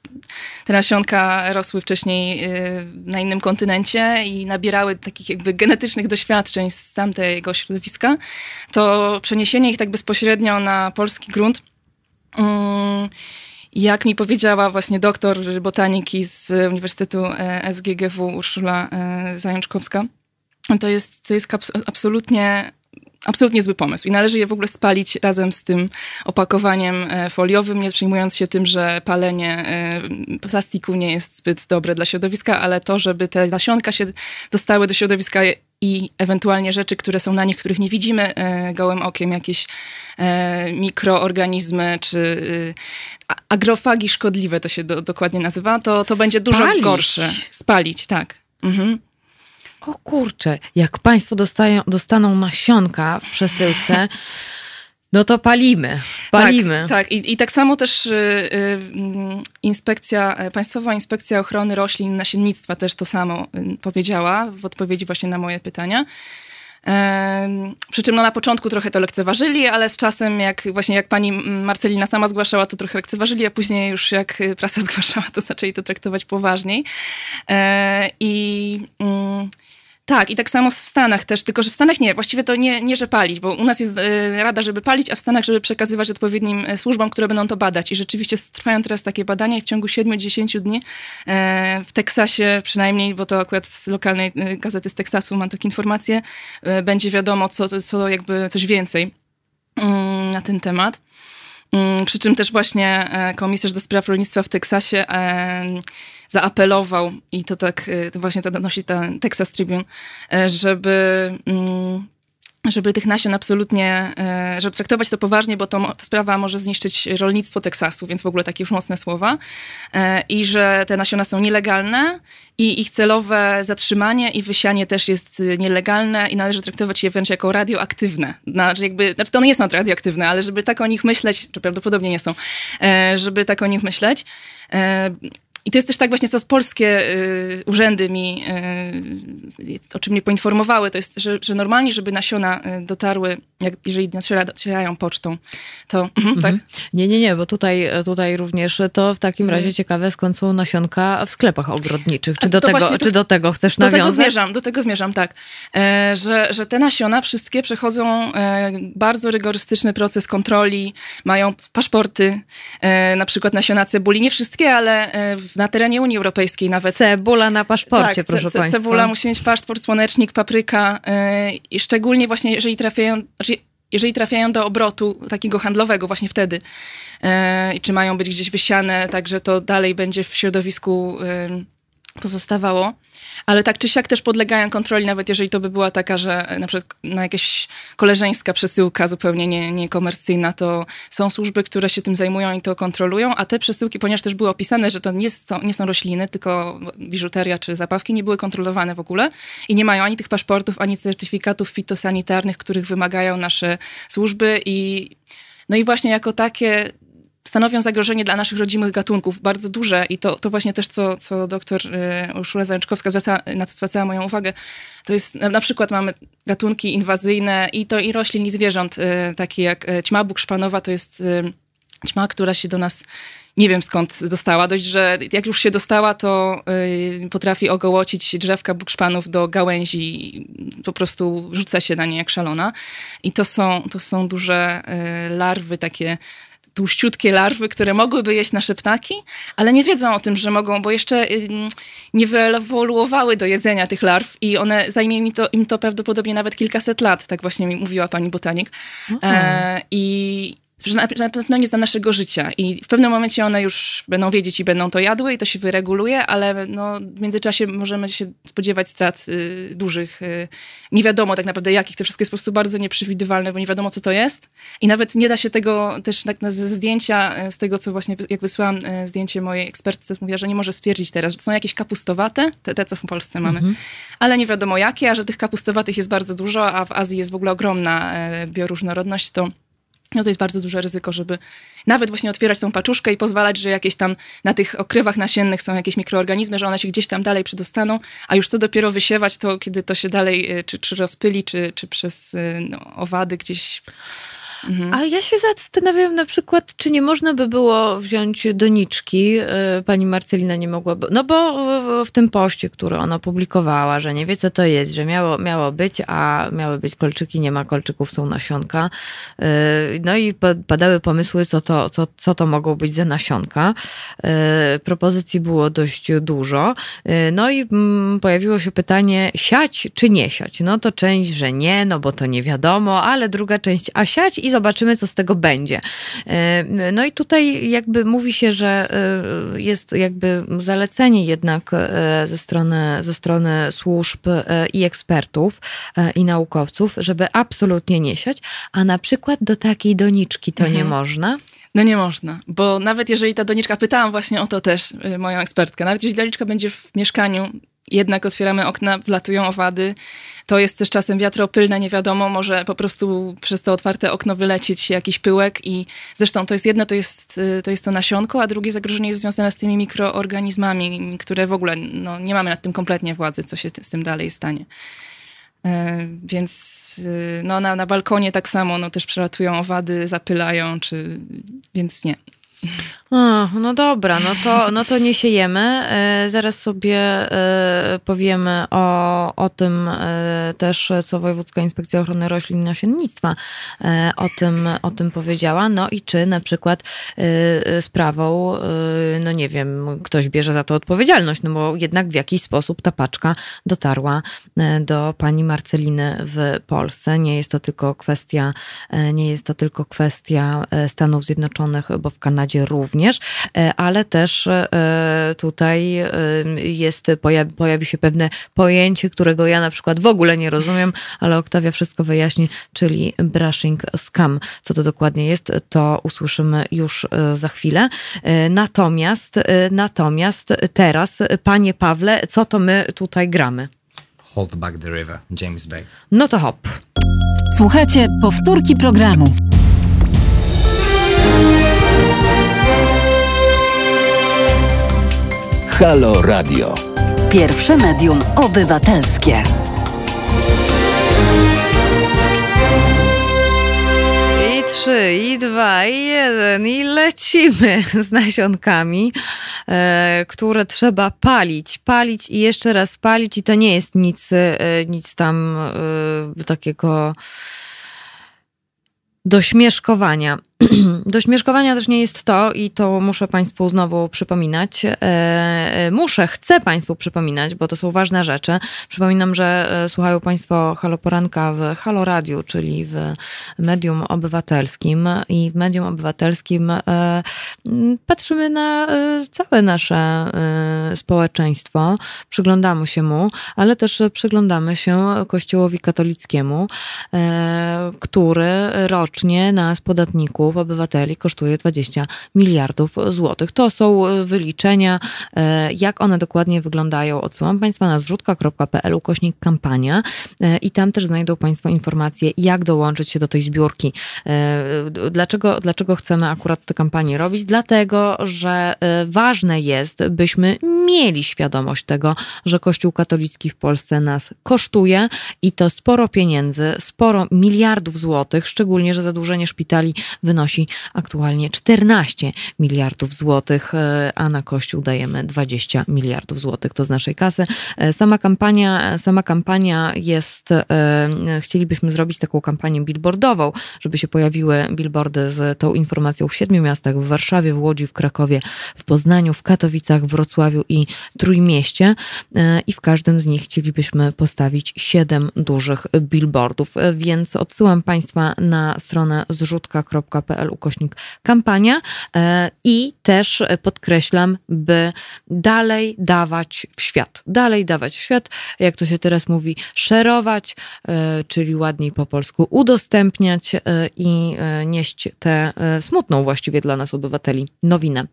te nasionka rosły wcześniej na innym kontynencie i nabierały takich jakby genetycznych doświadczeń z tamtego środowiska, to przeniesienie ich tak bezpośrednio na polski grunt Mm, Jak mi powiedziała właśnie doktor botaniki z Uniwersytetu e, SGGW Urszula e, Zajączkowska, to jest, to jest absolutnie absolutnie zły pomysł i należy je w ogóle spalić razem z tym opakowaniem e, foliowym, nie przejmując się tym, że palenie plastiku nie jest zbyt dobre dla środowiska, ale to, żeby te nasionka się dostały do środowiska i ewentualnie rzeczy, które są na nich, których nie widzimy e, gołym okiem, jakieś mikroorganizmy czy agrofagi szkodliwe, to się do, dokładnie nazywa, to, to będzie dużo Spalić. gorsze. Spalić, tak. Mhm. O kurczę, jak państwo dostają, dostaną nasionka w przesyłce, no to palimy, palimy. Tak, tak. I, i tak samo też y, y, inspekcja, y, Państwowa Inspekcja Ochrony Roślin i Nasiennictwa też to samo powiedziała w odpowiedzi właśnie na moje pytania. Przy czym no na początku trochę to lekceważyli, ale z czasem, jak właśnie jak pani Marcelina sama zgłaszała, to trochę lekceważyli, a później już jak prasa zgłaszała, to zaczęli to traktować poważniej. E, I mm, tak, i tak samo w Stanach też, tylko że w Stanach nie, właściwie to nie, nie że palić, bo u nas jest e, rada, żeby palić, a w Stanach, żeby przekazywać odpowiednim e, służbom, które będą to badać. I rzeczywiście trwają teraz takie badania i w ciągu 7-10 dni e, w Teksasie przynajmniej, bo to akurat z lokalnej e, gazety z Teksasu mam takie informacje, będzie wiadomo co, co jakby coś więcej mm, na ten temat. Mm, Przy czym też właśnie komisarz do spraw rolnictwa w Teksasie zaapelował, i to tak e, to właśnie to donosi ten Texas Tribune, e, żeby, mm, żeby tych nasion absolutnie, e, żeby traktować to poważnie, bo to, ta sprawa może zniszczyć rolnictwo Teksasu, więc w ogóle takie już mocne słowa. E, I że te nasiona są nielegalne i ich celowe zatrzymanie i wysianie też jest y, nielegalne i należy traktować je wręcz jako radioaktywne. Znaczy, jakby, znaczy to one nie są radioaktywne, ale żeby tak o nich myśleć, czy prawdopodobnie nie są, żeby tak o nich myśleć. I to jest też tak właśnie, co z polskie y, urzędy mi, y, o czym mnie poinformowały, to jest, że, że normalnie, żeby nasiona y, dotarły, jak, jeżeli docierają pocztą, to mhm, tak. Nie, nie, nie, bo tutaj, tutaj również to w takim Mhm. razie ciekawe, skąd są nasionka w sklepach ogrodniczych. Czy, do tego, właśnie czy do tego chcesz Do nawiązać? tego zmierzam, do tego zmierzam, tak. E, że, że te nasiona wszystkie przechodzą e, bardzo rygorystyczny proces kontroli, mają paszporty, e, na przykład nasiona cebuli, nie wszystkie, ale e, w- na terenie Unii Europejskiej nawet. Cebula na paszporcie, tak, proszę ce- państwa. Cebula musi mieć paszport, słonecznik, papryka e, i szczególnie właśnie jeżeli trafiają, jeżeli trafiają do obrotu takiego handlowego właśnie wtedy i czy mają być gdzieś wysiane, tak że to dalej będzie w środowisku e, pozostawało. Ale tak czy siak też podlegają kontroli, nawet jeżeli to by była taka, że na przykład na jakaś koleżeńska przesyłka zupełnie nie- niekomercyjna, to są służby, które się tym zajmują i to kontrolują, a te przesyłki, ponieważ też były opisane, że to nie są, nie są rośliny, tylko biżuteria czy zabawki, nie były kontrolowane w ogóle i nie mają ani tych paszportów, ani certyfikatów fitosanitarnych, których wymagają nasze służby i no i właśnie jako takie stanowią zagrożenie dla naszych rodzimych gatunków, bardzo duże i to, to właśnie też, co, co doktor y, Urszula Zajączkowska zwraca, na co zwracała moją uwagę, to jest na, przykład mamy gatunki inwazyjne i to i roślin i zwierząt, y, takie jak y, ćma bukszpanowa, to jest ćma, która się do nas nie wiem skąd dostała. Dość, że jak już się dostała, to potrafi ogołocić drzewka bukszpanów do gałęzi. Po prostu rzuca się na nie jak szalona. I to są, to są duże larwy, takie tłuściutkie larwy, które mogłyby jeść nasze ptaki, ale nie wiedzą o tym, że mogą, bo jeszcze y, nie wyewoluowały do jedzenia tych larw i one zajmie mi to, im to prawdopodobnie nawet kilkaset lat, tak właśnie mi mówiła pani botanik. E, I że na, na pewno nie za naszego życia i w pewnym momencie one już będą wiedzieć i będą to jadły i to się wyreguluje, ale no, w międzyczasie możemy się spodziewać strat y, dużych. Y, nie wiadomo tak naprawdę jakich, to wszystko jest po prostu bardzo nieprzewidywalne, bo nie wiadomo co to jest. I nawet nie da się tego też tak na, ze zdjęcia, y, z tego co właśnie jak wysłałam y, zdjęcie mojej ekspertce, mówiła, że nie może stwierdzić teraz, że są jakieś kapustowate, te, te co w Polsce mamy, ale nie wiadomo jakie, a że tych kapustowatych jest bardzo dużo, a w Azji jest w ogóle ogromna e, bioróżnorodność, to no to jest bardzo duże ryzyko, żeby nawet właśnie otwierać tą paczuszkę i pozwalać, że jakieś tam na tych okrywach nasiennych są jakieś mikroorganizmy, że one się gdzieś tam dalej przedostaną, a już to dopiero wysiewać, to kiedy to się dalej y, czy, czy rozpyli, czy, czy przez y, no, owady gdzieś Mhm. A ja się zastanawiam na przykład, czy nie można by było wziąć doniczki, y, pani Marcelina nie mogłaby, no bo w tym poście, który ona publikowała, że nie wie co to jest, że miało, miało być, a miały być kolczyki, nie ma kolczyków, są nasionka. Y, no i pa- padały pomysły, co to, co, co to mogą być za nasionka. Y, Propozycji było dość dużo. No i mm, pojawiło się pytanie, siać czy nie siać? No to część, że nie, no bo to nie wiadomo, ale druga część, a siać i zobaczymy, co z tego będzie. Y, No i tutaj jakby mówi się, że y, jest jakby zalecenie jednak y, ze strony, ze strony służb i ekspertów i naukowców, żeby absolutnie nie siać, a na przykład do takiej doniczki to nie można. No nie można, bo nawet jeżeli ta doniczka, pytałam właśnie o to też moją ekspertkę, nawet jeżeli doniczka będzie w mieszkaniu, jednak otwieramy okna, wlatują owady, to jest też czasem wiatropylne, nie wiadomo, może po prostu przez to otwarte okno wylecieć jakiś pyłek i zresztą to jest jedno, to jest y, to, jest to nasionko, a drugie zagrożenie jest związane z tymi mikroorganizmami, które w ogóle no, nie mamy nad tym kompletnie władzy, co się z tym dalej stanie. E, Więc y, no, na, na balkonie tak samo, no, też przelatują owady, zapylają, czy, więc nie. No dobra, no to, no to nie siejemy. E, Zaraz sobie e, powiemy o, o tym e, też, co Wojewódzka Inspekcja Ochrony Roślin i Nasiennictwa o tym, o tym powiedziała. No i czy na przykład sprawą, no nie wiem, ktoś bierze za to odpowiedzialność, no bo jednak w jakiś sposób ta paczka dotarła do pani Marceliny w Polsce. Nie jest to tylko kwestia, nie jest to tylko kwestia Stanów Zjednoczonych, bo w Kanadzie również, e, ale też e, tutaj e, jest, pojawi, pojawi się pewne pojęcie, którego ja na przykład w ogóle nie rozumiem, ale Oktawia wszystko wyjaśni, czyli brushing scam. Co to dokładnie jest, to usłyszymy już za chwilę. Natomiast, natomiast teraz, panie Pawle, co to my tutaj gramy? Hold Back the River, James Bay. No to hop. Słuchajcie powtórki programu. Halo Radio. Pierwsze medium obywatelskie. I trzy, i dwa, i jeden, i lecimy z nasionkami, e, które trzeba palić, palić i jeszcze raz palić i to nie jest nic, e, nic tam e, takiego do śmieszkowania. Do śmieszkowania też nie jest to, i to muszę Państwu znowu przypominać. E, e, muszę, chcę Państwu przypominać, bo to są ważne rzeczy. Przypominam, że e, słuchają Państwo Halo Poranka w Halo Radiu, czyli w medium obywatelskim. I w medium obywatelskim patrzymy na całe nasze społeczeństwo, przyglądamy się mu, ale też przyglądamy się Kościołowi katolickiemu, który rocznie nas, podatników, obywateli, kosztuje 20 miliardów złotych. To są e, wyliczenia, e, jak one dokładnie wyglądają. Odsyłam Państwa na zrzutka.pl ukośnik kampania e, i tam też znajdą Państwo informacje, jak dołączyć się do tej zbiórki. Dlaczego, dlaczego chcemy akurat tę kampanię robić? Dlatego, że ważne jest, byśmy mieli świadomość tego, że Kościół katolicki w Polsce nas kosztuje i to sporo pieniędzy, sporo miliardów złotych, szczególnie, że zadłużenie szpitali wynosi aktualnie 14 miliardów złotych, e, a na Kościół dajemy 20 miliardów złotych. To z naszej kasy. E, Sama kampania, sama kampania jest, e, chcielibyśmy zrobić taką kampanię billboardową, żeby się pojawiły billboardy z tą informacją w siedmiu miastach, w Warszawie, w Łodzi, w Krakowie, w Poznaniu, w Katowicach, w Wrocławiu i Trójmieście i w każdym z nich chcielibyśmy postawić siedem dużych billboardów, więc odsyłam Państwa na stronę zrzutka.pl ukośnik kampania e, i też podkreślam, by dalej dawać w świat, dalej dawać w świat, jak to się teraz mówi, szerować, e, czyli ładniej po polsku udostępniać e, i nieść tę smutną właściwie dla nas obywateli nowinę.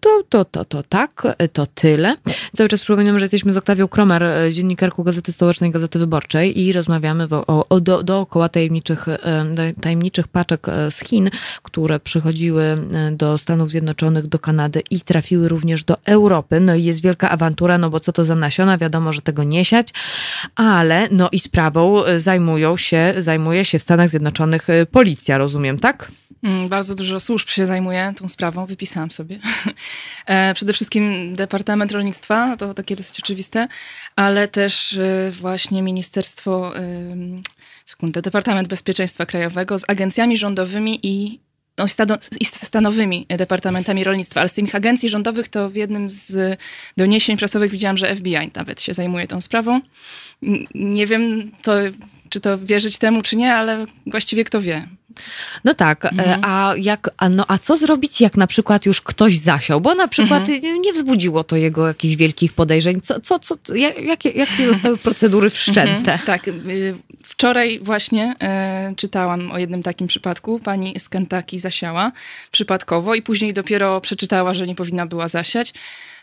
To, to, to to tak, to tyle. Cały czas przypominam, że jesteśmy z Oktawią Kromer, dziennikarką Gazety Stołecznej, Gazety Wyborczej i rozmawiamy o, o, do, dookoła tajemniczych, tajemniczych paczek z Chin, które przychodziły do Stanów Zjednoczonych, do Kanady i trafiły również do Europy. No i jest wielka awantura, no bo co to za nasiona? Wiadomo, że tego nie siać, ale no i sprawą zajmują się, zajmuje się w Stanach Zjednoczonych policja, rozumiem, tak? Mm, bardzo dużo służb się zajmuje tą sprawą, wypisałam sobie. E, przede wszystkim Departament Rolnictwa, to takie dosyć oczywiste, ale też e, właśnie Ministerstwo, sekundę, Departament Bezpieczeństwa Krajowego z agencjami rządowymi i no, stanowymi departamentami rolnictwa, ale z tych agencji rządowych to w jednym z doniesień prasowych widziałam, że FBI nawet się zajmuje tą sprawą. Nie wiem, to, czy to wierzyć temu, czy nie, ale właściwie kto wie. No tak, e, mhm. a, jak, a, no, a co zrobić, jak na przykład już ktoś zasiał? Bo na przykład mhm. nie wzbudziło to jego jakichś wielkich podejrzeń. Co, co, co, jakie, jakie zostały procedury wszczęte? Mhm. Tak, y, wczoraj właśnie e, czytałam o jednym takim przypadku. Pani z Kentucky zasiała przypadkowo i później dopiero przeczytała, że nie powinna była zasiać.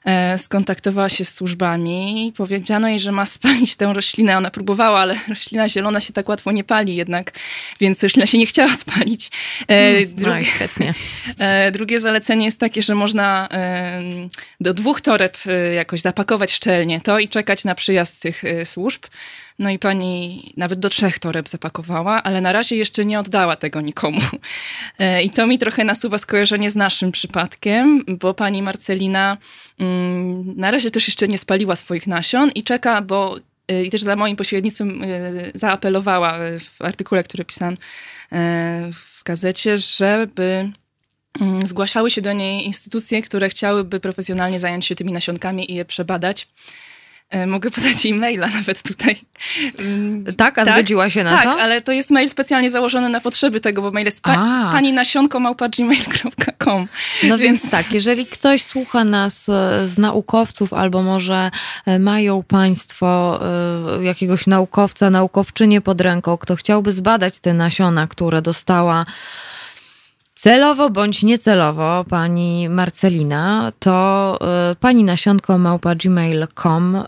E, skontaktowała się z służbami. Powiedziano jej, że ma spalić tę roślinę. Ona próbowała, ale roślina zielona się tak łatwo nie pali jednak, więc roślina się nie chciała spalić. E, hmm, drugie, no. E, drugie zalecenie jest takie, że można do dwóch toreb jakoś zapakować szczelnie to i czekać na przyjazd tych służb. No i pani nawet do trzech toreb zapakowała, ale na razie jeszcze nie oddała tego nikomu. I to mi trochę nasuwa skojarzenie z naszym przypadkiem, bo pani Marcelina mm, na razie też jeszcze nie spaliła swoich nasion i czeka, bo y, i też za moim pośrednictwem y, zaapelowała w artykule, który pisałam w gazecie, żeby mm, zgłaszały się do niej instytucje, które chciałyby profesjonalnie zająć się tymi nasionkami i je przebadać. E, mogę podać jej maila nawet tutaj. Mm, tak, a tak? zgodziła się na tak, to? Tak, ale to jest mail specjalnie założony na potrzeby tego, bo mail jest pa pani nasionko.gmail.com. No więc... więc tak, jeżeli ktoś słucha nas e, z naukowców, albo może e, mają państwo jakiegoś naukowca, naukowczynię pod ręką, kto chciałby zbadać te nasiona, które dostała celowo bądź niecelowo pani Marcelina, to y, pani nasionko małpa gmail.com y,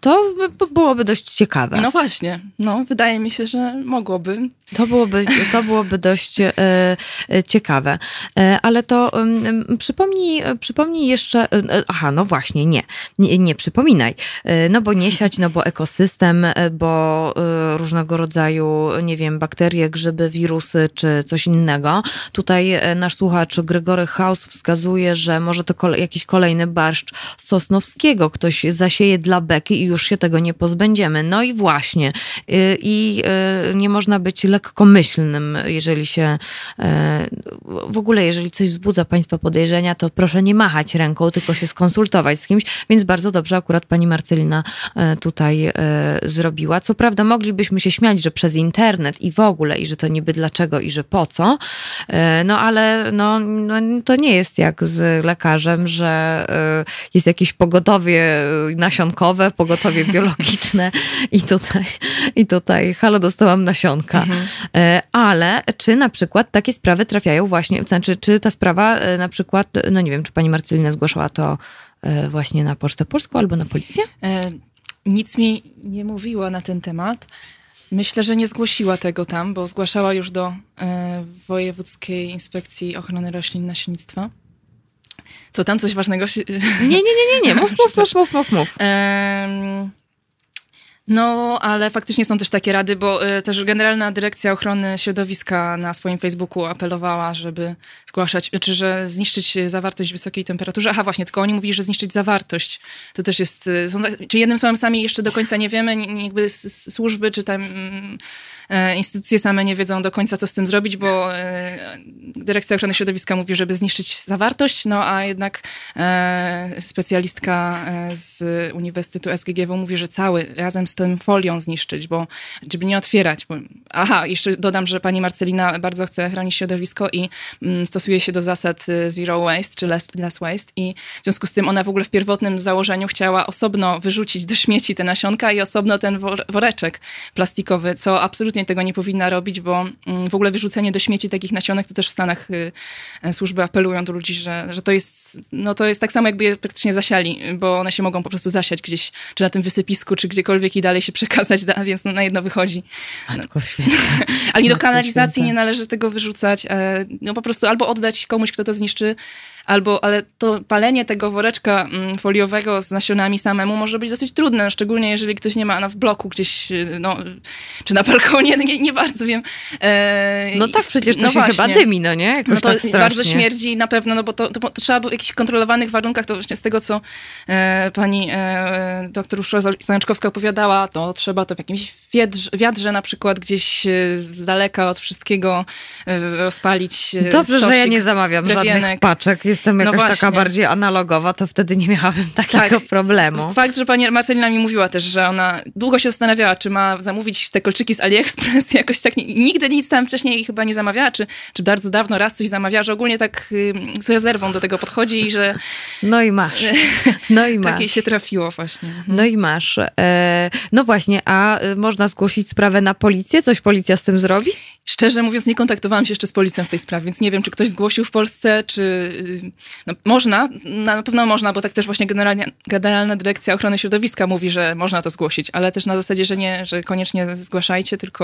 to byłoby dość ciekawe. No właśnie, no wydaje mi się, że mogłoby. To byłoby, to byłoby dość y, ciekawe. Ale to przypomnij, przypomnij jeszcze, aha, no właśnie, nie, nie, nie przypominaj, no bo nie siać, no bo ekosystem, bo różnego rodzaju, nie wiem, bakterie, grzyby, wirusy czy coś innego, Tutaj e, nasz słuchacz Gregory House wskazuje, że może to kole, jakiś kolejny barszcz Sosnowskiego. Ktoś zasieje dla beki i już się tego nie pozbędziemy. No i właśnie. Y, I y, nie można być lekkomyślnym, jeżeli się e, w ogóle, jeżeli coś wzbudza Państwa podejrzenia, to proszę nie machać ręką, tylko się skonsultować z kimś. Więc bardzo dobrze akurat pani Marcelina e, tutaj zrobiła. Co prawda moglibyśmy się śmiać, że przez internet i w ogóle, i że to niby dlaczego i że po co, no ale no, no, to nie jest jak z lekarzem, że y, jest jakieś pogotowie nasionkowe, pogotowie biologiczne i tutaj, i tutaj halo, dostałam nasionka. Mhm. E, ale czy na przykład takie sprawy trafiają właśnie, znaczy czy ta sprawa e, na przykład, no nie wiem, czy pani Marcelina zgłaszała to e, właśnie na Pocztę Polską albo na policję? Nic mi nie mówiła na ten temat. Myślę, że nie zgłosiła tego tam, bo zgłaszała już do e, Wojewódzkiej Inspekcji Ochrony Roślin Nasiennictwa. Co tam, coś ważnego się... Nie, nie, nie, nie, nie. Mów, mów, mów, mów, mów, mów. No, ale faktycznie są też takie rady, bo y, też Generalna Dyrekcja Ochrony Środowiska na swoim Facebooku apelowała, żeby zgłaszać, czy że zniszczyć zawartość wysokiej temperaturze. Aha, właśnie, tylko oni mówili, że zniszczyć zawartość. To też jest, y, są, czy jednym słowem sami jeszcze do końca nie wiemy, jakby służby, czy tam E, instytucje same nie wiedzą do końca, co z tym zrobić, bo e, Dyrekcja Ochrony Środowiska mówi, żeby zniszczyć zawartość, no a jednak e, specjalistka z Uniwersytetu SGGW mówi, że cały, razem z tą folią zniszczyć, bo żeby nie otwierać. Bo, aha, jeszcze dodam, że pani Marcelina bardzo chce chronić środowisko i mm, stosuje się do zasad y, zero waste czy less, less waste i w związku z tym ona w ogóle w pierwotnym założeniu chciała osobno wyrzucić do śmieci te nasionka i osobno ten woreczek plastikowy, co absolutnie tego nie powinna robić, bo mm, w ogóle wyrzucenie do śmieci takich nasionek to też w Stanach y, służby apelują do ludzi, że, że to jest, no to jest tak samo jakby je praktycznie zasiali, bo one się mogą po prostu zasiać gdzieś, czy na tym wysypisku, czy gdziekolwiek i dalej się przekazać, da, więc no, na jedno wychodzi. Matko święta. Ale i do kanalizacji nie należy tego wyrzucać, e, no po prostu albo oddać komuś, kto to zniszczy, albo, ale to palenie tego woreczka mm, foliowego z nasionami samemu może być dosyć trudne, szczególnie jeżeli ktoś nie ma na w bloku gdzieś, y, no, czy na balkonie, nie, nie bardzo wiem. E, no tak, przecież to no się właśnie. chyba dymi, no nie? Jakoś no to tak bardzo śmierdzi na pewno, no bo to, to, to, trzeba było w jakichś kontrolowanych warunkach, to właśnie z tego, co e, pani e, doktor Urszula Zajączkowska opowiadała, to trzeba to w jakimś wiadrze, wiadrze na przykład gdzieś e, z daleka od wszystkiego e, rozpalić. E, Dobrze, że ja nie zamawiam żadnych paczek jestem no jakaś no taka bardziej analogowa, to wtedy nie miałabym takiego tak. problemu. Fakt, że pani Marcelina mi mówiła też, że ona długo się zastanawiała, czy ma zamówić te kolczyki z AliExpress, jakoś tak nigdy nic tam wcześniej chyba nie zamawiała, czy, czy bardzo dawno raz coś zamawiała, że ogólnie tak z rezerwą do tego podchodzi i że... No i masz. No i masz. Takiej się trafiło właśnie. No i masz. E, no właśnie, a y, można zgłosić sprawę na policję? Coś policja z tym zrobi? Szczerze mówiąc, nie kontaktowałam się jeszcze z policją w tej sprawie, więc nie wiem, czy ktoś zgłosił w Polsce, czy y, no, można, na pewno można, bo tak też właśnie Generalna, Generalna Dyrekcja Ochrony Środowiska mówi, że można to zgłosić, ale też na zasadzie, że nie, że koniecznie zgłaszajcie, tylko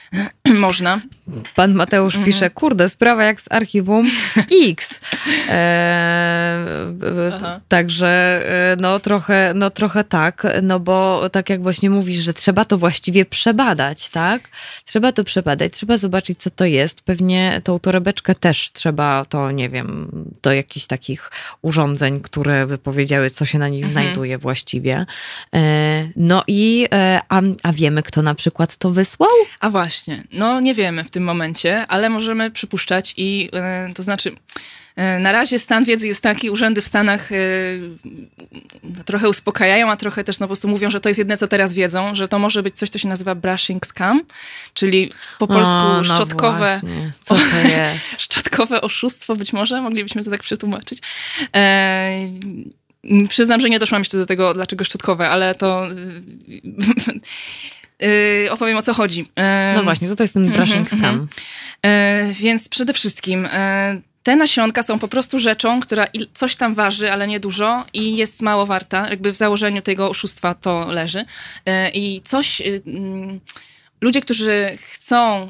można. Pan Mateusz mhm. pisze, kurde, sprawa jak z archiwum X. E, także e, no trochę, no trochę tak, no bo tak jak właśnie mówisz, że trzeba to właściwie przebadać, tak? Trzeba to przebadać, trzeba zobaczyć, co to jest. Pewnie tą torebeczkę też trzeba to, nie wiem, do jakichś takich urządzeń, które by powiedziały, co się na nich mhm. znajduje właściwie. E, no i, e, a, a wiemy, kto na przykład to wysłał? A właśnie. Właśnie. No nie wiemy w tym momencie, ale możemy przypuszczać i yy, to znaczy yy, na razie stan wiedzy jest taki, urzędy w Stanach yy, trochę uspokajają, a trochę też no, po prostu mówią, że to jest jedne, co teraz wiedzą, że to może być coś, co się nazywa brushing scam, czyli po polsku o, no szczotkowe, szczotkowe oszustwo być może, moglibyśmy to tak przetłumaczyć. Przyznam, że nie doszłam jeszcze do tego, dlaczego szczotkowe, ale to Yy, opowiem o co chodzi. Yy, no właśnie, co to jest ten mhm, brushing scam? Yy, więc przede wszystkim te nasionka są po prostu rzeczą, która coś tam waży, ale nie dużo i jest mało warta. Jakby w założeniu tego oszustwa to leży. I coś, mm, ludzie, którzy chcą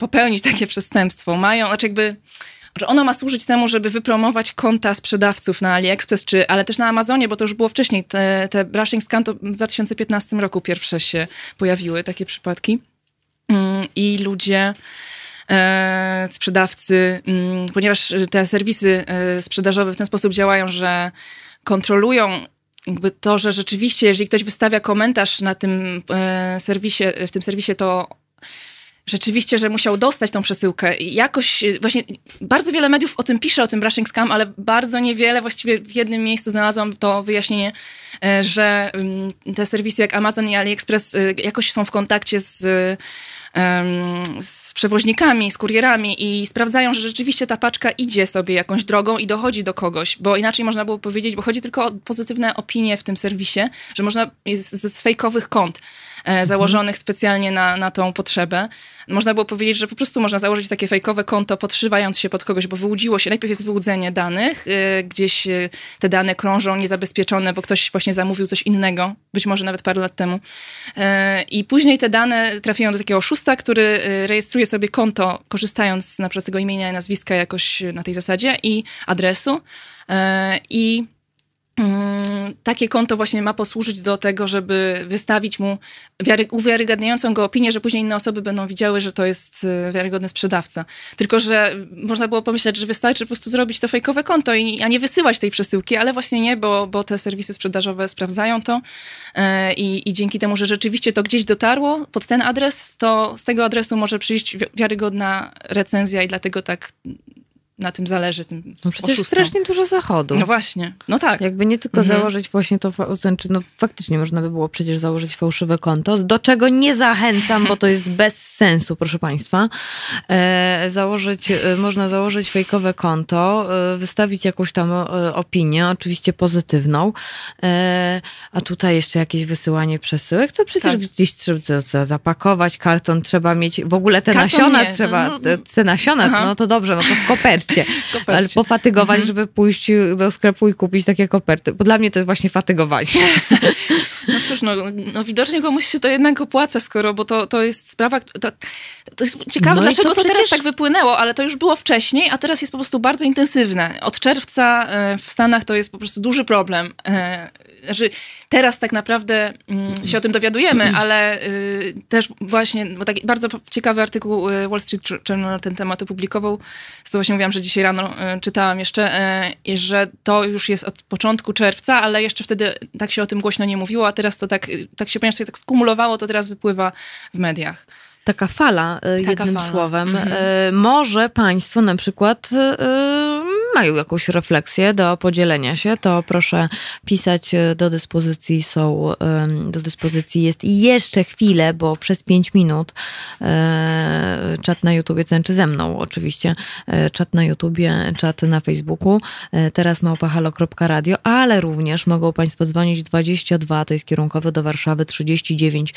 popełnić takie przestępstwo, mają, znaczy jakby że ono ma służyć temu, żeby wypromować konta sprzedawców na AliExpress, czy, ale też na Amazonie, bo to już było wcześniej. Te, te brushing scam to w 2015 roku pierwsze się pojawiły takie przypadki. Mm, I ludzie e, sprzedawcy, mm, ponieważ te serwisy e, sprzedażowe w ten sposób działają, że kontrolują jakby to, że rzeczywiście, jeżeli ktoś wystawia komentarz na tym e, serwisie, w tym serwisie, to rzeczywiście, że musiał dostać tą przesyłkę. I jakoś y, właśnie bardzo wiele mediów o tym pisze, o tym brushing scam, ale bardzo niewiele, właściwie w jednym miejscu znalazłam to wyjaśnienie, e, że mm, te serwisy jak Amazon i AliExpress y, jakoś są w kontakcie z z przewoźnikami, z kurierami i sprawdzają, że rzeczywiście ta paczka idzie sobie jakąś drogą i dochodzi do kogoś, bo inaczej można było powiedzieć, bo chodzi tylko o pozytywne opinie w tym serwisie, że można ze fejkowych kont założonych specjalnie na, na tą potrzebę. Można było powiedzieć, że po prostu można założyć takie fejkowe konto, podszywając się pod kogoś, bo wyłudziło się. Najpierw jest wyłudzenie danych, e, gdzieś e, te dane krążą niezabezpieczone, bo ktoś właśnie zamówił coś innego, być może nawet parę lat temu. I później te dane trafiają do takiego oszusta, który rejestruje sobie konto, korzystając na przykład z tego imienia i nazwiska jakoś na tej zasadzie i adresu. I takie konto właśnie ma posłużyć do tego, żeby wystawić mu wiary, uwiarygadniającą go opinię, że później inne osoby będą widziały, że to jest y, wiarygodny sprzedawca. Tylko, że można było pomyśleć, że wystarczy po prostu zrobić to fejkowe konto, i, a nie wysyłać tej przesyłki, ale właśnie nie, bo, bo te serwisy sprzedażowe sprawdzają to e, i, i dzięki temu, że rzeczywiście to gdzieś dotarło pod ten adres, to z tego adresu może przyjść wiarygodna recenzja i dlatego tak na tym zależy, tym No przecież oszustom. strasznie dużo zachodu. No właśnie, no tak. Jakby nie tylko Mhm. założyć właśnie to, znaczy no faktycznie można by było przecież założyć fałszywe konto, do czego nie zachęcam, bo to jest bez sensu, proszę Państwa. E, założyć, e, można założyć fejkowe konto, e, wystawić jakąś tam e, opinię, oczywiście pozytywną, e, a tutaj jeszcze jakieś wysyłanie przesyłek, to przecież Tak. gdzieś trzeba zapakować, karton trzeba mieć, w ogóle te Karton nasiona nie, trzeba, no, no. te, te nasiona, Aha. no to dobrze, no to w kopercie, kopercie. ale pofatygować, Mhm. żeby pójść do sklepu i kupić takie koperty, bo dla mnie to jest właśnie fatygowanie. No cóż, no, no widocznie komuś się to jednak opłaca, skoro, bo to, to jest sprawa, to, to jest ciekawe, No dlaczego to to, teraz tak wypłynęło, ale to już było wcześniej, a teraz jest po prostu bardzo intensywne. Od czerwca e, w Stanach to jest po prostu duży problem. E, Znaczy, teraz tak naprawdę mm, się o tym dowiadujemy, ale y, też właśnie, bo taki bardzo ciekawy artykuł Wall Street Journal na ten temat opublikował, co właśnie mówiłam, że dzisiaj rano czytałam jeszcze, że to już jest od początku czerwca, ale jeszcze wtedy tak się o tym głośno nie mówiło, a teraz to tak, tak się, ponieważ się tak skumulowało, to teraz wypływa w mediach. Taka fala, y, Taka jednym fala. słowem. Mhm. Y, Może Państwo na przykład y, mają jakąś refleksję do podzielenia się, to proszę pisać y, do dyspozycji są, do dyspozycji jest jeszcze chwilę, bo przez pięć minut y, czat na YouTubie, znaczy ze mną oczywiście, y, czat na YouTubie, czat na Facebooku, teraz małpahalo.radio, ale również mogą Państwo dzwonić 22, to jest kierunkowy do Warszawy 39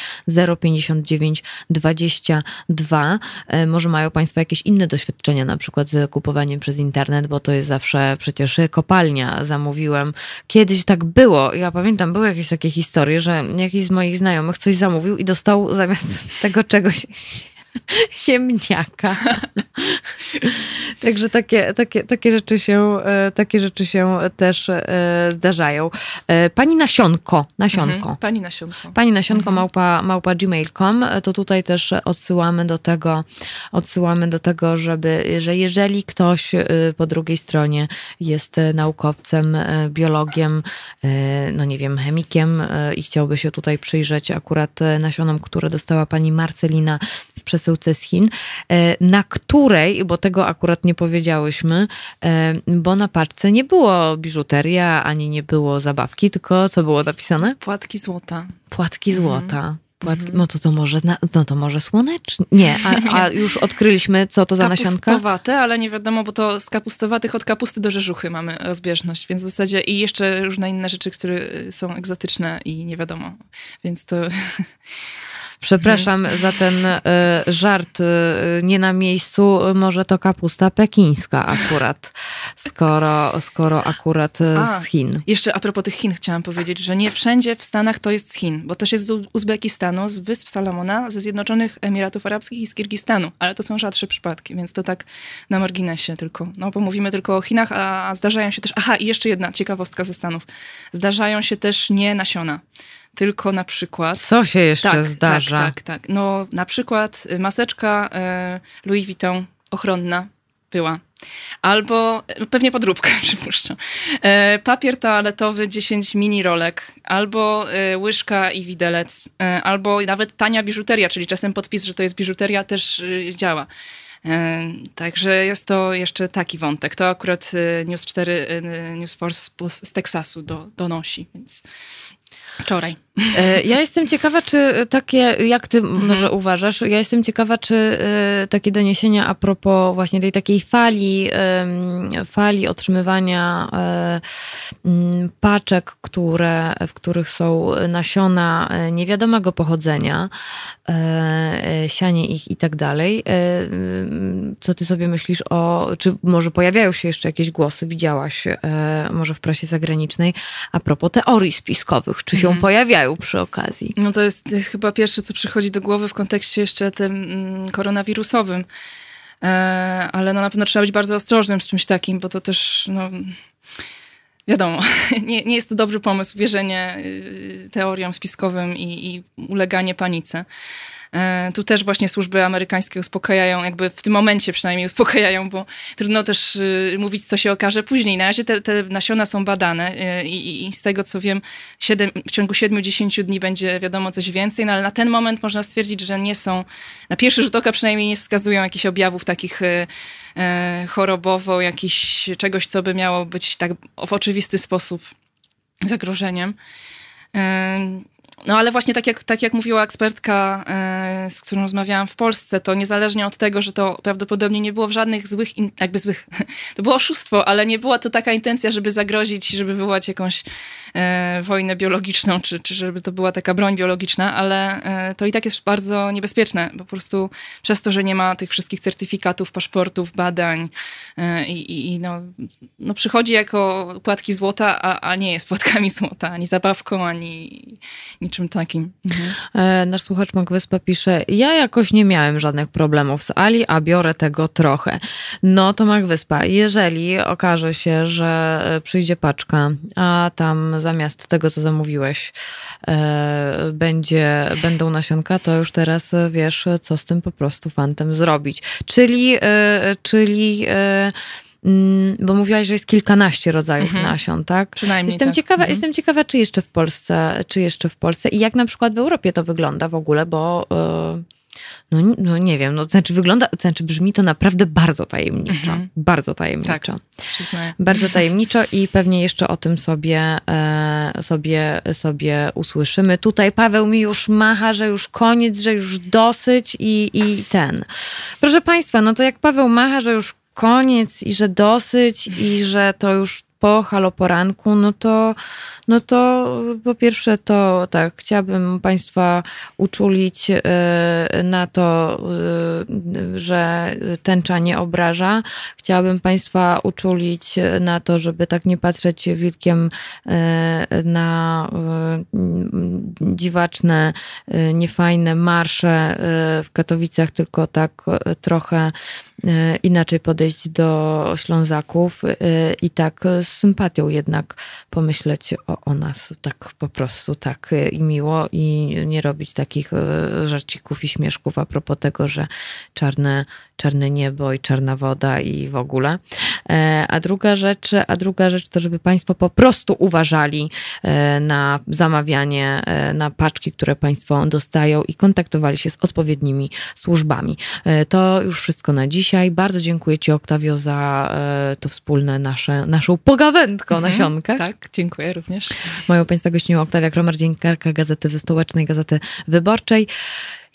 059 22. E, Może mają Państwo jakieś inne doświadczenia, na przykład z kupowaniem przez internet, bo to jest zawsze przecież kopalnia. Zamówiłem. Kiedyś tak było. Ja pamiętam, były jakieś takie historie, że jakiś z moich znajomych coś zamówił i dostał zamiast tego czegoś ziemniaka. Także takie, takie, takie, rzeczy się, e, takie rzeczy się też e, zdarzają. E, Pani Nasionko, Nasionko. Mhm. Pani Nasionko. Pani nasionko małpa, małpa gmail.com, to tutaj też odsyłamy do tego, odsyłamy do tego, żeby, że jeżeli ktoś po drugiej stronie jest naukowcem, biologiem, no nie wiem, chemikiem i chciałby się tutaj przyjrzeć akurat nasionom, które dostała pani Marcelina przesyłce z Chin, y, na której, bo tego akurat nie powiedziałyśmy, y, bo na paczce nie było biżuteria, ani nie było zabawki, tylko co było napisane? Płatki złota. Płatki złota. Płatki, no to to może, no to może słoneczny. Nie, a, a już odkryliśmy, co to za nasionka? Kapustowate, ale nie wiadomo, bo to z kapustowatych od kapusty do rzeżuchy mamy rozbieżność, więc w zasadzie i jeszcze różne inne rzeczy, które są egzotyczne i nie wiadomo. Więc to Przepraszam za ten y, żart y, nie na miejscu. Może to kapusta pekińska akurat, skoro, skoro akurat y, A, z Chin. Jeszcze a propos tych Chin chciałam powiedzieć, że nie wszędzie w Stanach to jest z Chin, bo też jest z Uzbekistanu, z Wysp Salomona, ze Zjednoczonych Emiratów Arabskich i z Kirgistanu, ale to są rzadsze przypadki, więc to tak na marginesie tylko. No bo mówimy tylko o Chinach, a zdarzają się też, aha i jeszcze jedna ciekawostka ze Stanów, zdarzają się też nie nasiona, tylko na przykład... Co się jeszcze tak, zdarza? Tak, tak, tak. No na przykład y, maseczka e, Louis Vuitton ochronna była. Albo no, pewnie podróbka, przypuszczam. Papier toaletowy 10 mini rolek, albo łyżka i widelec, albo nawet tania biżuteria, czyli czasem podpis, że to jest biżuteria też działa. Także jest to jeszcze taki wątek. To akurat News 4, e, News Force z- z Teksasu do, donosi, więc wczoraj. E, Ja jestem ciekawa, czy takie, jak ty może uważasz, ja jestem ciekawa, czy e, takie doniesienia a propos właśnie tej takiej fali, fali otrzymywania e, paczek, które, w których są nasiona niewiadomego pochodzenia, sianie ich i tak dalej. Co ty sobie myślisz o, czy może pojawiają się jeszcze jakieś głosy, widziałaś może w prasie zagranicznej, a propos teorii spiskowych, czy się pojawiają przy okazji? No to jest, to jest chyba pierwsze, co przychodzi do głowy w kontekście jeszcze tym mm, koronawirusowym. E, ale no na pewno trzeba być bardzo ostrożnym z czymś takim, bo to też, no, wiadomo, nie, nie jest to dobry pomysł, wierzenie y, teoriom spiskowym i, i uleganie panice. E, tu też właśnie służby amerykańskie uspokajają, jakby w tym momencie przynajmniej uspokajają, bo trudno też y, mówić, co się okaże później. Na razie te, te nasiona są badane y, i, i, z tego co wiem, 7, w ciągu 7-10 dni będzie wiadomo coś więcej, no ale na ten moment można stwierdzić, że nie są, na pierwszy rzut oka przynajmniej nie wskazują jakichś objawów takich y, chorobowo, jakiś czegoś, co by miało być tak w oczywisty sposób zagrożeniem. No ale właśnie tak jak, tak jak mówiła ekspertka, e, z którą rozmawiałam w Polsce, to niezależnie od tego, że to prawdopodobnie nie było w żadnych złych, jakby złych, to było oszustwo, ale nie była to taka intencja, żeby zagrozić, żeby wywołać jakąś wojnę biologiczną, czy, czy żeby to była taka broń biologiczna, ale e, to i tak jest bardzo niebezpieczne, po prostu przez to, że nie ma tych wszystkich certyfikatów, paszportów, badań i, i no, no przychodzi jako płatki złota, a, a nie jest płatkami złota, ani zabawką, ani niczym takim. Mhm. E, nasz słuchacz Magwyspa pisze, ja jakoś nie miałem żadnych problemów z Ali, a biorę tego trochę. No to Magwyspa, jeżeli okaże się, że e, przyjdzie paczka, a tam zamiast tego, co zamówiłeś, e, będzie, będą nasionka, to już teraz wiesz, co z tym po prostu fantem zrobić. Czyli, czyli Mm, bo mówiłaś, że jest kilkanaście rodzajów mhm. nasion, tak? Przynajmniej jestem tak. ciekawa, mhm. jestem ciekawa, czy jeszcze w Polsce, czy jeszcze w Polsce i jak na przykład w Europie to wygląda w ogóle, bo no, no nie wiem, no znaczy wygląda, znaczy brzmi to naprawdę bardzo tajemniczo. Mhm. Bardzo tajemniczo. Tak, przyznaję. Bardzo tajemniczo i pewnie jeszcze o tym sobie, e, sobie, sobie usłyszymy. Tutaj Paweł mi już macha, że już koniec, że już dosyć i, i ten. Proszę Państwa, no to jak Paweł macha, że już koniec i że dosyć i że to już po haloporanku, no to, no to po pierwsze to tak, chciałabym Państwa uczulić e, na to, e, że tęcza nie obraża. Chciałabym Państwa uczulić na to, żeby tak nie patrzeć wilkiem e, na dziwaczne, niefajne marsze w Katowicach, tylko tak trochę inaczej podejść do Ślązaków i tak sympatią jednak pomyśleć o, o nas. Tak po prostu tak i miło i nie robić takich e, żarcików i śmieszków a propos tego, że czarne, czarne niebo i czarna woda i w ogóle. E, a druga rzecz, a druga rzecz to, żeby Państwo po prostu uważali e, na zamawianie, na paczki, które Państwo dostają i kontaktowali się z odpowiednimi służbami. To już wszystko na dzisiaj. Bardzo dziękuję Ci, Oktawio, za to wspólne nasze, naszą pogawędkę o mhm. nasionkach. Tak, dziękuję również. Moją Państwa gościnią Oktawia Kromer, dziennikarka Gazety Wystołecznej, Gazety Wyborczej.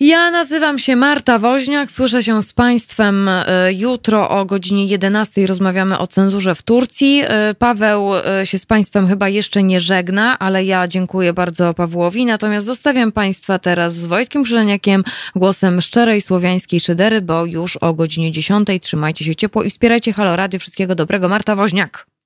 Ja nazywam się Marta Woźniak, słyszę się z Państwem e, jutro o godzinie 11 rozmawiamy o cenzurze w Turcji. E, Paweł e, się z Państwem chyba jeszcze nie żegna, ale ja dziękuję bardzo Pawłowi. Natomiast zostawiam Państwa teraz z Wojtkiem Krzyżeniakiem, głosem szczerej słowiańskiej szydery, bo już o godzinie 10 trzymajcie się ciepło i wspierajcie Halo Radio. Wszystkiego dobrego. Marta Woźniak.